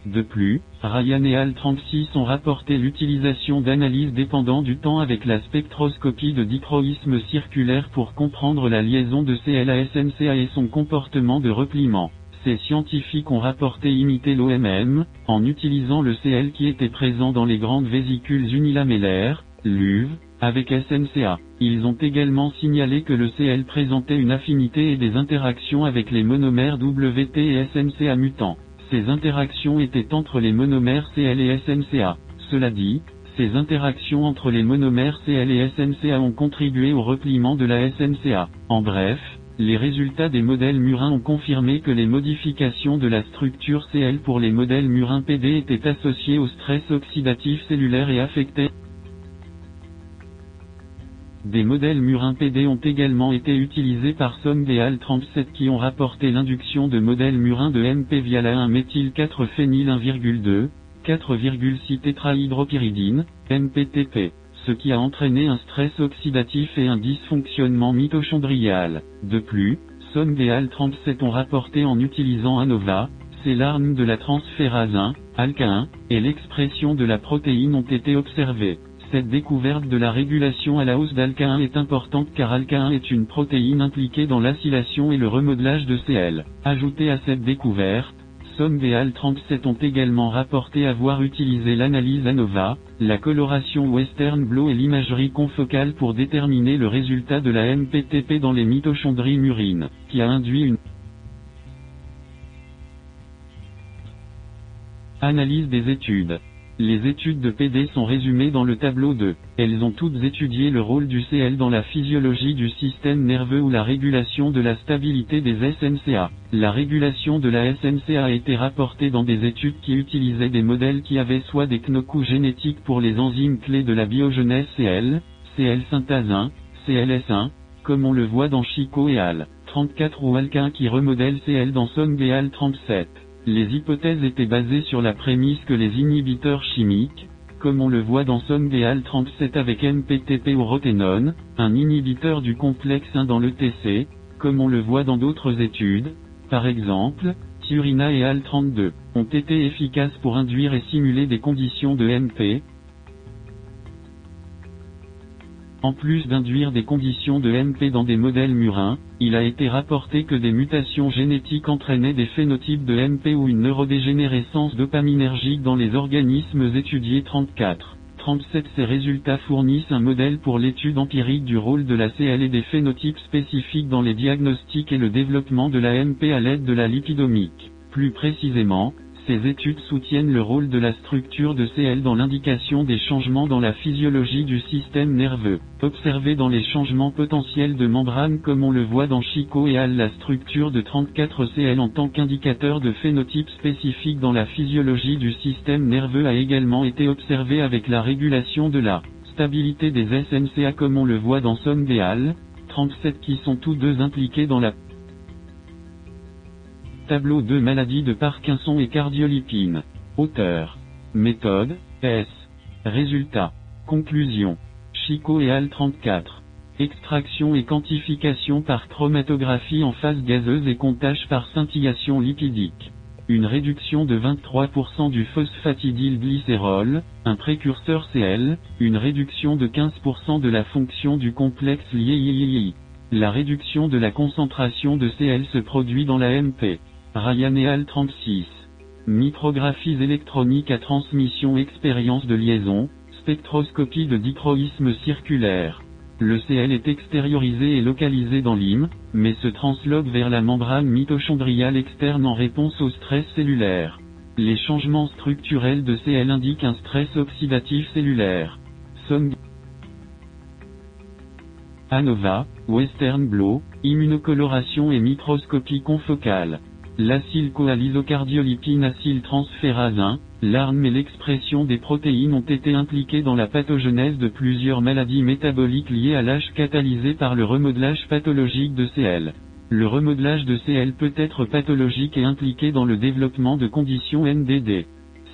De plus, Ryan et Al 36 ont rapporté l'utilisation d'analyses dépendant du temps avec la spectroscopie de dichroïsme circulaire pour comprendre la liaison de CL à SNCA et son comportement de repliement. Ces scientifiques ont rapporté imiter l'OMM, en utilisant le CL qui était présent dans les grandes vésicules unilamellaires, LUV, avec SNCA. Ils ont également signalé que le CL présentait une affinité et des interactions avec les monomères WT et SNCA mutants. Ces interactions étaient entre les monomères CL et SNCA. Cela dit, ces interactions entre les monomères CL et SNCA ont contribué au repliement de la SNCA. En bref, les résultats des modèles murins ont confirmé que les modifications de la structure CL pour les modèles murins PD étaient associées au stress oxydatif cellulaire et affectaient Des modèles murins PD ont également été utilisés par Somdeal 37 qui ont rapporté l'induction de modèles murins de MP via la 1-méthyl-4-phényl 1,2, 4,6 tétrahydropyridine, MPTP, ce qui a entraîné un stress oxydatif et un dysfonctionnement mitochondrial. De plus, Somdeal 37 ont rapporté en utilisant ANOVA, c'est l'arme de la transférase 1, ALK1, et l'expression de la protéine ont été observées. Cette découverte de la régulation à la hausse d'ALK1 est importante car ALK1 est une protéine impliquée dans l'acylation et le remodelage de CL. Ajouté à cette découverte, SOMVAL 37 ont également rapporté avoir utilisé l'analyse ANOVA, la coloration Western Blot et l'imagerie confocale pour déterminer le résultat de la MPTP dans les mitochondries murines, qui a induit une analyse des études. Les études de PD sont résumées dans le tableau 2. Elles ont toutes étudié le rôle du CL dans la physiologie du système nerveux ou la régulation de la stabilité des SNCA. La régulation de la SNCA a été rapportée dans des études qui utilisaient des modèles qui avaient soit des knocous génétiques pour les enzymes clés de la biogenèse CL, CL synthase 1, CLS1, comme on le voit dans Chico et Al. 34 ou Alquin qui remodèle CL dans SOMBAL 37. Les hypothèses étaient basées sur la prémisse que les inhibiteurs chimiques, comme on le voit dans SOMDAL 37 avec MPTP ou roténone, un inhibiteur du complexe 1 dans le TC, comme on le voit dans d'autres études, par exemple, Turina et AL32, ont été efficaces pour induire et simuler des conditions de MP, En plus d'induire des conditions de MP dans des modèles murins, il a été rapporté que des mutations génétiques entraînaient des phénotypes de MP ou une neurodégénérescence dopaminergique dans les organismes étudiés 34. 37 Ces résultats fournissent un modèle pour l'étude empirique du rôle de la CL et des phénotypes spécifiques dans les diagnostics et le développement de la MP à l'aide de la lipidomique. Plus précisément, ces études soutiennent le rôle de la structure de CL dans l'indication des changements dans la physiologie du système nerveux. Observé dans les changements potentiels de membrane comme on le voit dans Chico et Al la structure de 34CL en tant qu'indicateur de phénotype spécifique dans la physiologie du système nerveux a également été observée avec la régulation de la stabilité des SNCA comme on le voit dans Somme des 37 qui sont tous deux impliqués dans la Tableau 2 Maladie de Parkinson et cardiolipine. Auteur. Méthode, S. Résultat. Conclusion. Chico et Al 34. Extraction et quantification par chromatographie en phase gazeuse et comptage par scintillation lipidique. Une réduction de 23% du phosphatidylglycérol, un précurseur CL, une réduction de 15% de la fonction du complexe lié La réduction de la concentration de CL se produit dans la MP. Ryaneal 36. Micrographies électroniques à transmission expérience de liaison, spectroscopie de dichroïsme circulaire. Le CL est extériorisé et localisé dans l'hym, mais se transloque vers la membrane mitochondriale externe en réponse au stress cellulaire. Les changements structurels de CL indiquent un stress oxydatif cellulaire. Song ANOVA, Western Blot, immunocoloration et microscopie confocale. L'acylcoalisocardiolipine acyltransférase 1, l'arme et l'expression des protéines ont été impliquées dans la pathogenèse de plusieurs maladies métaboliques liées à l'âge catalysé par le remodelage pathologique de CL. Le remodelage de CL peut être pathologique et impliqué dans le développement de conditions NDD.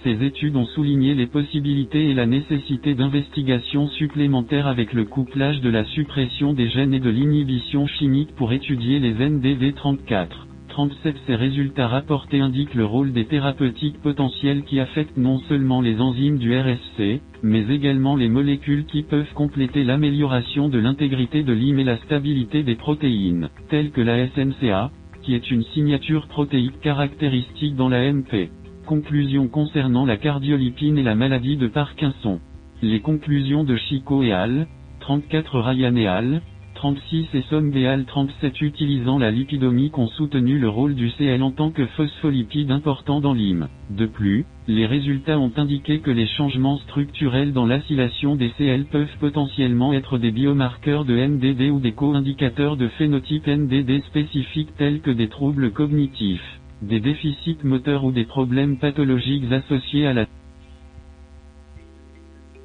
Ces études ont souligné les possibilités et la nécessité d'investigations supplémentaires avec le couplage de la suppression des gènes et de l'inhibition chimique pour étudier les NDD 34. 37 Ces résultats rapportés indiquent le rôle des thérapeutiques potentielles qui affectent non seulement les enzymes du RSC, mais également les molécules qui peuvent compléter l'amélioration de l'intégrité de l'hym et la stabilité des protéines, telles que la SNCA, qui est une signature protéique caractéristique dans la MP. Conclusion concernant la cardiolipine et la maladie de Parkinson. Les conclusions de Chico et Al, 34 Ryan et Al, 36 et Sombeal 37 utilisant la lipidomique ont soutenu le rôle du CL en tant que phospholipide important dans l'hym. De plus, les résultats ont indiqué que les changements structurels dans l'acylation des CL peuvent potentiellement être des biomarqueurs de NDD ou des co-indicateurs de phénotype NDD spécifiques tels que des troubles cognitifs, des déficits moteurs ou des problèmes pathologiques associés à la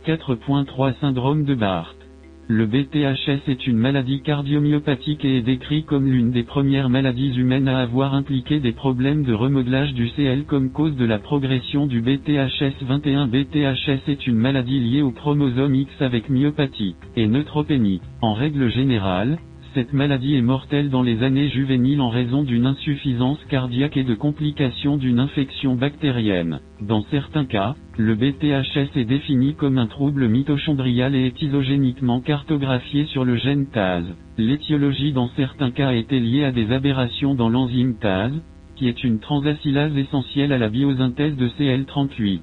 4.3 syndrome de Barth. Le BTHS est une maladie cardiomyopathique et est décrit comme l'une des premières maladies humaines à avoir impliqué des problèmes de remodelage du CL comme cause de la progression du BTHS 21. BTHS est une maladie liée au chromosome X avec myopathie et neutropénie. En règle générale, cette maladie est mortelle dans les années juvéniles en raison d'une insuffisance cardiaque et de complications d'une infection bactérienne. Dans certains cas, le BTHS est défini comme un trouble mitochondrial et est isogéniquement cartographié sur le gène TAS. L'étiologie dans certains cas a été liée à des aberrations dans l'enzyme TAS, qui est une transacylase essentielle à la biosynthèse de CL38.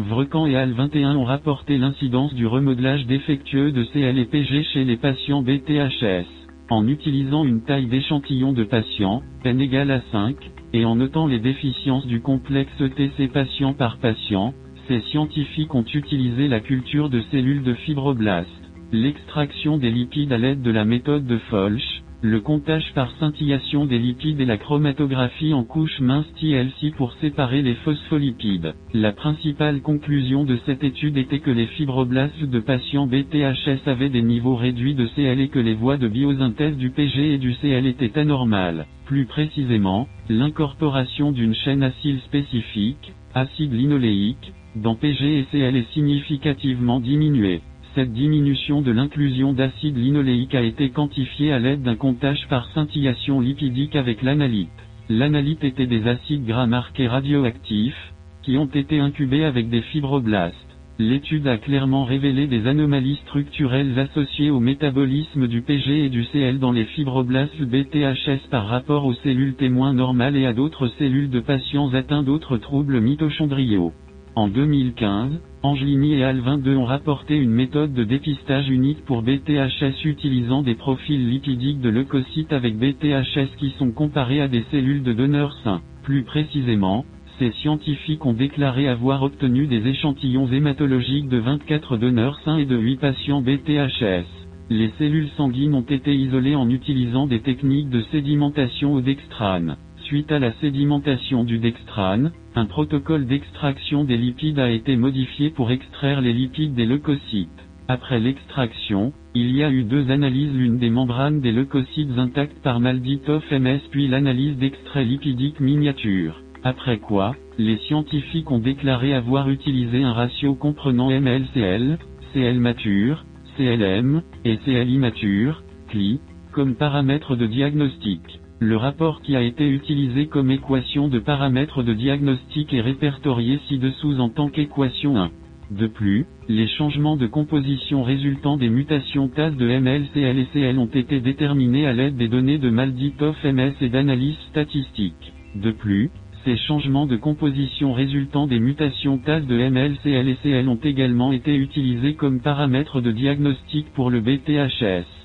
Vrecan et AL21 ont rapporté l'incidence du remodelage défectueux de CL et PG chez les patients BTHS. En utilisant une taille d'échantillon de patients, n égale à 5, et en notant les déficiences du complexe TC patient par patient, ces scientifiques ont utilisé la culture de cellules de fibroblastes, l'extraction des lipides à l'aide de la méthode de Folch, le comptage par scintillation des lipides et la chromatographie en couche mince TLC pour séparer les phospholipides. La principale conclusion de cette étude était que les fibroblastes de patients BTHS avaient des niveaux réduits de CL et que les voies de biosynthèse du PG et du CL étaient anormales. Plus précisément, l'incorporation d'une chaîne acyle spécifique, acide linoléique, dans PG et CL est significativement diminuée. Cette diminution de l'inclusion d'acide linoléique a été quantifiée à l'aide d'un comptage par scintillation lipidique avec l'analyte. L'analyte était des acides gras marqués radioactifs, qui ont été incubés avec des fibroblastes. L'étude a clairement révélé des anomalies structurelles associées au métabolisme du PG et du CL dans les fibroblastes BTHS par rapport aux cellules témoins normales et à d'autres cellules de patients atteints d'autres troubles mitochondriaux. En 2015, Angelini et Al22 ont rapporté une méthode de dépistage unique pour BTHS utilisant des profils lipidiques de leucocytes avec BTHS qui sont comparés à des cellules de donneurs sains. Plus précisément, ces scientifiques ont déclaré avoir obtenu des échantillons hématologiques de 24 donneurs sains et de 8 patients BTHS. Les cellules sanguines ont été isolées en utilisant des techniques de sédimentation au dextrane. Suite à la sédimentation du dextrane, un protocole d'extraction des lipides a été modifié pour extraire les lipides des leucocytes. Après l'extraction, il y a eu deux analyses l'une des membranes des leucocytes intactes par Malditov MS puis l'analyse d'extrait lipidique miniature. Après quoi, les scientifiques ont déclaré avoir utilisé un ratio comprenant MLCL, CL mature, CLM, et CL immature, CLI, comme paramètres de diagnostic. Le rapport qui a été utilisé comme équation de paramètres de diagnostic est répertorié ci-dessous en tant qu'équation 1. De plus, les changements de composition résultant des mutations TAS de MLCL et CL ont été déterminés à l'aide des données de Malditov MS et d'analyse statistique. De plus, ces changements de composition résultant des mutations TAS de MLCL et CL ont également été utilisés comme paramètres de diagnostic pour le BTHS.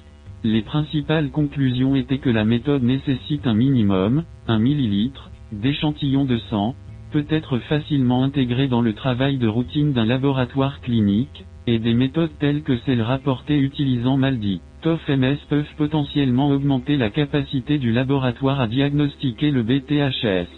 Les principales conclusions étaient que la méthode nécessite un minimum, 1 millilitre, d'échantillons de sang, peut être facilement intégré dans le travail de routine d'un laboratoire clinique, et des méthodes telles que celles rapportées utilisant Maldi. TOF-MS peuvent potentiellement augmenter la capacité du laboratoire à diagnostiquer le BTHS.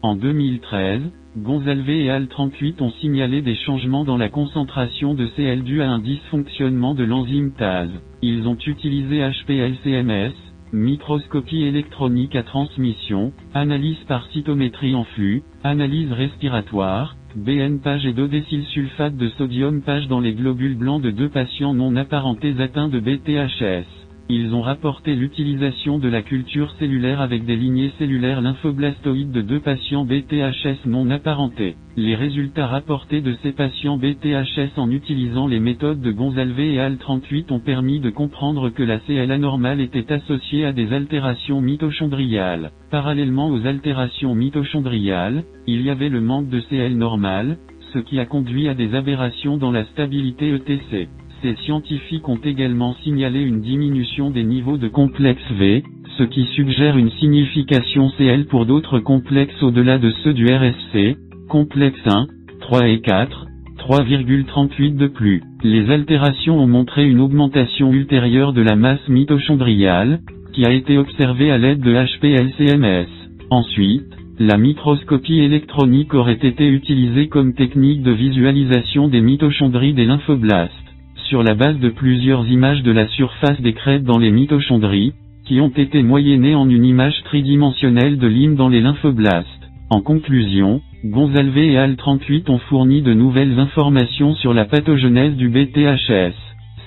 En 2013, Gonzalve et Al38 ont signalé des changements dans la concentration de CL dû à un dysfonctionnement de l'enzyme TAS. Ils ont utilisé HPLCMS, microscopie électronique à transmission, analyse par cytométrie en flux, analyse respiratoire, BN page et 2 sulfate de sodium page dans les globules blancs de deux patients non apparentés atteints de BTHS. Ils ont rapporté l'utilisation de la culture cellulaire avec des lignées cellulaires lymphoblastoïdes de deux patients BTHS non apparentés. Les résultats rapportés de ces patients BTHS en utilisant les méthodes de Gonzalve et AL38 ont permis de comprendre que la CL anormale était associée à des altérations mitochondriales. Parallèlement aux altérations mitochondriales, il y avait le manque de CL normal, ce qui a conduit à des aberrations dans la stabilité ETC. Ces scientifiques ont également signalé une diminution des niveaux de complexe V, ce qui suggère une signification CL pour d'autres complexes au-delà de ceux du RSC, complexe 1, 3 et 4, 3,38 de plus. Les altérations ont montré une augmentation ultérieure de la masse mitochondriale, qui a été observée à l'aide de HPLCMS. Ensuite, la microscopie électronique aurait été utilisée comme technique de visualisation des mitochondries des lymphoblastes. Sur la base de plusieurs images de la surface des crêtes dans les mitochondries, qui ont été moyennées en une image tridimensionnelle de Lyme dans les lymphoblastes. En conclusion, Gonzalve et Al 38 ont fourni de nouvelles informations sur la pathogenèse du BTHS.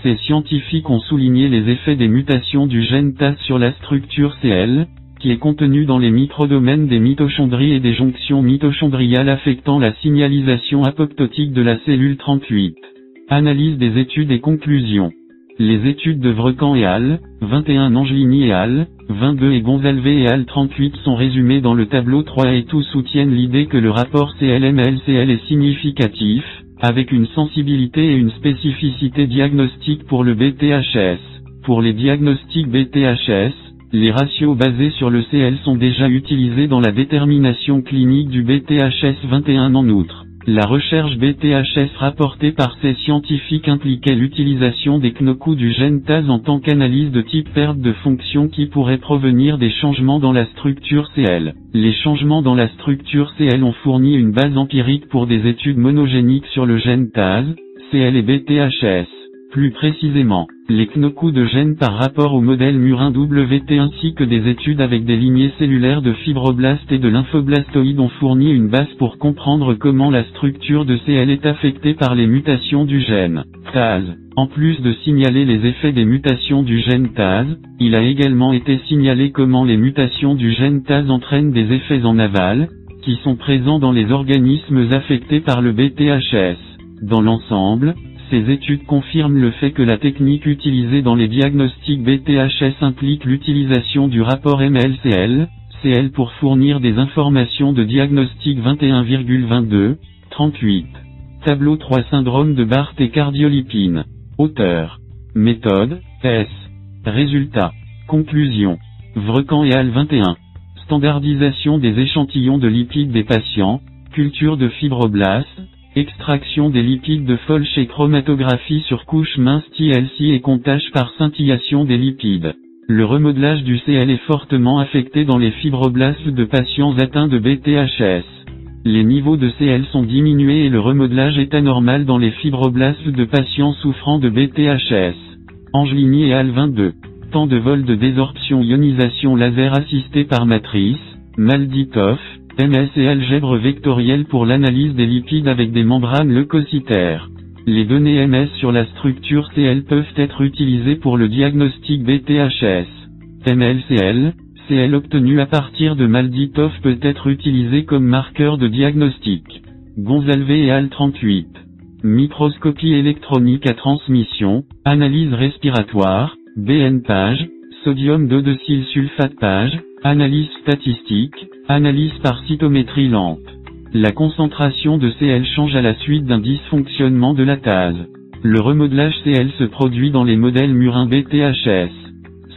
Ces scientifiques ont souligné les effets des mutations du gène TAS sur la structure CL, qui est contenu dans les microdomaines des mitochondries et des jonctions mitochondriales affectant la signalisation apoptotique de la cellule 38. Analyse des études et conclusions. Les études de Vrecan et al. 21 Angelini et al. 22 et Gonzalve et al. 38 sont résumées dans le tableau 3 et tous soutiennent l'idée que le rapport CLMLCL est significatif, avec une sensibilité et une spécificité diagnostique pour le BTHS. Pour les diagnostics BTHS, les ratios basés sur le CL sont déjà utilisés dans la détermination clinique du BTHS 21 en outre. La recherche BTHS rapportée par ces scientifiques impliquait l'utilisation des knocous du gène TAS en tant qu'analyse de type perte de fonction qui pourrait provenir des changements dans la structure CL. Les changements dans la structure CL ont fourni une base empirique pour des études monogéniques sur le gène TAS, CL et BTHS. Plus précisément, les knocous de gènes par rapport au modèle murin WT ainsi que des études avec des lignées cellulaires de fibroblastes et de lymphoblastoïdes ont fourni une base pour comprendre comment la structure de CL est affectée par les mutations du gène TAS. En plus de signaler les effets des mutations du gène TAS, il a également été signalé comment les mutations du gène TAS entraînent des effets en aval, qui sont présents dans les organismes affectés par le BTHS. Dans l'ensemble, ces études confirment le fait que la technique utilisée dans les diagnostics BTHS implique l'utilisation du rapport MLCL, CL pour fournir des informations de diagnostic 21,22, 38. Tableau 3 Syndrome de Barth et cardiolipine. Auteur. Méthode, S. Résultat. Conclusion. Vrecan et Al 21. Standardisation des échantillons de lipides des patients, culture de fibroblastes, Extraction des lipides de Folch et chromatographie sur couche mince TLC et comptage par scintillation des lipides. Le remodelage du CL est fortement affecté dans les fibroblastes de patients atteints de BTHS. Les niveaux de CL sont diminués et le remodelage est anormal dans les fibroblastes de patients souffrant de BTHS. Angelini et Al 22. Temps de vol de désorption ionisation laser assisté par matrice, Malditov, MS et algèbre vectorielle pour l'analyse des lipides avec des membranes leucocytaires. Les données MS sur la structure CL peuvent être utilisées pour le diagnostic BTHS. MLCL, CL obtenu à partir de Malditov peut être utilisé comme marqueur de diagnostic. Gonzalve et Al 38. Microscopie électronique à transmission, analyse respiratoire, BN page, sodium 2 de sulfate page, analyse statistique, Analyse par cytométrie lente. La concentration de Cl change à la suite d'un dysfonctionnement de la TASE. Le remodelage Cl se produit dans les modèles murins BTHS.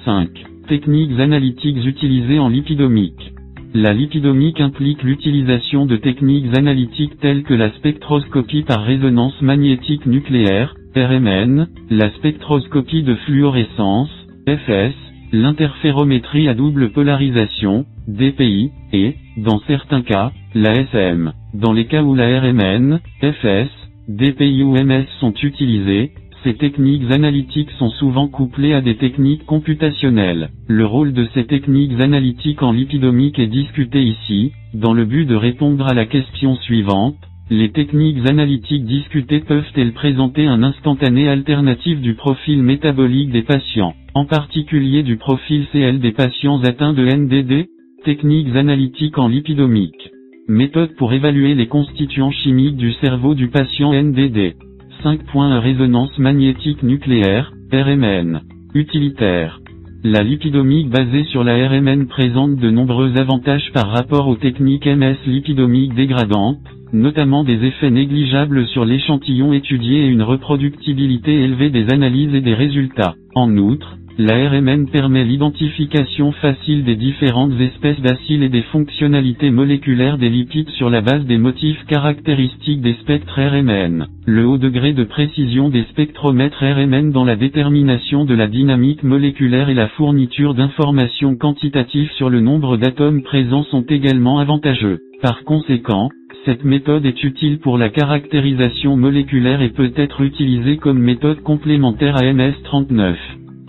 5. Techniques analytiques utilisées en lipidomique. La lipidomique implique l'utilisation de techniques analytiques telles que la spectroscopie par résonance magnétique nucléaire, RMN, la spectroscopie de fluorescence, FS, l'interférométrie à double polarisation, DPI, et, dans certains cas, la SM. Dans les cas où la RMN, FS, DPI ou MS sont utilisées, ces techniques analytiques sont souvent couplées à des techniques computationnelles. Le rôle de ces techniques analytiques en lipidomique est discuté ici, dans le but de répondre à la question suivante. Les techniques analytiques discutées peuvent-elles présenter un instantané alternatif du profil métabolique des patients, en particulier du profil CL des patients atteints de NDD Techniques analytiques en lipidomique. Méthode pour évaluer les constituants chimiques du cerveau du patient NDD. 5 points résonance magnétique nucléaire, RMN. Utilitaire. La lipidomique basée sur la RMN présente de nombreux avantages par rapport aux techniques MS lipidomiques dégradantes, notamment des effets négligeables sur l'échantillon étudié et une reproductibilité élevée des analyses et des résultats. En outre, la RMN permet l'identification facile des différentes espèces d'acides et des fonctionnalités moléculaires des lipides sur la base des motifs caractéristiques des spectres RMN. Le haut degré de précision des spectromètres RMN dans la détermination de la dynamique moléculaire et la fourniture d'informations quantitatives sur le nombre d'atomes présents sont également avantageux. Par conséquent, cette méthode est utile pour la caractérisation moléculaire et peut être utilisée comme méthode complémentaire à MS39.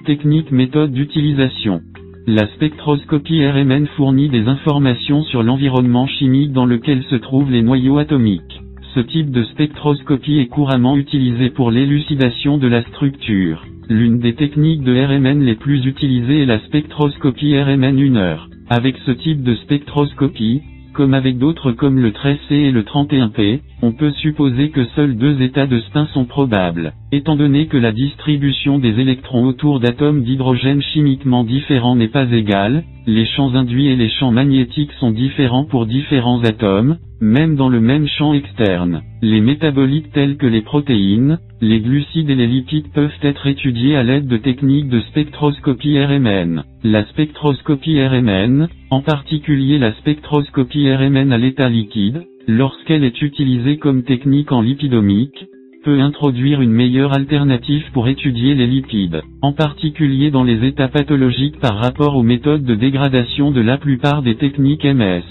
Technique méthode d'utilisation. La spectroscopie RMN fournit des informations sur l'environnement chimique dans lequel se trouvent les noyaux atomiques. Ce type de spectroscopie est couramment utilisé pour l'élucidation de la structure. L'une des techniques de RMN les plus utilisées est la spectroscopie RMN 1 heure. Avec ce type de spectroscopie, comme avec d'autres comme le 13C et le 31P, on peut supposer que seuls deux états de spin sont probables. Étant donné que la distribution des électrons autour d'atomes d'hydrogène chimiquement différents n'est pas égale, les champs induits et les champs magnétiques sont différents pour différents atomes, même dans le même champ externe. Les métabolites tels que les protéines, les glucides et les lipides peuvent être étudiés à l'aide de techniques de spectroscopie RMN. La spectroscopie RMN, en particulier la spectroscopie RMN à l'état liquide, lorsqu'elle est utilisée comme technique en lipidomique, peut introduire une meilleure alternative pour étudier les lipides, en particulier dans les états pathologiques par rapport aux méthodes de dégradation de la plupart des techniques MS.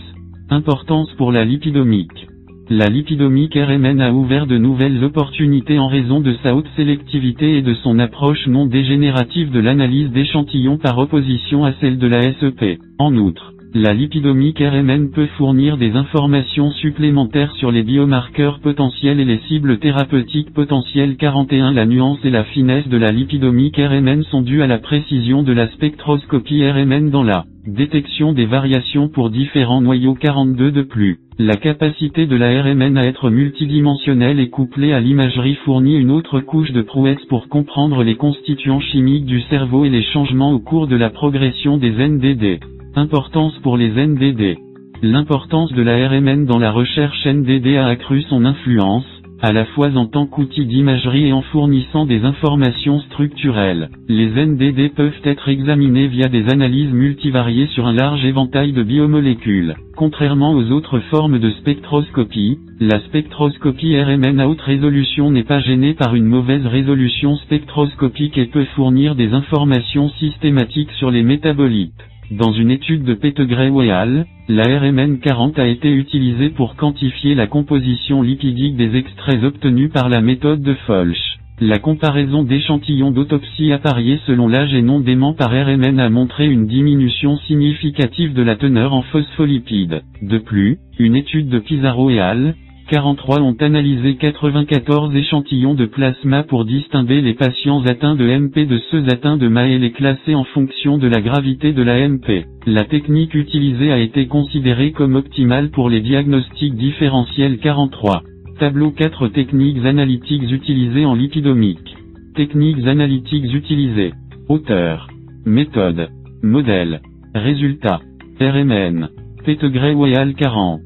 Importance pour la lipidomique. La lipidomique RMN a ouvert de nouvelles opportunités en raison de sa haute sélectivité et de son approche non dégénérative de l'analyse d'échantillons par opposition à celle de la SEP. En outre, la lipidomique RMN peut fournir des informations supplémentaires sur les biomarqueurs potentiels et les cibles thérapeutiques potentielles 41 La nuance et la finesse de la lipidomique RMN sont dues à la précision de la spectroscopie RMN dans la détection des variations pour différents noyaux 42 de plus. La capacité de la RMN à être multidimensionnelle et couplée à l'imagerie fournit une autre couche de prouesse pour comprendre les constituants chimiques du cerveau et les changements au cours de la progression des NDD. Importance pour les NDD. L'importance de la RMN dans la recherche NDD a accru son influence, à la fois en tant qu'outil d'imagerie et en fournissant des informations structurelles. Les NDD peuvent être examinés via des analyses multivariées sur un large éventail de biomolécules. Contrairement aux autres formes de spectroscopie, la spectroscopie RMN à haute résolution n'est pas gênée par une mauvaise résolution spectroscopique et peut fournir des informations systématiques sur les métabolites. Dans une étude de Pettegray et la RMN 40 a été utilisée pour quantifier la composition lipidique des extraits obtenus par la méthode de Folch. La comparaison d'échantillons d'autopsie appariés selon l'âge et non d'aimant par RMN a montré une diminution significative de la teneur en phospholipides. De plus, une étude de Pizarro et al., 43 ont analysé 94 échantillons de plasma pour distinguer les patients atteints de MP de ceux atteints de MA et les classer en fonction de la gravité de la MP. La technique utilisée a été considérée comme optimale pour les diagnostics différentiels 43. Tableau 4 techniques analytiques utilisées en lipidomique. Techniques analytiques utilisées. Auteur. Méthode. Modèle. Résultat. RMN. Pettegray Weyal 40.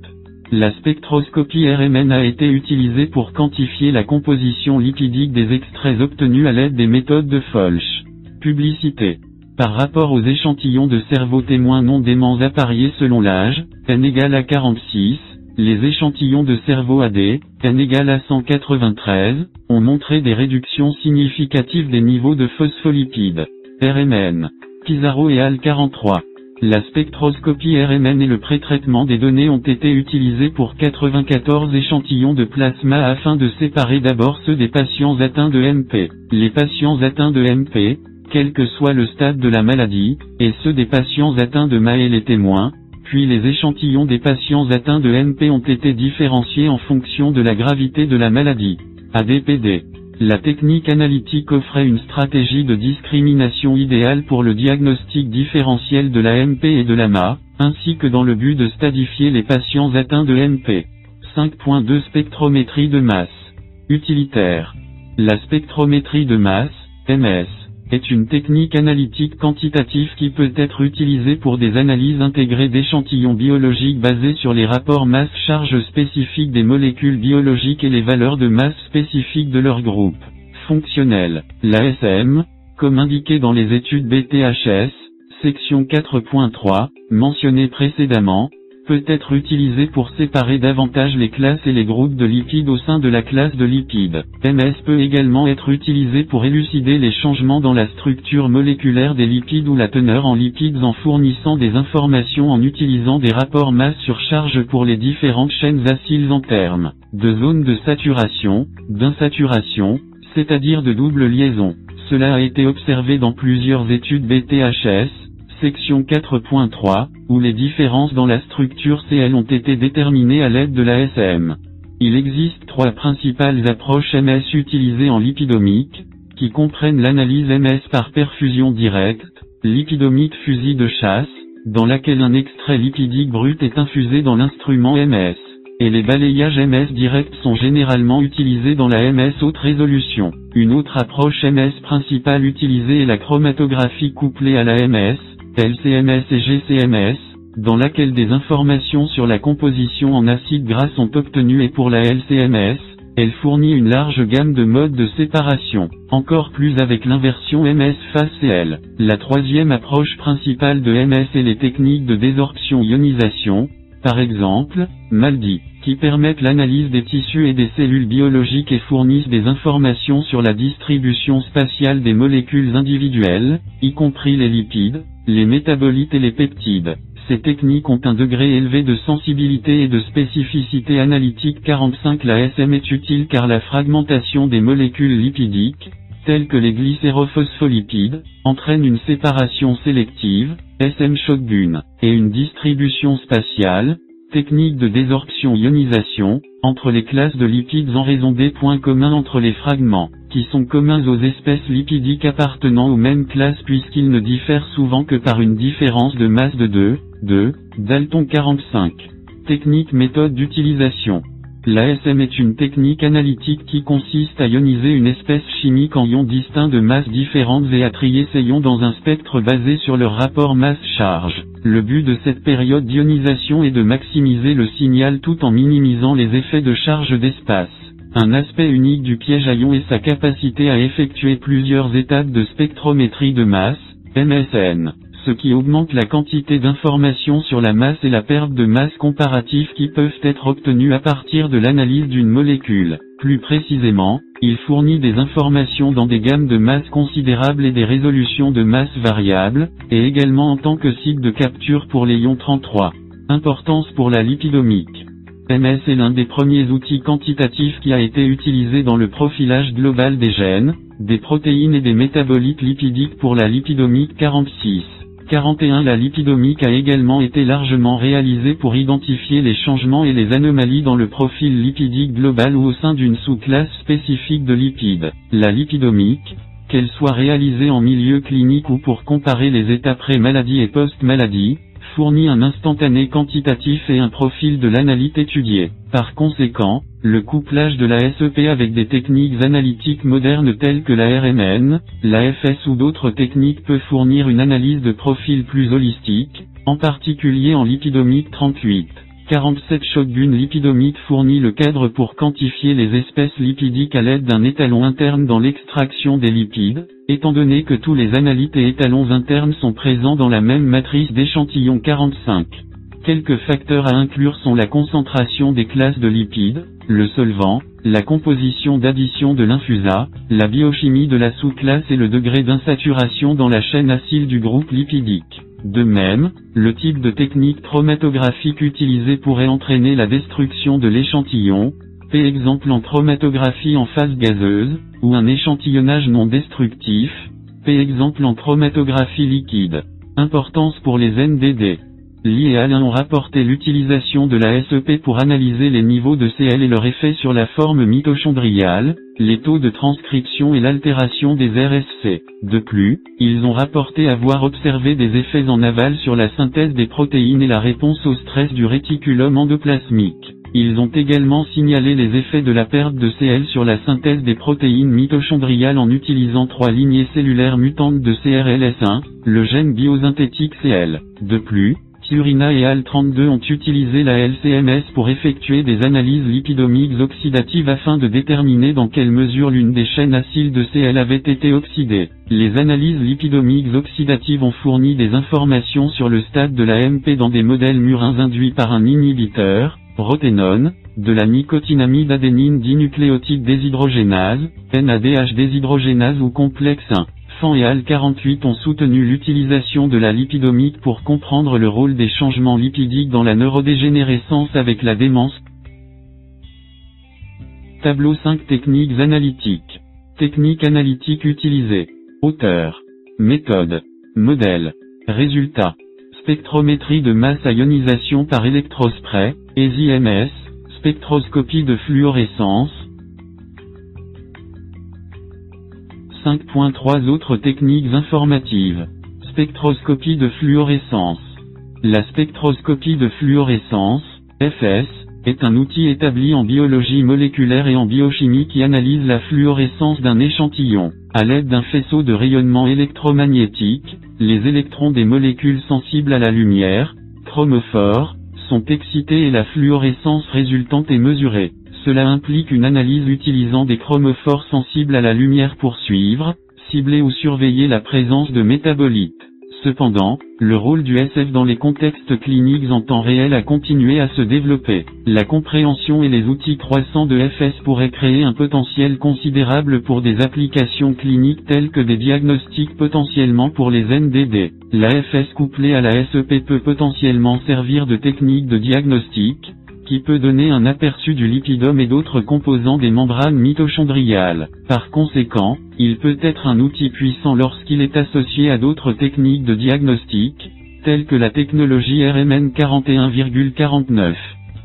La spectroscopie RMN a été utilisée pour quantifier la composition lipidique des extraits obtenus à l'aide des méthodes de Folch. Publicité. Par rapport aux échantillons de cerveau témoins non déments appariés selon l'âge, n égale à 46, les échantillons de cerveau AD, n égale à 193, ont montré des réductions significatives des niveaux de phospholipides. RMN. Pizarro et al 43. La spectroscopie RMN et le pré-traitement des données ont été utilisés pour 94 échantillons de plasma afin de séparer d'abord ceux des patients atteints de MP. Les patients atteints de MP, quel que soit le stade de la maladie, et ceux des patients atteints de MA et les témoins, puis les échantillons des patients atteints de MP ont été différenciés en fonction de la gravité de la maladie. ADPD. La technique analytique offrait une stratégie de discrimination idéale pour le diagnostic différentiel de la MP et de la MA, ainsi que dans le but de stadifier les patients atteints de MP. 5.2 Spectrométrie de masse. Utilitaire. La spectrométrie de masse, MS, est une technique analytique quantitative qui peut être utilisée pour des analyses intégrées d'échantillons biologiques basées sur les rapports masse-charge spécifiques des molécules biologiques et les valeurs de masse spécifiques de leur groupe. Fonctionnel. L'ASM, comme indiqué dans les études BTHS, section 4.3, mentionnées précédemment, peut être utilisé pour séparer davantage les classes et les groupes de lipides au sein de la classe de lipides. MS peut également être utilisé pour élucider les changements dans la structure moléculaire des lipides ou la teneur en lipides en fournissant des informations en utilisant des rapports masse sur charge pour les différentes chaînes acyles en termes de zone de saturation, d'insaturation, c'est-à-dire de double liaison. Cela a été observé dans plusieurs études BTHS, section 4.3, où les différences dans la structure CL ont été déterminées à l'aide de la SM. Il existe trois principales approches MS utilisées en lipidomique, qui comprennent l'analyse MS par perfusion directe, lipidomique fusil de chasse, dans laquelle un extrait lipidique brut est infusé dans l'instrument MS, et les balayages MS directs sont généralement utilisés dans la MS haute résolution. Une autre approche MS principale utilisée est la chromatographie couplée à la MS, LCMS et GCMS, dans laquelle des informations sur la composition en acide gras sont obtenues et pour la LCMS, elle fournit une large gamme de modes de séparation, encore plus avec l'inversion MS phase CL. La troisième approche principale de MS est les techniques de désorption-ionisation, par exemple, MALDI, qui permettent l'analyse des tissus et des cellules biologiques et fournissent des informations sur la distribution spatiale des molécules individuelles, y compris les lipides, les métabolites et les peptides. Ces techniques ont un degré élevé de sensibilité et de spécificité analytique 45. La SM est utile car la fragmentation des molécules lipidiques, telles que les glycérophospholipides, entraîne une séparation sélective, SM shotgun, et une distribution spatiale, technique de désorption-ionisation, entre les classes de lipides en raison des points communs entre les fragments, qui sont communs aux espèces lipidiques appartenant aux mêmes classes puisqu'ils ne diffèrent souvent que par une différence de masse de 2, 2, Dalton 45. Technique méthode d'utilisation. L'ASM est une technique analytique qui consiste à ioniser une espèce chimique en ions distincts de masses différentes et à trier ces ions dans un spectre basé sur leur rapport masse-charge. Le but de cette période d'ionisation est de maximiser le signal tout en minimisant les effets de charge d'espace. Un aspect unique du piège à ions est sa capacité à effectuer plusieurs étapes de spectrométrie de masse, MSN ce qui augmente la quantité d'informations sur la masse et la perte de masse comparative qui peuvent être obtenues à partir de l'analyse d'une molécule. Plus précisément, il fournit des informations dans des gammes de masse considérables et des résolutions de masse variables, et également en tant que site de capture pour les ions 33. Importance pour la lipidomique. MS est l'un des premiers outils quantitatifs qui a été utilisé dans le profilage global des gènes, des protéines et des métabolites lipidiques pour la lipidomique 46. 41 La lipidomique a également été largement réalisée pour identifier les changements et les anomalies dans le profil lipidique global ou au sein d'une sous-classe spécifique de lipides. La lipidomique, qu'elle soit réalisée en milieu clinique ou pour comparer les états pré-maladie et post-maladie, fournit un instantané quantitatif et un profil de l'analyte étudié. Par conséquent, le couplage de la SEP avec des techniques analytiques modernes telles que la RMN, la FS ou d'autres techniques peut fournir une analyse de profil plus holistique, en particulier en lipidomique 38. 47 Shotgun lipidomique fournit le cadre pour quantifier les espèces lipidiques à l'aide d'un étalon interne dans l'extraction des lipides, étant donné que tous les analytes et étalons internes sont présents dans la même matrice d'échantillon 45. Quelques facteurs à inclure sont la concentration des classes de lipides, le solvant, la composition d'addition de l'infusa, la biochimie de la sous-classe et le degré d'insaturation dans la chaîne acide du groupe lipidique. De même, le type de technique chromatographique utilisée pourrait entraîner la destruction de l'échantillon. Exemple en chromatographie en phase gazeuse, ou un échantillonnage non destructif, p. exemple en chromatographie liquide. Importance pour les NDD. Li et Alain ont rapporté l'utilisation de la SEP pour analyser les niveaux de CL et leur effet sur la forme mitochondriale, les taux de transcription et l'altération des RSC. De plus, ils ont rapporté avoir observé des effets en aval sur la synthèse des protéines et la réponse au stress du réticulum endoplasmique. Ils ont également signalé les effets de la perte de CL sur la synthèse des protéines mitochondriales en utilisant trois lignées cellulaires mutantes de CRLS1, le gène biosynthétique CL. De plus, Surina et AL32 ont utilisé la LCMS pour effectuer des analyses lipidomiques oxydatives afin de déterminer dans quelle mesure l'une des chaînes acyl de CL avait été oxydée. Les analyses lipidomiques oxydatives ont fourni des informations sur le stade de la MP dans des modèles murins induits par un inhibiteur, roténone, de la nicotinamide adénine dinucléotide déshydrogénase, NADH déshydrogénase ou complexe 1. Fan et AL48 ont soutenu l'utilisation de la lipidomique pour comprendre le rôle des changements lipidiques dans la neurodégénérescence avec la démence. Tableau 5 Techniques analytiques. Techniques analytiques utilisées. Auteur. Méthode. Modèle. Résultat. Spectrométrie de masse à ionisation par électrospray, ESI-MS, spectroscopie de fluorescence, 5.3 Autres techniques informatives. Spectroscopie de fluorescence. La spectroscopie de fluorescence, FS, est un outil établi en biologie moléculaire et en biochimie qui analyse la fluorescence d'un échantillon. À l'aide d'un faisceau de rayonnement électromagnétique, les électrons des molécules sensibles à la lumière, chromophores, sont excités et la fluorescence résultante est mesurée. Cela implique une analyse utilisant des chromophores sensibles à la lumière pour suivre, cibler ou surveiller la présence de métabolites. Cependant, le rôle du SF dans les contextes cliniques en temps réel a continué à se développer. La compréhension et les outils croissants de FS pourraient créer un potentiel considérable pour des applications cliniques telles que des diagnostics potentiellement pour les NDD. La FS couplée à la SEP peut potentiellement servir de technique de diagnostic, qui peut donner un aperçu du lipidome et d'autres composants des membranes mitochondriales. Par conséquent, il peut être un outil puissant lorsqu'il est associé à d'autres techniques de diagnostic, telles que la technologie RMN 41,49.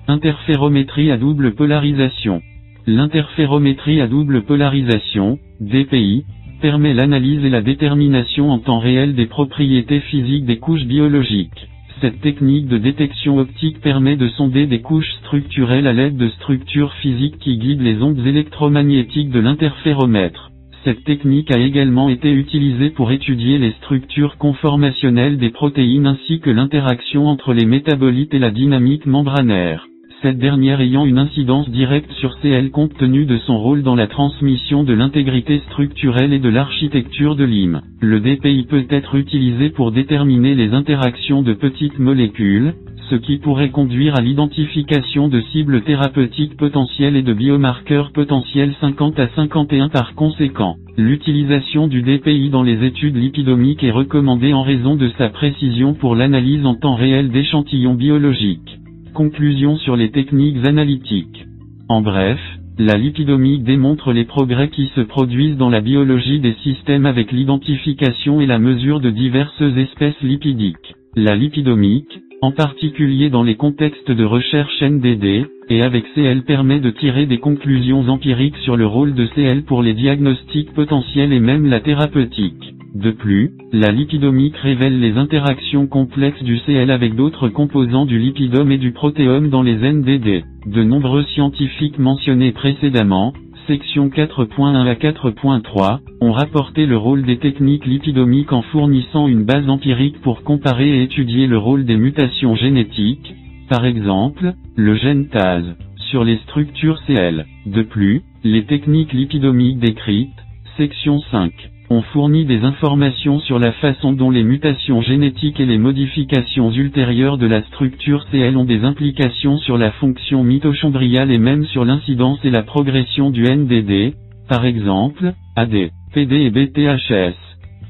Interférométrie à double polarisation. L'interférométrie à double polarisation, DPI, permet l'analyse et la détermination en temps réel des propriétés physiques des couches biologiques. Cette technique de détection optique permet de sonder des couches structurelles à l'aide de structures physiques qui guident les ondes électromagnétiques de l'interféromètre. Cette technique a également été utilisée pour étudier les structures conformationnelles des protéines ainsi que l'interaction entre les métabolites et la dynamique membranaire cette dernière ayant une incidence directe sur CL compte tenu de son rôle dans la transmission de l'intégrité structurelle et de l'architecture de l'IM. Le DPI peut être utilisé pour déterminer les interactions de petites molécules, ce qui pourrait conduire à l'identification de cibles thérapeutiques potentielles et de biomarqueurs potentiels 50 à 51 par conséquent. L'utilisation du DPI dans les études lipidomiques est recommandée en raison de sa précision pour l'analyse en temps réel d'échantillons biologiques. Conclusion sur les techniques analytiques. En bref, la lipidomie démontre les progrès qui se produisent dans la biologie des systèmes avec l'identification et la mesure de diverses espèces lipidiques. La lipidomique, en particulier dans les contextes de recherche NDD, et avec CL permet de tirer des conclusions empiriques sur le rôle de CL pour les diagnostics potentiels et même la thérapeutique. De plus, la lipidomique révèle les interactions complexes du Cl avec d'autres composants du lipidome et du protéome dans les NDD. De nombreux scientifiques mentionnés précédemment, section 4.1 à 4.3, ont rapporté le rôle des techniques lipidomiques en fournissant une base empirique pour comparer et étudier le rôle des mutations génétiques, par exemple, le gène TAS, sur les structures CL. De plus, les techniques lipidomiques décrites, section 5, on fournit des informations sur la façon dont les mutations génétiques et les modifications ultérieures de la structure CL ont des implications sur la fonction mitochondriale et même sur l'incidence et la progression du NDD, par exemple, AD, PD et BTHS.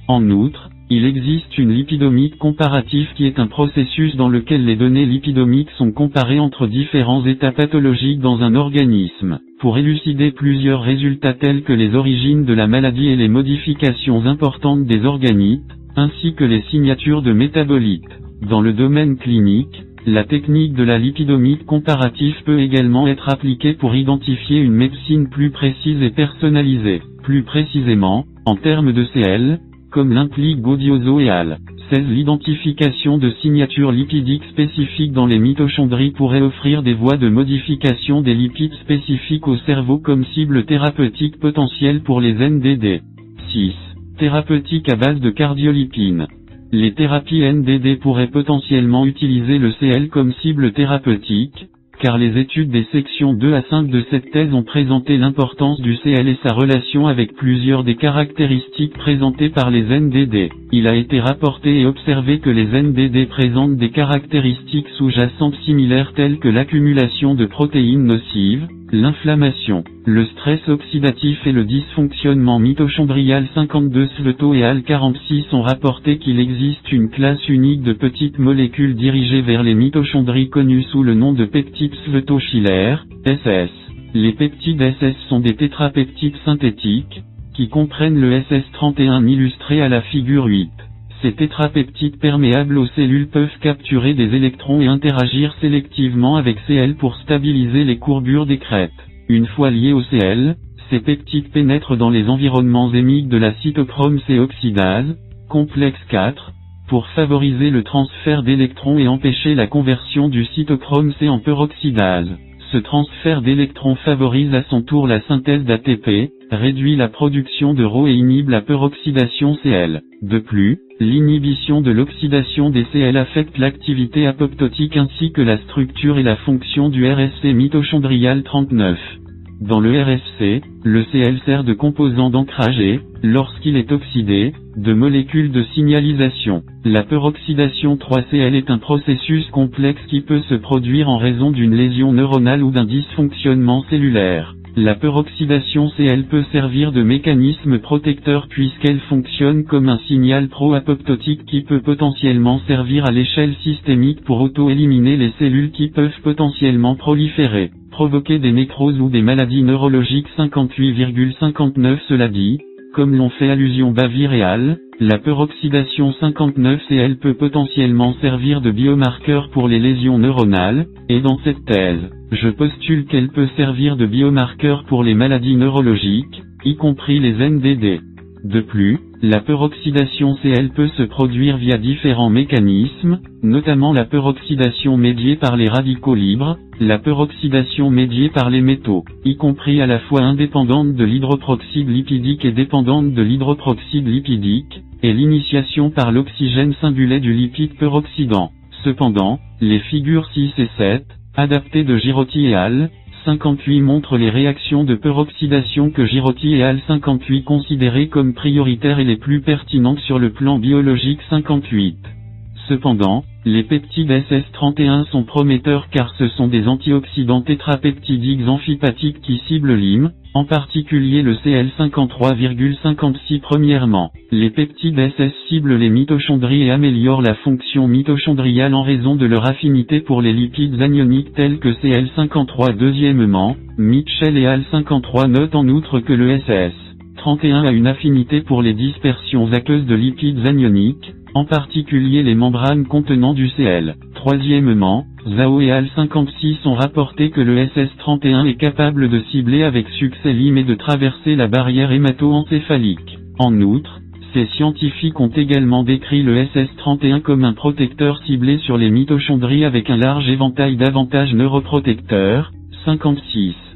En outre, il existe une lipidomique comparative qui est un processus dans lequel les données lipidomiques sont comparées entre différents états pathologiques dans un organisme, pour élucider plusieurs résultats tels que les origines de la maladie et les modifications importantes des organites, ainsi que les signatures de métabolites. Dans le domaine clinique, la technique de la lipidomique comparative peut également être appliquée pour identifier une médecine plus précise et personnalisée. Plus précisément, en termes de CL, comme l'implique Godioso et al. 16 L'identification de signatures lipidiques spécifiques dans les mitochondries pourrait offrir des voies de modification des lipides spécifiques au cerveau comme cible thérapeutique potentielle pour les NDD. 6. Thérapeutique à base de cardiolipine. Les thérapies NDD pourraient potentiellement utiliser le CL comme cible thérapeutique, car les études des sections 2 à 5 de cette thèse ont présenté l'importance du CL et sa relation avec plusieurs des caractéristiques présentées par les NDD. Il a été rapporté et observé que les NDD présentent des caractéristiques sous-jacentes similaires telles que l'accumulation de protéines nocives, l'inflammation, le stress oxydatif et le dysfonctionnement mitochondrial 52 Sveto et AL 46 ont rapporté qu'il existe une classe unique de petites molécules dirigées vers les mitochondries connues sous le nom de peptides Sveto-Schiller, SS. Les peptides SS sont des tétrapeptides synthétiques, qui comprennent le SS31 illustré à la figure 8. Ces tétrapeptides perméables aux cellules peuvent capturer des électrons et interagir sélectivement avec Cl pour stabiliser les courbures des crêtes. Une fois liés au Cl, ces peptides pénètrent dans les environnements hémiques de la cytochrome C oxydase, complexe 4, pour favoriser le transfert d'électrons et empêcher la conversion du cytochrome C en peroxydase. Ce transfert d'électrons favorise à son tour la synthèse d'ATP, réduit la production de Rho et inhibe la peroxydation Cl. De plus, l'inhibition de l'oxydation des Cl affecte l'activité apoptotique ainsi que la structure et la fonction du RSC mitochondrial 39. Dans le RFC, le Cl sert de composant d'ancrage et, lorsqu'il est oxydé, de molécule de signalisation. La peroxydation 3Cl est un processus complexe qui peut se produire en raison d'une lésion neuronale ou d'un dysfonctionnement cellulaire. La peroxydation Cl peut servir de mécanisme protecteur puisqu'elle fonctionne comme un signal pro-apoptotique qui peut potentiellement servir à l'échelle systémique pour auto-éliminer les cellules qui peuvent potentiellement proliférer, provoquer des nécroses ou des maladies neurologiques 58,59 Cela dit, comme l'ont fait allusion Bavir et Al, la peroxydation 59Cl peut potentiellement servir de biomarqueur pour les lésions neuronales, et dans cette thèse, je postule qu'elle peut servir de biomarqueur pour les maladies neurologiques, y compris les NDD. De plus, la peroxydation Cl peut se produire via différents mécanismes, notamment la peroxydation médiée par les radicaux libres, la peroxydation médiée par les métaux, y compris à la fois indépendante de l'hydroproxyde lipidique et dépendante de l'hydroproxyde lipidique, et l'initiation par l'oxygène singulet du lipide peroxydant. Cependant, les figures 6 et 7, adaptées de Girotti et Al, 58 montrent les réactions de peroxydation que Girotti et Al 58 considéraient comme prioritaires et les plus pertinentes sur le plan biologique 58. Cependant, les peptides SS31 sont prometteurs car ce sont des antioxydants tétrapeptidiques amphipathiques qui ciblent l'hym, en particulier le CL53,56 Premièrement, les peptides SS ciblent les mitochondries et améliorent la fonction mitochondriale en raison de leur affinité pour les lipides anioniques tels que CL53 Deuxièmement, Mitchell et Al53 notent en outre que le SS 31 a une affinité pour les dispersions aqueuses de lipides anioniques, en particulier les membranes contenant du Cl. Troisièmement, Zhao et Al 56 ont rapporté que le SS31 est capable de cibler avec succès l'IM et de traverser la barrière hémato-encéphalique. En outre, ces scientifiques ont également décrit le SS31 comme un protecteur ciblé sur les mitochondries avec un large éventail d'avantages neuroprotecteurs, 56.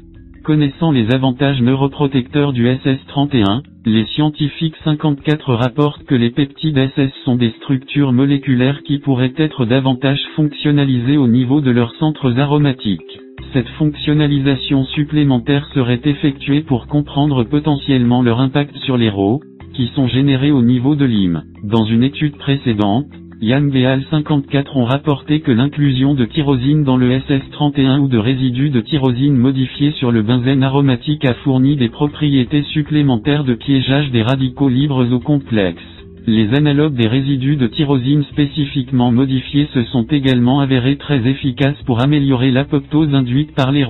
Connaissant les avantages neuroprotecteurs du SS31, les scientifiques 54 rapportent que les peptides SS sont des structures moléculaires qui pourraient être davantage fonctionnalisées au niveau de leurs centres aromatiques. Cette fonctionnalisation supplémentaire serait effectuée pour comprendre potentiellement leur impact sur les RO, qui sont générés au niveau de l'hym. Dans une étude précédente, Yang et Al 54 ont rapporté que l'inclusion de tyrosine dans le SS31 ou de résidus de tyrosine modifiés sur le benzène aromatique a fourni des propriétés supplémentaires de piégeage des radicaux libres au complexe. Les analogues des résidus de tyrosine spécifiquement modifiés se sont également avérés très efficaces pour améliorer l'apoptose induite par les.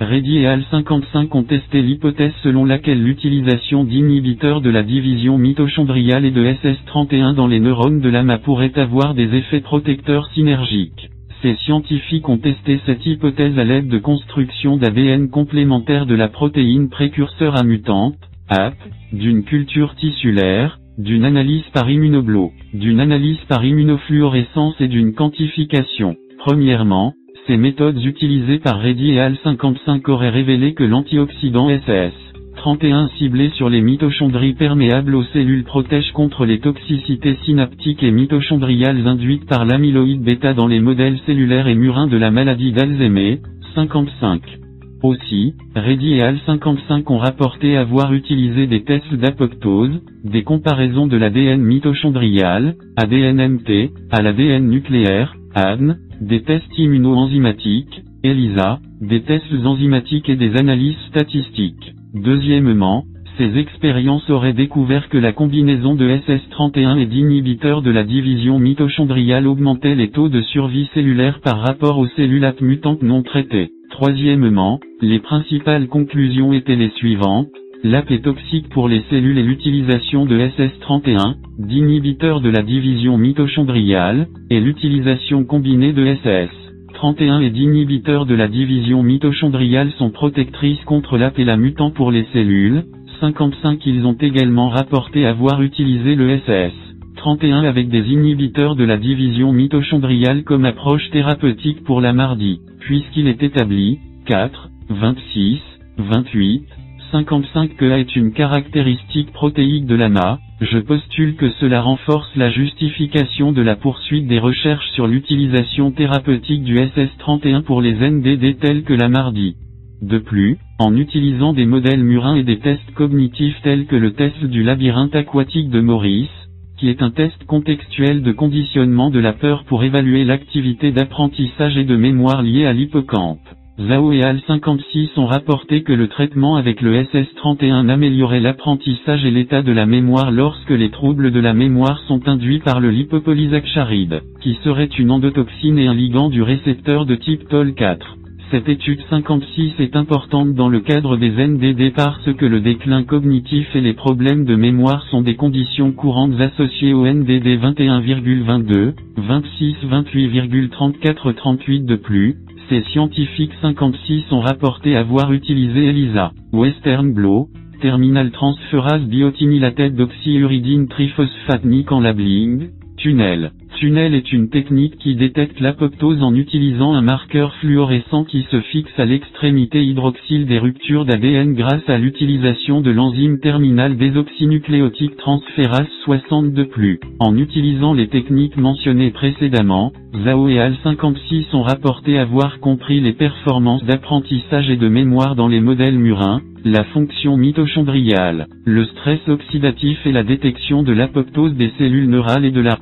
Reddy et Al 55 ont testé l'hypothèse selon laquelle l'utilisation d'inhibiteurs de la division mitochondriale et de SS31 dans les neurones de l'AMA pourrait avoir des effets protecteurs synergiques. Ces scientifiques ont testé cette hypothèse à l'aide de construction d'ADN complémentaire de la protéine précurseur à mutante, AP, d'une culture tissulaire, d'une analyse par immunoblo, d'une analyse par immunofluorescence et d'une quantification. Premièrement, ces méthodes utilisées par Reddy et Al 55 auraient révélé que l'antioxydant SS SS31 ciblé sur les mitochondries perméables aux cellules protège contre les toxicités synaptiques et mitochondriales induites par l'amyloïde bêta dans les modèles cellulaires et murins de la maladie d'Alzheimer, 55. Aussi, Reddy et Al55 ont rapporté avoir utilisé des tests d'apoptose, des comparaisons de l'ADN mitochondrial, ADN-MT, à l'ADN nucléaire, ADN, des tests immunoenzymatiques, ELISA, des tests enzymatiques et des analyses statistiques. Deuxièmement, ces expériences auraient découvert que la combinaison de SS31 et d'inhibiteurs de la division mitochondriale augmentait les taux de survie cellulaire par rapport aux cellules mutantes non traitées. Troisièmement, les principales conclusions étaient les suivantes. L'AP est toxique pour les cellules et l'utilisation de SS31, d'inhibiteurs de la division mitochondriale, et l'utilisation combinée de SS31 et d'inhibiteurs de la division mitochondriale sont protectrices contre l'AP et la mutant pour les cellules. 55 Ils ont également rapporté avoir utilisé le SS. 31 avec des inhibiteurs de la division mitochondriale comme approche thérapeutique pour la mardi, puisqu'il est établi, 4, 26, 28, 55 que A est une caractéristique protéique de l'AMA, je postule que cela renforce la justification de la poursuite des recherches sur l'utilisation thérapeutique du SS31 pour les NDD tels que la mardi. De plus, en utilisant des modèles murins et des tests cognitifs tels que le test du labyrinthe aquatique de Maurice, qui est un test contextuel de conditionnement de la peur pour évaluer l'activité d'apprentissage et de mémoire liée à l'hippocampe. Zhao et Al 56 ont rapporté que le traitement avec le SS31 améliorait l'apprentissage et l'état de la mémoire lorsque les troubles de la mémoire sont induits par le lipopolysaccharide, qui serait une endotoxine et un ligand du récepteur de type TOL4. Cette étude 56 est importante dans le cadre des NDD parce que le déclin cognitif et les problèmes de mémoire sont des conditions courantes associées au NDD 21,22, 26, 28,34, 38 de plus. Ces scientifiques 56 ont rapporté avoir utilisé ELISA, Western Blot, terminal transférase biotinylated d'oxyuridine triphosphate en labeling, tunnel. Tunnel est une technique qui détecte l'apoptose en utilisant un marqueur fluorescent qui se fixe à l'extrémité hydroxyle des ruptures d'ADN grâce à l'utilisation de l'enzyme terminale désoxynucléotique transférase 62 plus. En utilisant les techniques mentionnées précédemment, Zhao et Al 56 ont rapporté avoir compris les performances d'apprentissage et de mémoire dans les modèles murins, la fonction mitochondriale, le stress oxydatif et la détection de l'apoptose des cellules neurales et de la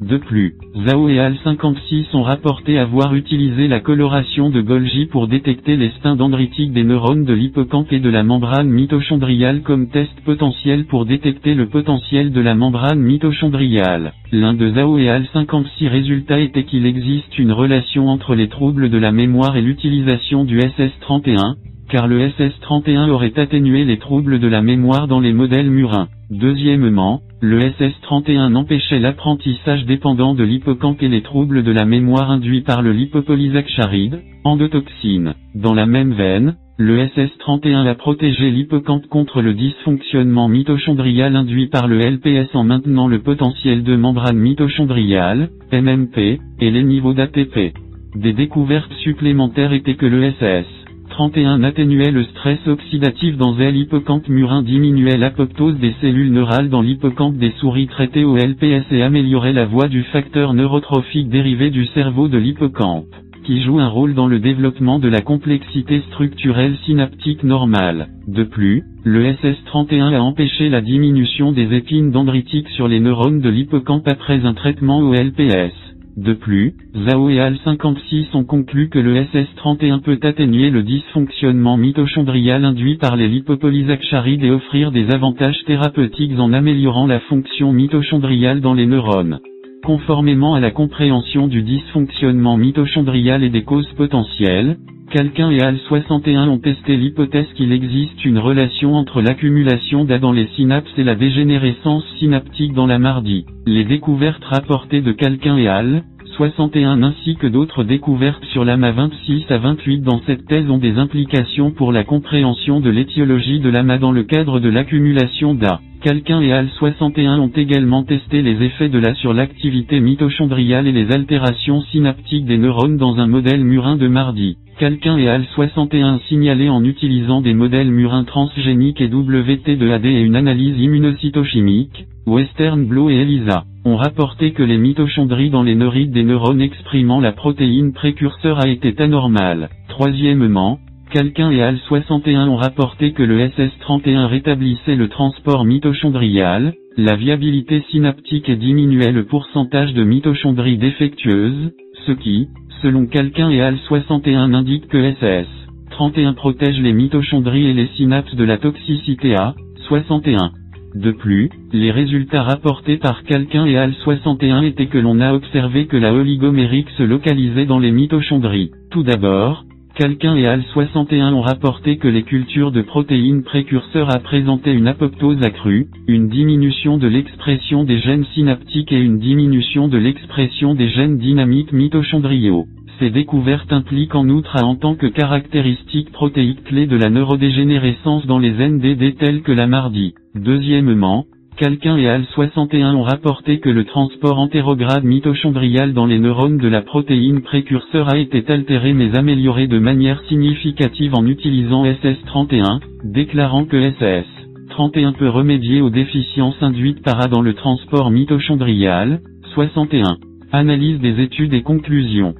De plus, Zhao et Al 56 ont rapporté avoir utilisé la coloration de Golgi pour détecter les stins dendritiques des neurones de l'hippocampe et de la membrane mitochondriale comme test potentiel pour détecter le potentiel de la membrane mitochondriale. L'un de Zhao et Al 56 résultats était qu'il existe une relation entre les troubles de la mémoire et l'utilisation du SS31, car le SS31 aurait atténué les troubles de la mémoire dans les modèles murins. Deuxièmement, le SS31 empêchait l'apprentissage dépendant de l'hippocampe et les troubles de la mémoire induits par le lipopolysaccharide, endotoxine. Dans la même veine, le SS31 a protégé l'hippocampe contre le dysfonctionnement mitochondrial induit par le LPS en maintenant le potentiel de membrane mitochondriale, MMP, et les niveaux d'ATP. Des découvertes supplémentaires étaient que le SS 31 atténuait le stress oxydatif dans l'hippocampe murin diminuait l'apoptose des cellules neurales dans l'hippocampe des souris traitées au LPS et améliorait la voie du facteur neurotrophique dérivé du cerveau de l'hippocampe, qui joue un rôle dans le développement de la complexité structurelle synaptique normale. De plus, le SS31 a empêché la diminution des épines dendritiques sur les neurones de l'hippocampe après un traitement au LPS. De plus, Zhao et Al 56 ont conclu que le SS31 peut atténuer le dysfonctionnement mitochondrial induit par les lipopolysaccharides et offrir des avantages thérapeutiques en améliorant la fonction mitochondriale dans les neurones. Conformément à la compréhension du dysfonctionnement mitochondrial et des causes potentielles, Quelqu'un et Al 61 ont testé l'hypothèse qu'il existe une relation entre l'accumulation d'A dans les synapses et la dégénérescence synaptique dans la mardi. Les découvertes rapportées de Quelqu'un et Al 61 ainsi que d'autres découvertes sur l'AMA 26 à 28 dans cette thèse ont des implications pour la compréhension de l'étiologie de l'AMA dans le cadre de l'accumulation d'A. Calquin et Al 61 ont également testé les effets de la sur l'activité mitochondriale et les altérations synaptiques des neurones dans un modèle murin de mardi. Calquin et Al 61 signalé en utilisant des modèles murins transgéniques et WT2AD et une analyse immunocytochimique, Western Blue et ELISA, ont rapporté que les mitochondries dans les neurites des neurones exprimant la protéine précurseur a été anormale. Troisièmement, Calquin et Al 61 ont rapporté que le SS31 rétablissait le transport mitochondrial, la viabilité synaptique et diminuait le pourcentage de mitochondries défectueuses, ce qui, selon Calquin et Al 61 indique que SS31 protège les mitochondries et les synapses de la toxicité A, 61. De plus, les résultats rapportés par Calquin et Al 61 étaient que l'on a observé que la oligomérique se localisait dans les mitochondries. Tout d'abord, Calquin et Al 61 ont rapporté que les cultures de protéines précurseurs a présenté une apoptose accrue, une diminution de l'expression des gènes synaptiques et une diminution de l'expression des gènes dynamiques mitochondriaux. Ces découvertes impliquent en outre en tant que caractéristiques protéiques clés de la neurodégénérescence dans les NDD tels que la mardi. Deuxièmement, Calquin et Al 61 ont rapporté que le transport antérograde mitochondrial dans les neurones de la protéine précurseur a été altéré mais amélioré de manière significative en utilisant SS31, déclarant que SS31 peut remédier aux déficiences induites par A dans le transport mitochondrial. 61. Analyse des études et conclusions.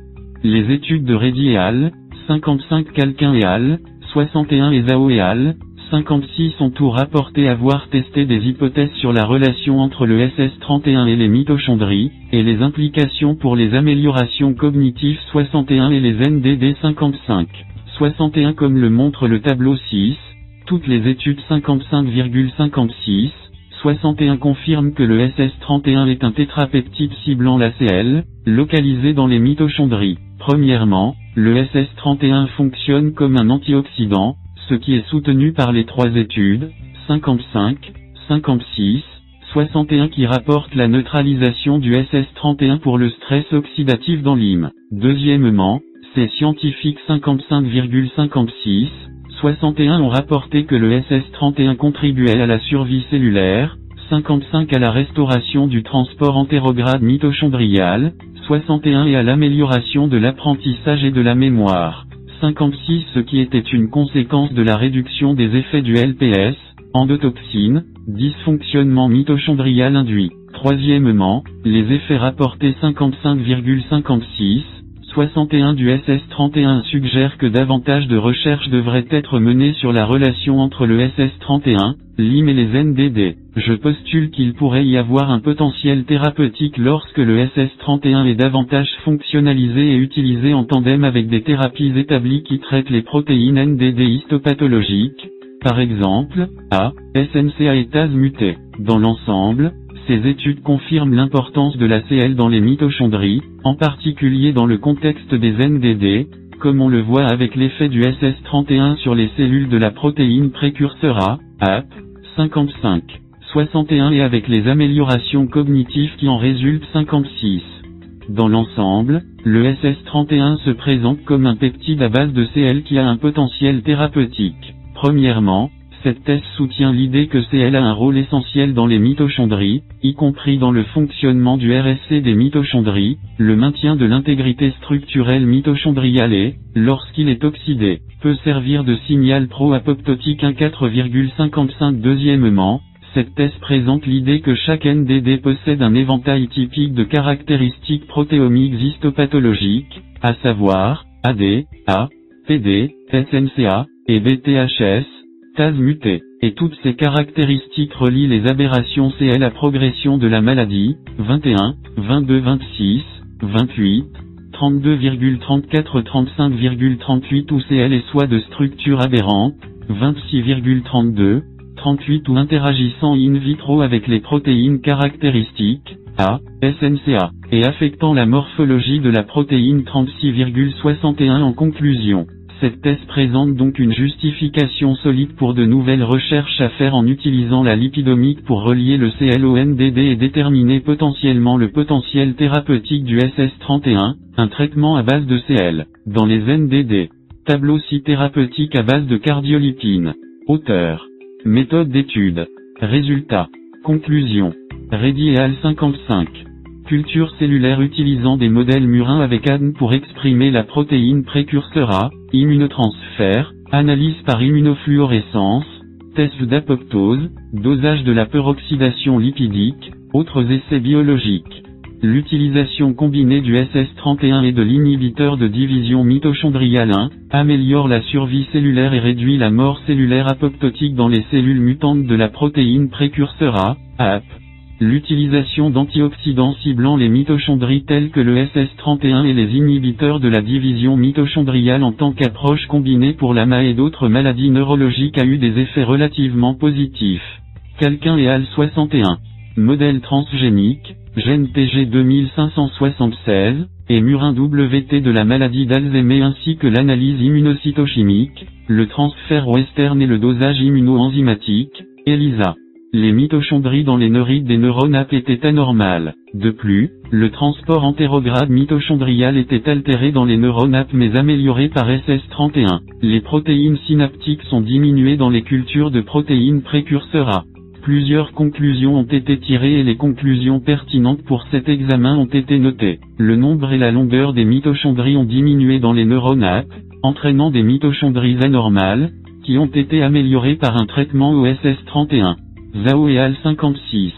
Les études de Reddy et Al, 55 Calquin et Al, 61 et Zhao et Al, 56 ont tout rapporté avoir testé des hypothèses sur la relation entre le SS31 et les mitochondries, et les implications pour les améliorations cognitives 61 et les NDD 55. 61 comme le montre le tableau 6, toutes les études 55,56, 61 confirment que le SS31 est un tétrapeptide ciblant la CL, localisé dans les mitochondries. Premièrement, le SS31 fonctionne comme un antioxydant, ce qui est soutenu par les trois études, 55, 56, 61 qui rapportent la neutralisation du SS31 pour le stress oxydatif dans l'hymne. Deuxièmement, ces scientifiques 55,56, 61 ont rapporté que le SS31 contribuait à la survie cellulaire, 55 à la restauration du transport antérograde mitochondrial, 61 et à l'amélioration de l'apprentissage et de la mémoire. 56 ce qui était une conséquence de la réduction des effets du LPS, endotoxine, dysfonctionnement mitochondrial induit. Troisièmement, les effets rapportés 55,56, 61 du SS31 suggèrent que davantage de recherches devraient être menées sur la relation entre le SS31, l'IM et les NDD. Je postule qu'il pourrait y avoir un potentiel thérapeutique lorsque le SS31 est davantage fonctionnalisé et utilisé en tandem avec des thérapies établies qui traitent les protéines NDD histopathologiques, par exemple, A, SNCA et TAS muté. Dans l'ensemble, ces études confirment l'importance de la CL dans les mitochondries, en particulier dans le contexte des NDD, comme on le voit avec l'effet du SS31 sur les cellules de la protéine précurseur A, AP, 55, 61 et avec les améliorations cognitives qui en résultent 56. Dans l'ensemble, le SS31 se présente comme un peptide à base de CL qui a un potentiel thérapeutique. Premièrement, cette thèse soutient l'idée que CL a un rôle essentiel dans les mitochondries, y compris dans le fonctionnement du RSC des mitochondries, le maintien de l'intégrité structurelle mitochondriale et, lorsqu'il est oxydé, peut servir de signal pro-apoptotique 1,4,55 Deuxièmement, cette thèse présente l'idée que chaque NDD possède un éventail typique de caractéristiques protéomiques histopathologiques, à savoir, AD, A, PD, SNCA, et BTHS, TAS muté. Et toutes ces caractéristiques relient les aberrations CL à progression de la maladie, 21, 22, 26, 28, 32,34 35,38 ou CL et soit de structure aberrante, 26,32, 38 ou interagissant in vitro avec les protéines caractéristiques, A, SNCA, et affectant la morphologie de la protéine 36,61 en conclusion. Cette thèse présente donc une justification solide pour de nouvelles recherches à faire en utilisant la lipidomique pour relier le CLONDD et déterminer potentiellement le potentiel thérapeutique du SS31, un traitement à base de CL, dans les NDD. Tableau 6 thérapeutique à base de cardiolipine. Auteur. Méthode d'étude. Résultat. Conclusion. Reddy et al 55. Culture cellulaire utilisant des modèles murins avec ADN pour exprimer la protéine précurseur A, immunotransfert, analyse par immunofluorescence, test d'apoptose, dosage de la peroxydation lipidique, autres essais biologiques. L'utilisation combinée du SS31 et de l'inhibiteur de division mitochondriale 1 améliore la survie cellulaire et réduit la mort cellulaire apoptotique dans les cellules mutantes de la protéine précurseur A, AP. L'utilisation d'antioxydants ciblant les mitochondries tels que le SS31 et les inhibiteurs de la division mitochondriale en tant qu'approche combinée pour l'AMA et d'autres maladies neurologiques a eu des effets relativement positifs. Quelqu'un et AL 61. Modèle transgénique, gène TG 2576, et murin WT de la maladie d'Alzheimer ainsi que l'analyse immunocytochimique, le transfert western et le dosage immunoenzymatique, ELISA les mitochondries dans les neurites des neurones AP étaient anormales. De plus, le transport entérograde mitochondrial était altéré dans les neurones AP mais amélioré par SS31. Les protéines synaptiques sont diminuées dans les cultures de protéines précurseurs A. Plusieurs conclusions ont été tirées et les conclusions pertinentes pour cet examen ont été notées. Le nombre et la longueur des mitochondries ont diminué dans les neurones AP, entraînant des mitochondries anormales, qui ont été améliorées par un traitement OSS31. Zao et AL56.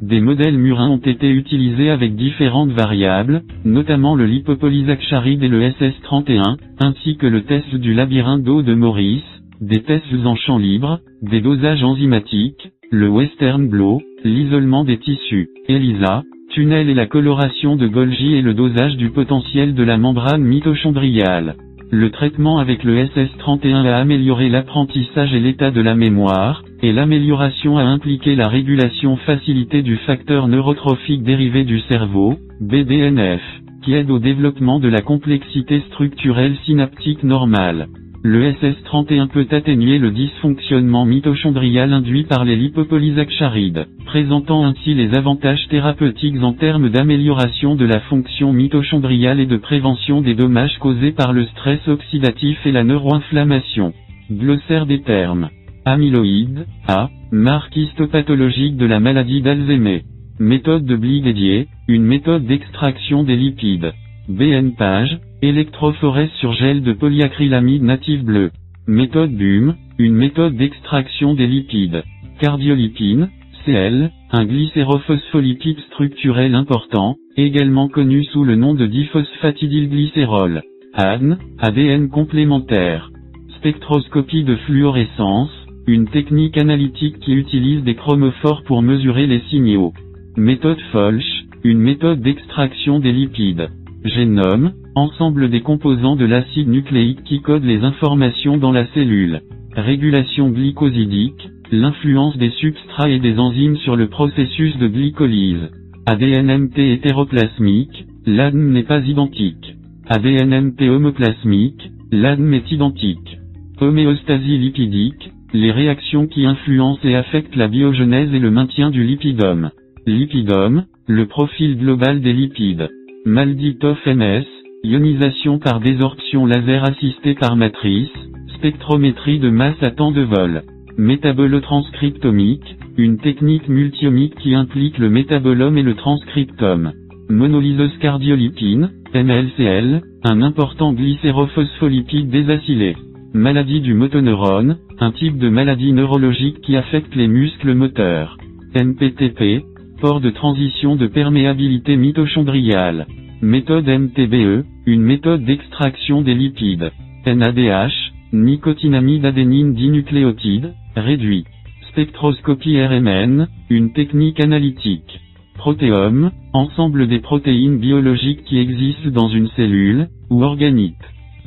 Des modèles murins ont été utilisés avec différentes variables, notamment le lipopolysaccharide et le SS31, ainsi que le test du labyrinthe d'eau de Maurice, des tests en champ libre, des dosages enzymatiques, le western blow, l'isolement des tissus, ELISA, tunnel et la coloration de Golgi et le dosage du potentiel de la membrane mitochondriale. Le traitement avec le SS31 a amélioré l'apprentissage et l'état de la mémoire, et l'amélioration a impliqué la régulation facilitée du facteur neurotrophique dérivé du cerveau, BDNF, qui aide au développement de la complexité structurelle synaptique normale. Le SS31 peut atténuer le dysfonctionnement mitochondrial induit par les lipopolysaccharides, présentant ainsi les avantages thérapeutiques en termes d'amélioration de la fonction mitochondriale et de prévention des dommages causés par le stress oxydatif et la neuroinflammation. Glossaire des termes. Amyloïde, A, marque histopathologique de la maladie d'Alzheimer. Méthode de Bly dédiée, une méthode d'extraction des lipides. BN page, électrophorèse sur gel de polyacrylamide native bleu. Méthode BUM, une méthode d'extraction des lipides. Cardiolipine, CL, un glycérophospholipide structurel important, également connu sous le nom de diphosphatidylglycérol. ADN, ADN complémentaire. Spectroscopie de fluorescence, une technique analytique qui utilise des chromophores pour mesurer les signaux. Méthode Folch, une méthode d'extraction des lipides. Génome, ensemble des composants de l'acide nucléique qui code les informations dans la cellule. Régulation glycosidique, l'influence des substrats et des enzymes sur le processus de glycolyse. ADNMT hétéroplasmique, l'ADN n'est pas identique. ADNMT homoplasmique, l'ADN est identique. Homéostasie lipidique, les réactions qui influencent et affectent la biogenèse et le maintien du lipidome. Lipidome, le profil global des lipides. Malditoff MS, ionisation par désorption laser assistée par matrice, spectrométrie de masse à temps de vol. Métabolotranscriptomique, une technique multiomique qui implique le métabolome et le transcriptome. Monolyseuse cardiolipine, MLCL, un important glycérophospholipide désacylé. Maladie du motoneurone, un type de maladie neurologique qui affecte les muscles moteurs. MPTP, port de transition de perméabilité mitochondriale. Méthode MTBE, une méthode d'extraction des lipides. NADH, nicotinamide adénine dinucléotide, réduit. Spectroscopie RMN, une technique analytique. Protéome, ensemble des protéines biologiques qui existent dans une cellule, ou organite.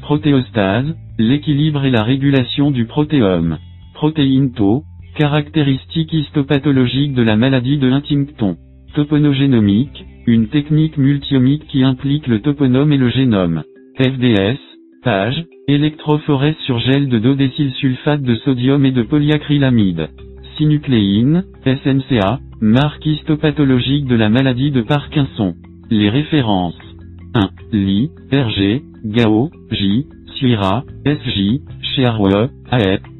Protéostase, l'équilibre et la régulation du protéome. Protéine tau, caractéristique histopathologique de la maladie de Huntington. Toponogénomique, une technique multiomique qui implique le toponome et le génome. FDS, page, électrophorèse sur gel de dodécylsulfate de sodium et de polyacrylamide. Synucléine, SNCA, marque histopathologique de la maladie de Parkinson. Les références. 1. Li, RG, Gao, J, Sierra, SJ, Cherwe, AE.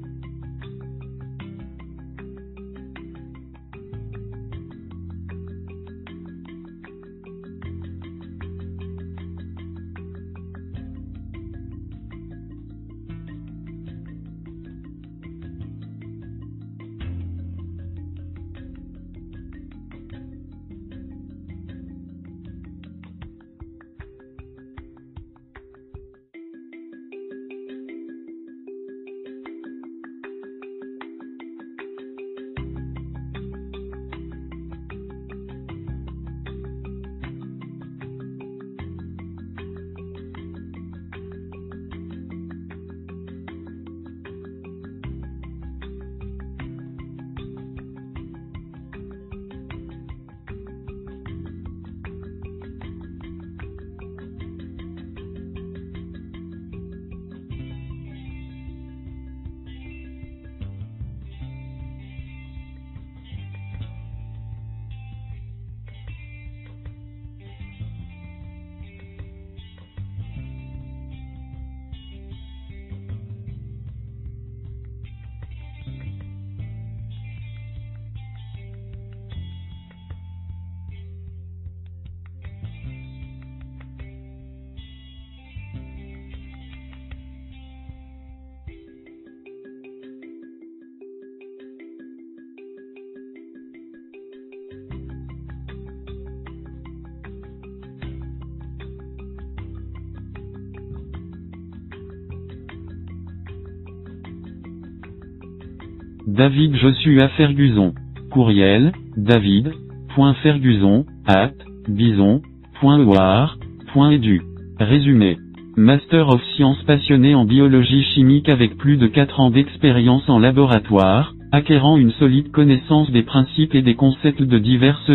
David Joshua Ferguson. Courriel, david.ferguson, at, bison.ewar.edu. Résumé. Master of Science passionné en biologie chimique avec plus de 4 ans d'expérience en laboratoire, acquérant une solide connaissance des principes et des concepts de diverses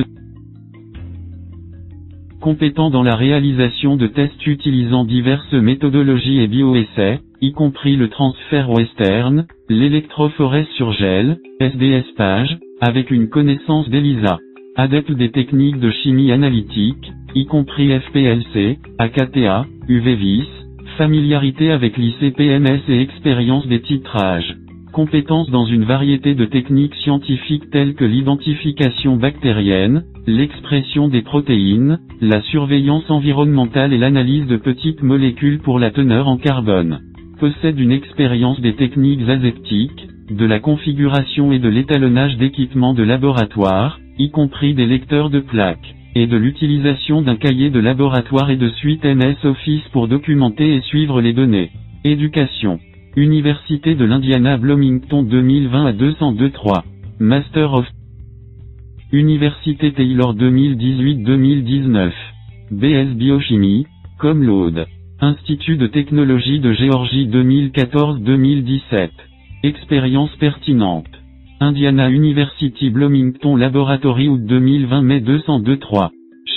compétent dans la réalisation de tests utilisant diverses méthodologies et bioessais, y compris le transfert western, l'électrophorèse sur gel, SDS page, avec une connaissance d'ELISA. Adepte des techniques de chimie analytique, y compris FPLC, AKTA, UVVIS, familiarité avec l'ICPMS et expérience des titrages. Compétences dans une variété de techniques scientifiques telles que l'identification bactérienne, l'expression des protéines, la surveillance environnementale et l'analyse de petites molécules pour la teneur en carbone. Possède une expérience des techniques aseptiques, de la configuration et de l'étalonnage d'équipements de laboratoire, y compris des lecteurs de plaques, et de l'utilisation d'un cahier de laboratoire et de suite MS Office pour documenter et suivre les données. Éducation. Université de l'Indiana Bloomington 2020 à 202.3. Master of Université Taylor 2018-2019. BS Biochimie, comme l'Aude. Institut de technologie de Géorgie 2014-2017. Expérience pertinente. Indiana University Bloomington Laboratory août 2020 mai 202-3.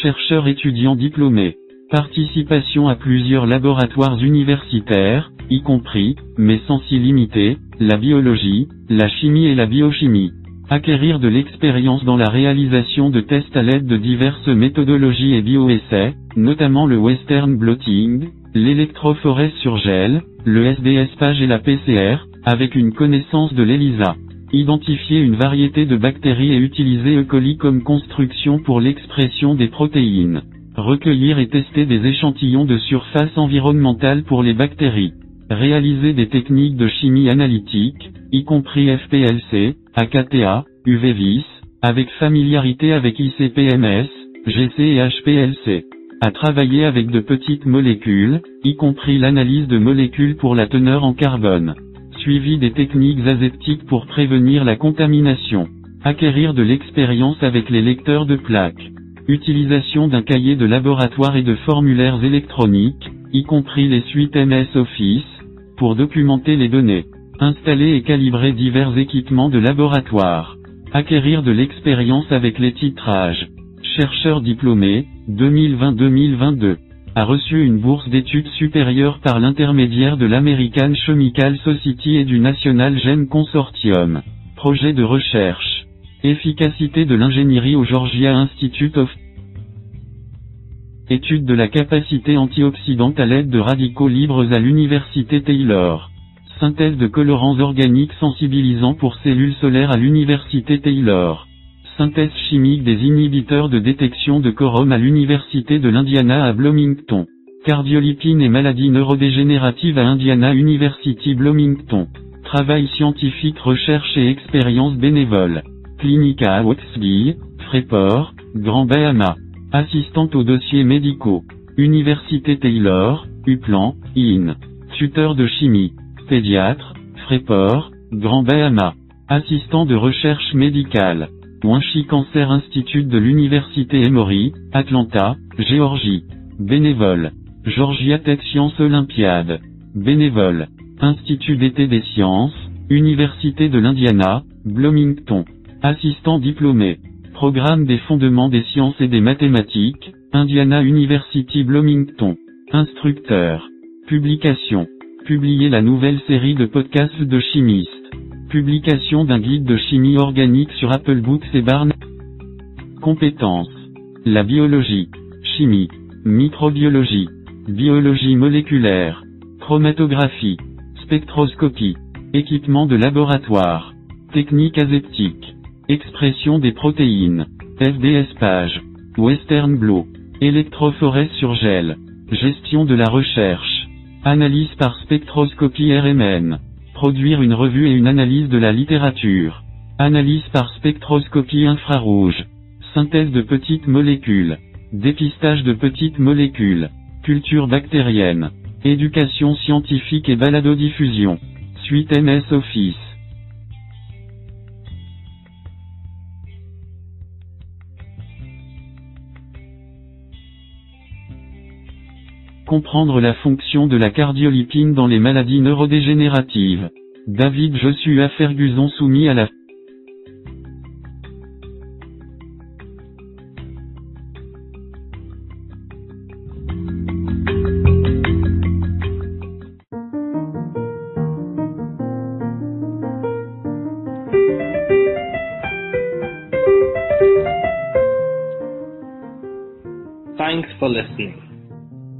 Chercheur étudiant diplômé. Participation à plusieurs laboratoires universitaires, y compris, mais sans s'y limiter, la biologie, la chimie et la biochimie. Acquérir de l'expérience dans la réalisation de tests à l'aide de diverses méthodologies et bioessais, notamment le western blotting, l'électrophorèse sur gel, le SDS page et la PCR, avec une connaissance de l'ELISA. Identifier une variété de bactéries et utiliser E. coli comme construction pour l'expression des protéines. Recueillir et tester des échantillons de surface environnementale pour les bactéries. Réaliser des techniques de chimie analytique, y compris FPLC, AKTA, UVVIS, avec familiarité avec ICPMS, GC et HPLC. À travailler avec de petites molécules, y compris l'analyse de molécules pour la teneur en carbone. Suivi des techniques aseptiques pour prévenir la contamination. Acquérir de l'expérience avec les lecteurs de plaques. Utilisation d'un cahier de laboratoire et de formulaires électroniques, y compris les suites MS Office, pour documenter les données. Installer et calibrer divers équipements de laboratoire. Acquérir de l'expérience avec les titrages. Chercheur diplômé, 2020-2022. A reçu une bourse d'études supérieures par l'intermédiaire de l'American Chemical Society et du National Gene Consortium. Projet de recherche. Efficacité de l'ingénierie au Georgia Institute of Étude de la capacité antioxydante à l'aide de radicaux libres à l'Université Taylor. Synthèse de colorants organiques sensibilisants pour cellules solaires à l'Université Taylor. Synthèse chimique des inhibiteurs de détection de quorum à l'Université de l'Indiana à Bloomington. Cardiolipine et maladies neurodégénératives à Indiana University Bloomington. Travail scientifique recherche et expérience bénévole. Clinique à Watsville, Freeport, Grand Bahama. Assistante aux dossiers médicaux. Université Taylor, Uplan, IN. Tuteur de chimie. Pédiatre, Freeport, Grand Bahama. Assistant de recherche médicale. Winchi Cancer Institute de l'Université Emory, Atlanta, Géorgie. Bénévole. Georgia Tech Science Olympiade. Bénévole. Institut d'été des sciences, Université de l'Indiana, Bloomington. Assistant diplômé. Programme des fondements des sciences et des mathématiques, Indiana University Bloomington. Instructeur. Publication. Publier la nouvelle série de podcasts de chimistes. Publication d'un guide de chimie organique sur Apple Books et Barnes. Compétences. La biologie. Chimie. Microbiologie. Biologie moléculaire. Chromatographie. Spectroscopie. Équipement de laboratoire. Technique aseptique. Expression des protéines. FDS page. Western Blot. Électrophorèse sur gel. Gestion de la recherche. Analyse par spectroscopie RMN. Produire une revue et une analyse de la littérature. Analyse par spectroscopie infrarouge. Synthèse de petites molécules. Dépistage de petites molécules. Culture bactérienne. Éducation scientifique et baladodiffusion. Suite MS Office. Comprendre la fonction de la cardiolipine dans les maladies neurodégénératives. David Joshua Ferguson soumis à la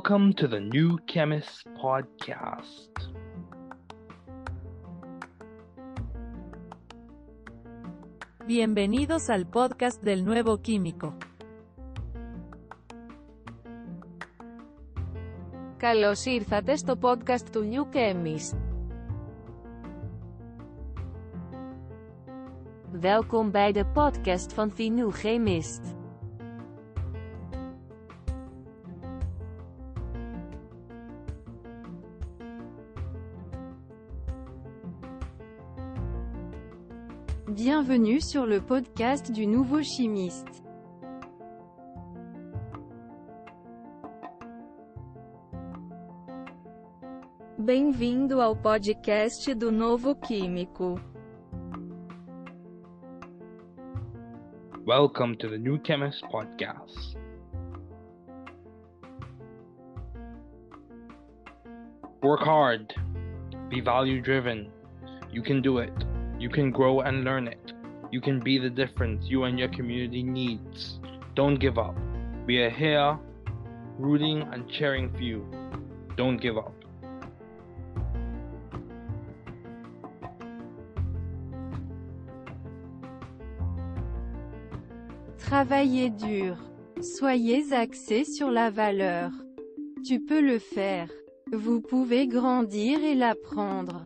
Welcome to the New Chemist Podcast. Bienvenidos al podcast del nuevo químico. Καλώς ήρθατε στο podcast του New Chemist. Welkom bij de podcast van The New Chemist. Bienvenue sur le podcast du nouveau chimiste. Bem-vindo ao podcast do Novo Químico. Welcome to the New Chemist Podcast. Work hard. Be value driven. You can do it. You can grow and learn it. You can be the difference you and your community needs. Don't give up. We are here rooting and cheering for you. Don't give up. Travaillez dur. Soyez axé sur la valeur. Tu peux le faire. Vous pouvez grandir et l'apprendre.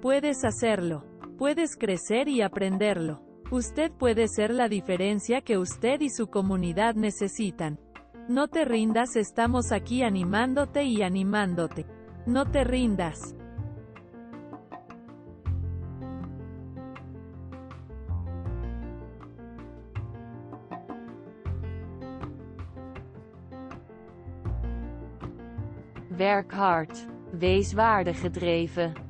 Puedes hacerlo. Puedes crecer y aprenderlo. Usted puede ser la diferencia que usted y su comunidad necesitan. No te rindas, estamos aquí animándote y animándote. No te rindas. Werk hard. Wees waardegedreven.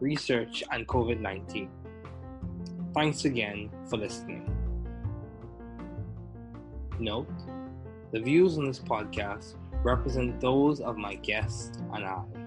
research, and COVID 19. Thanks again for listening. Note the views on this podcast represent those of my guests and I.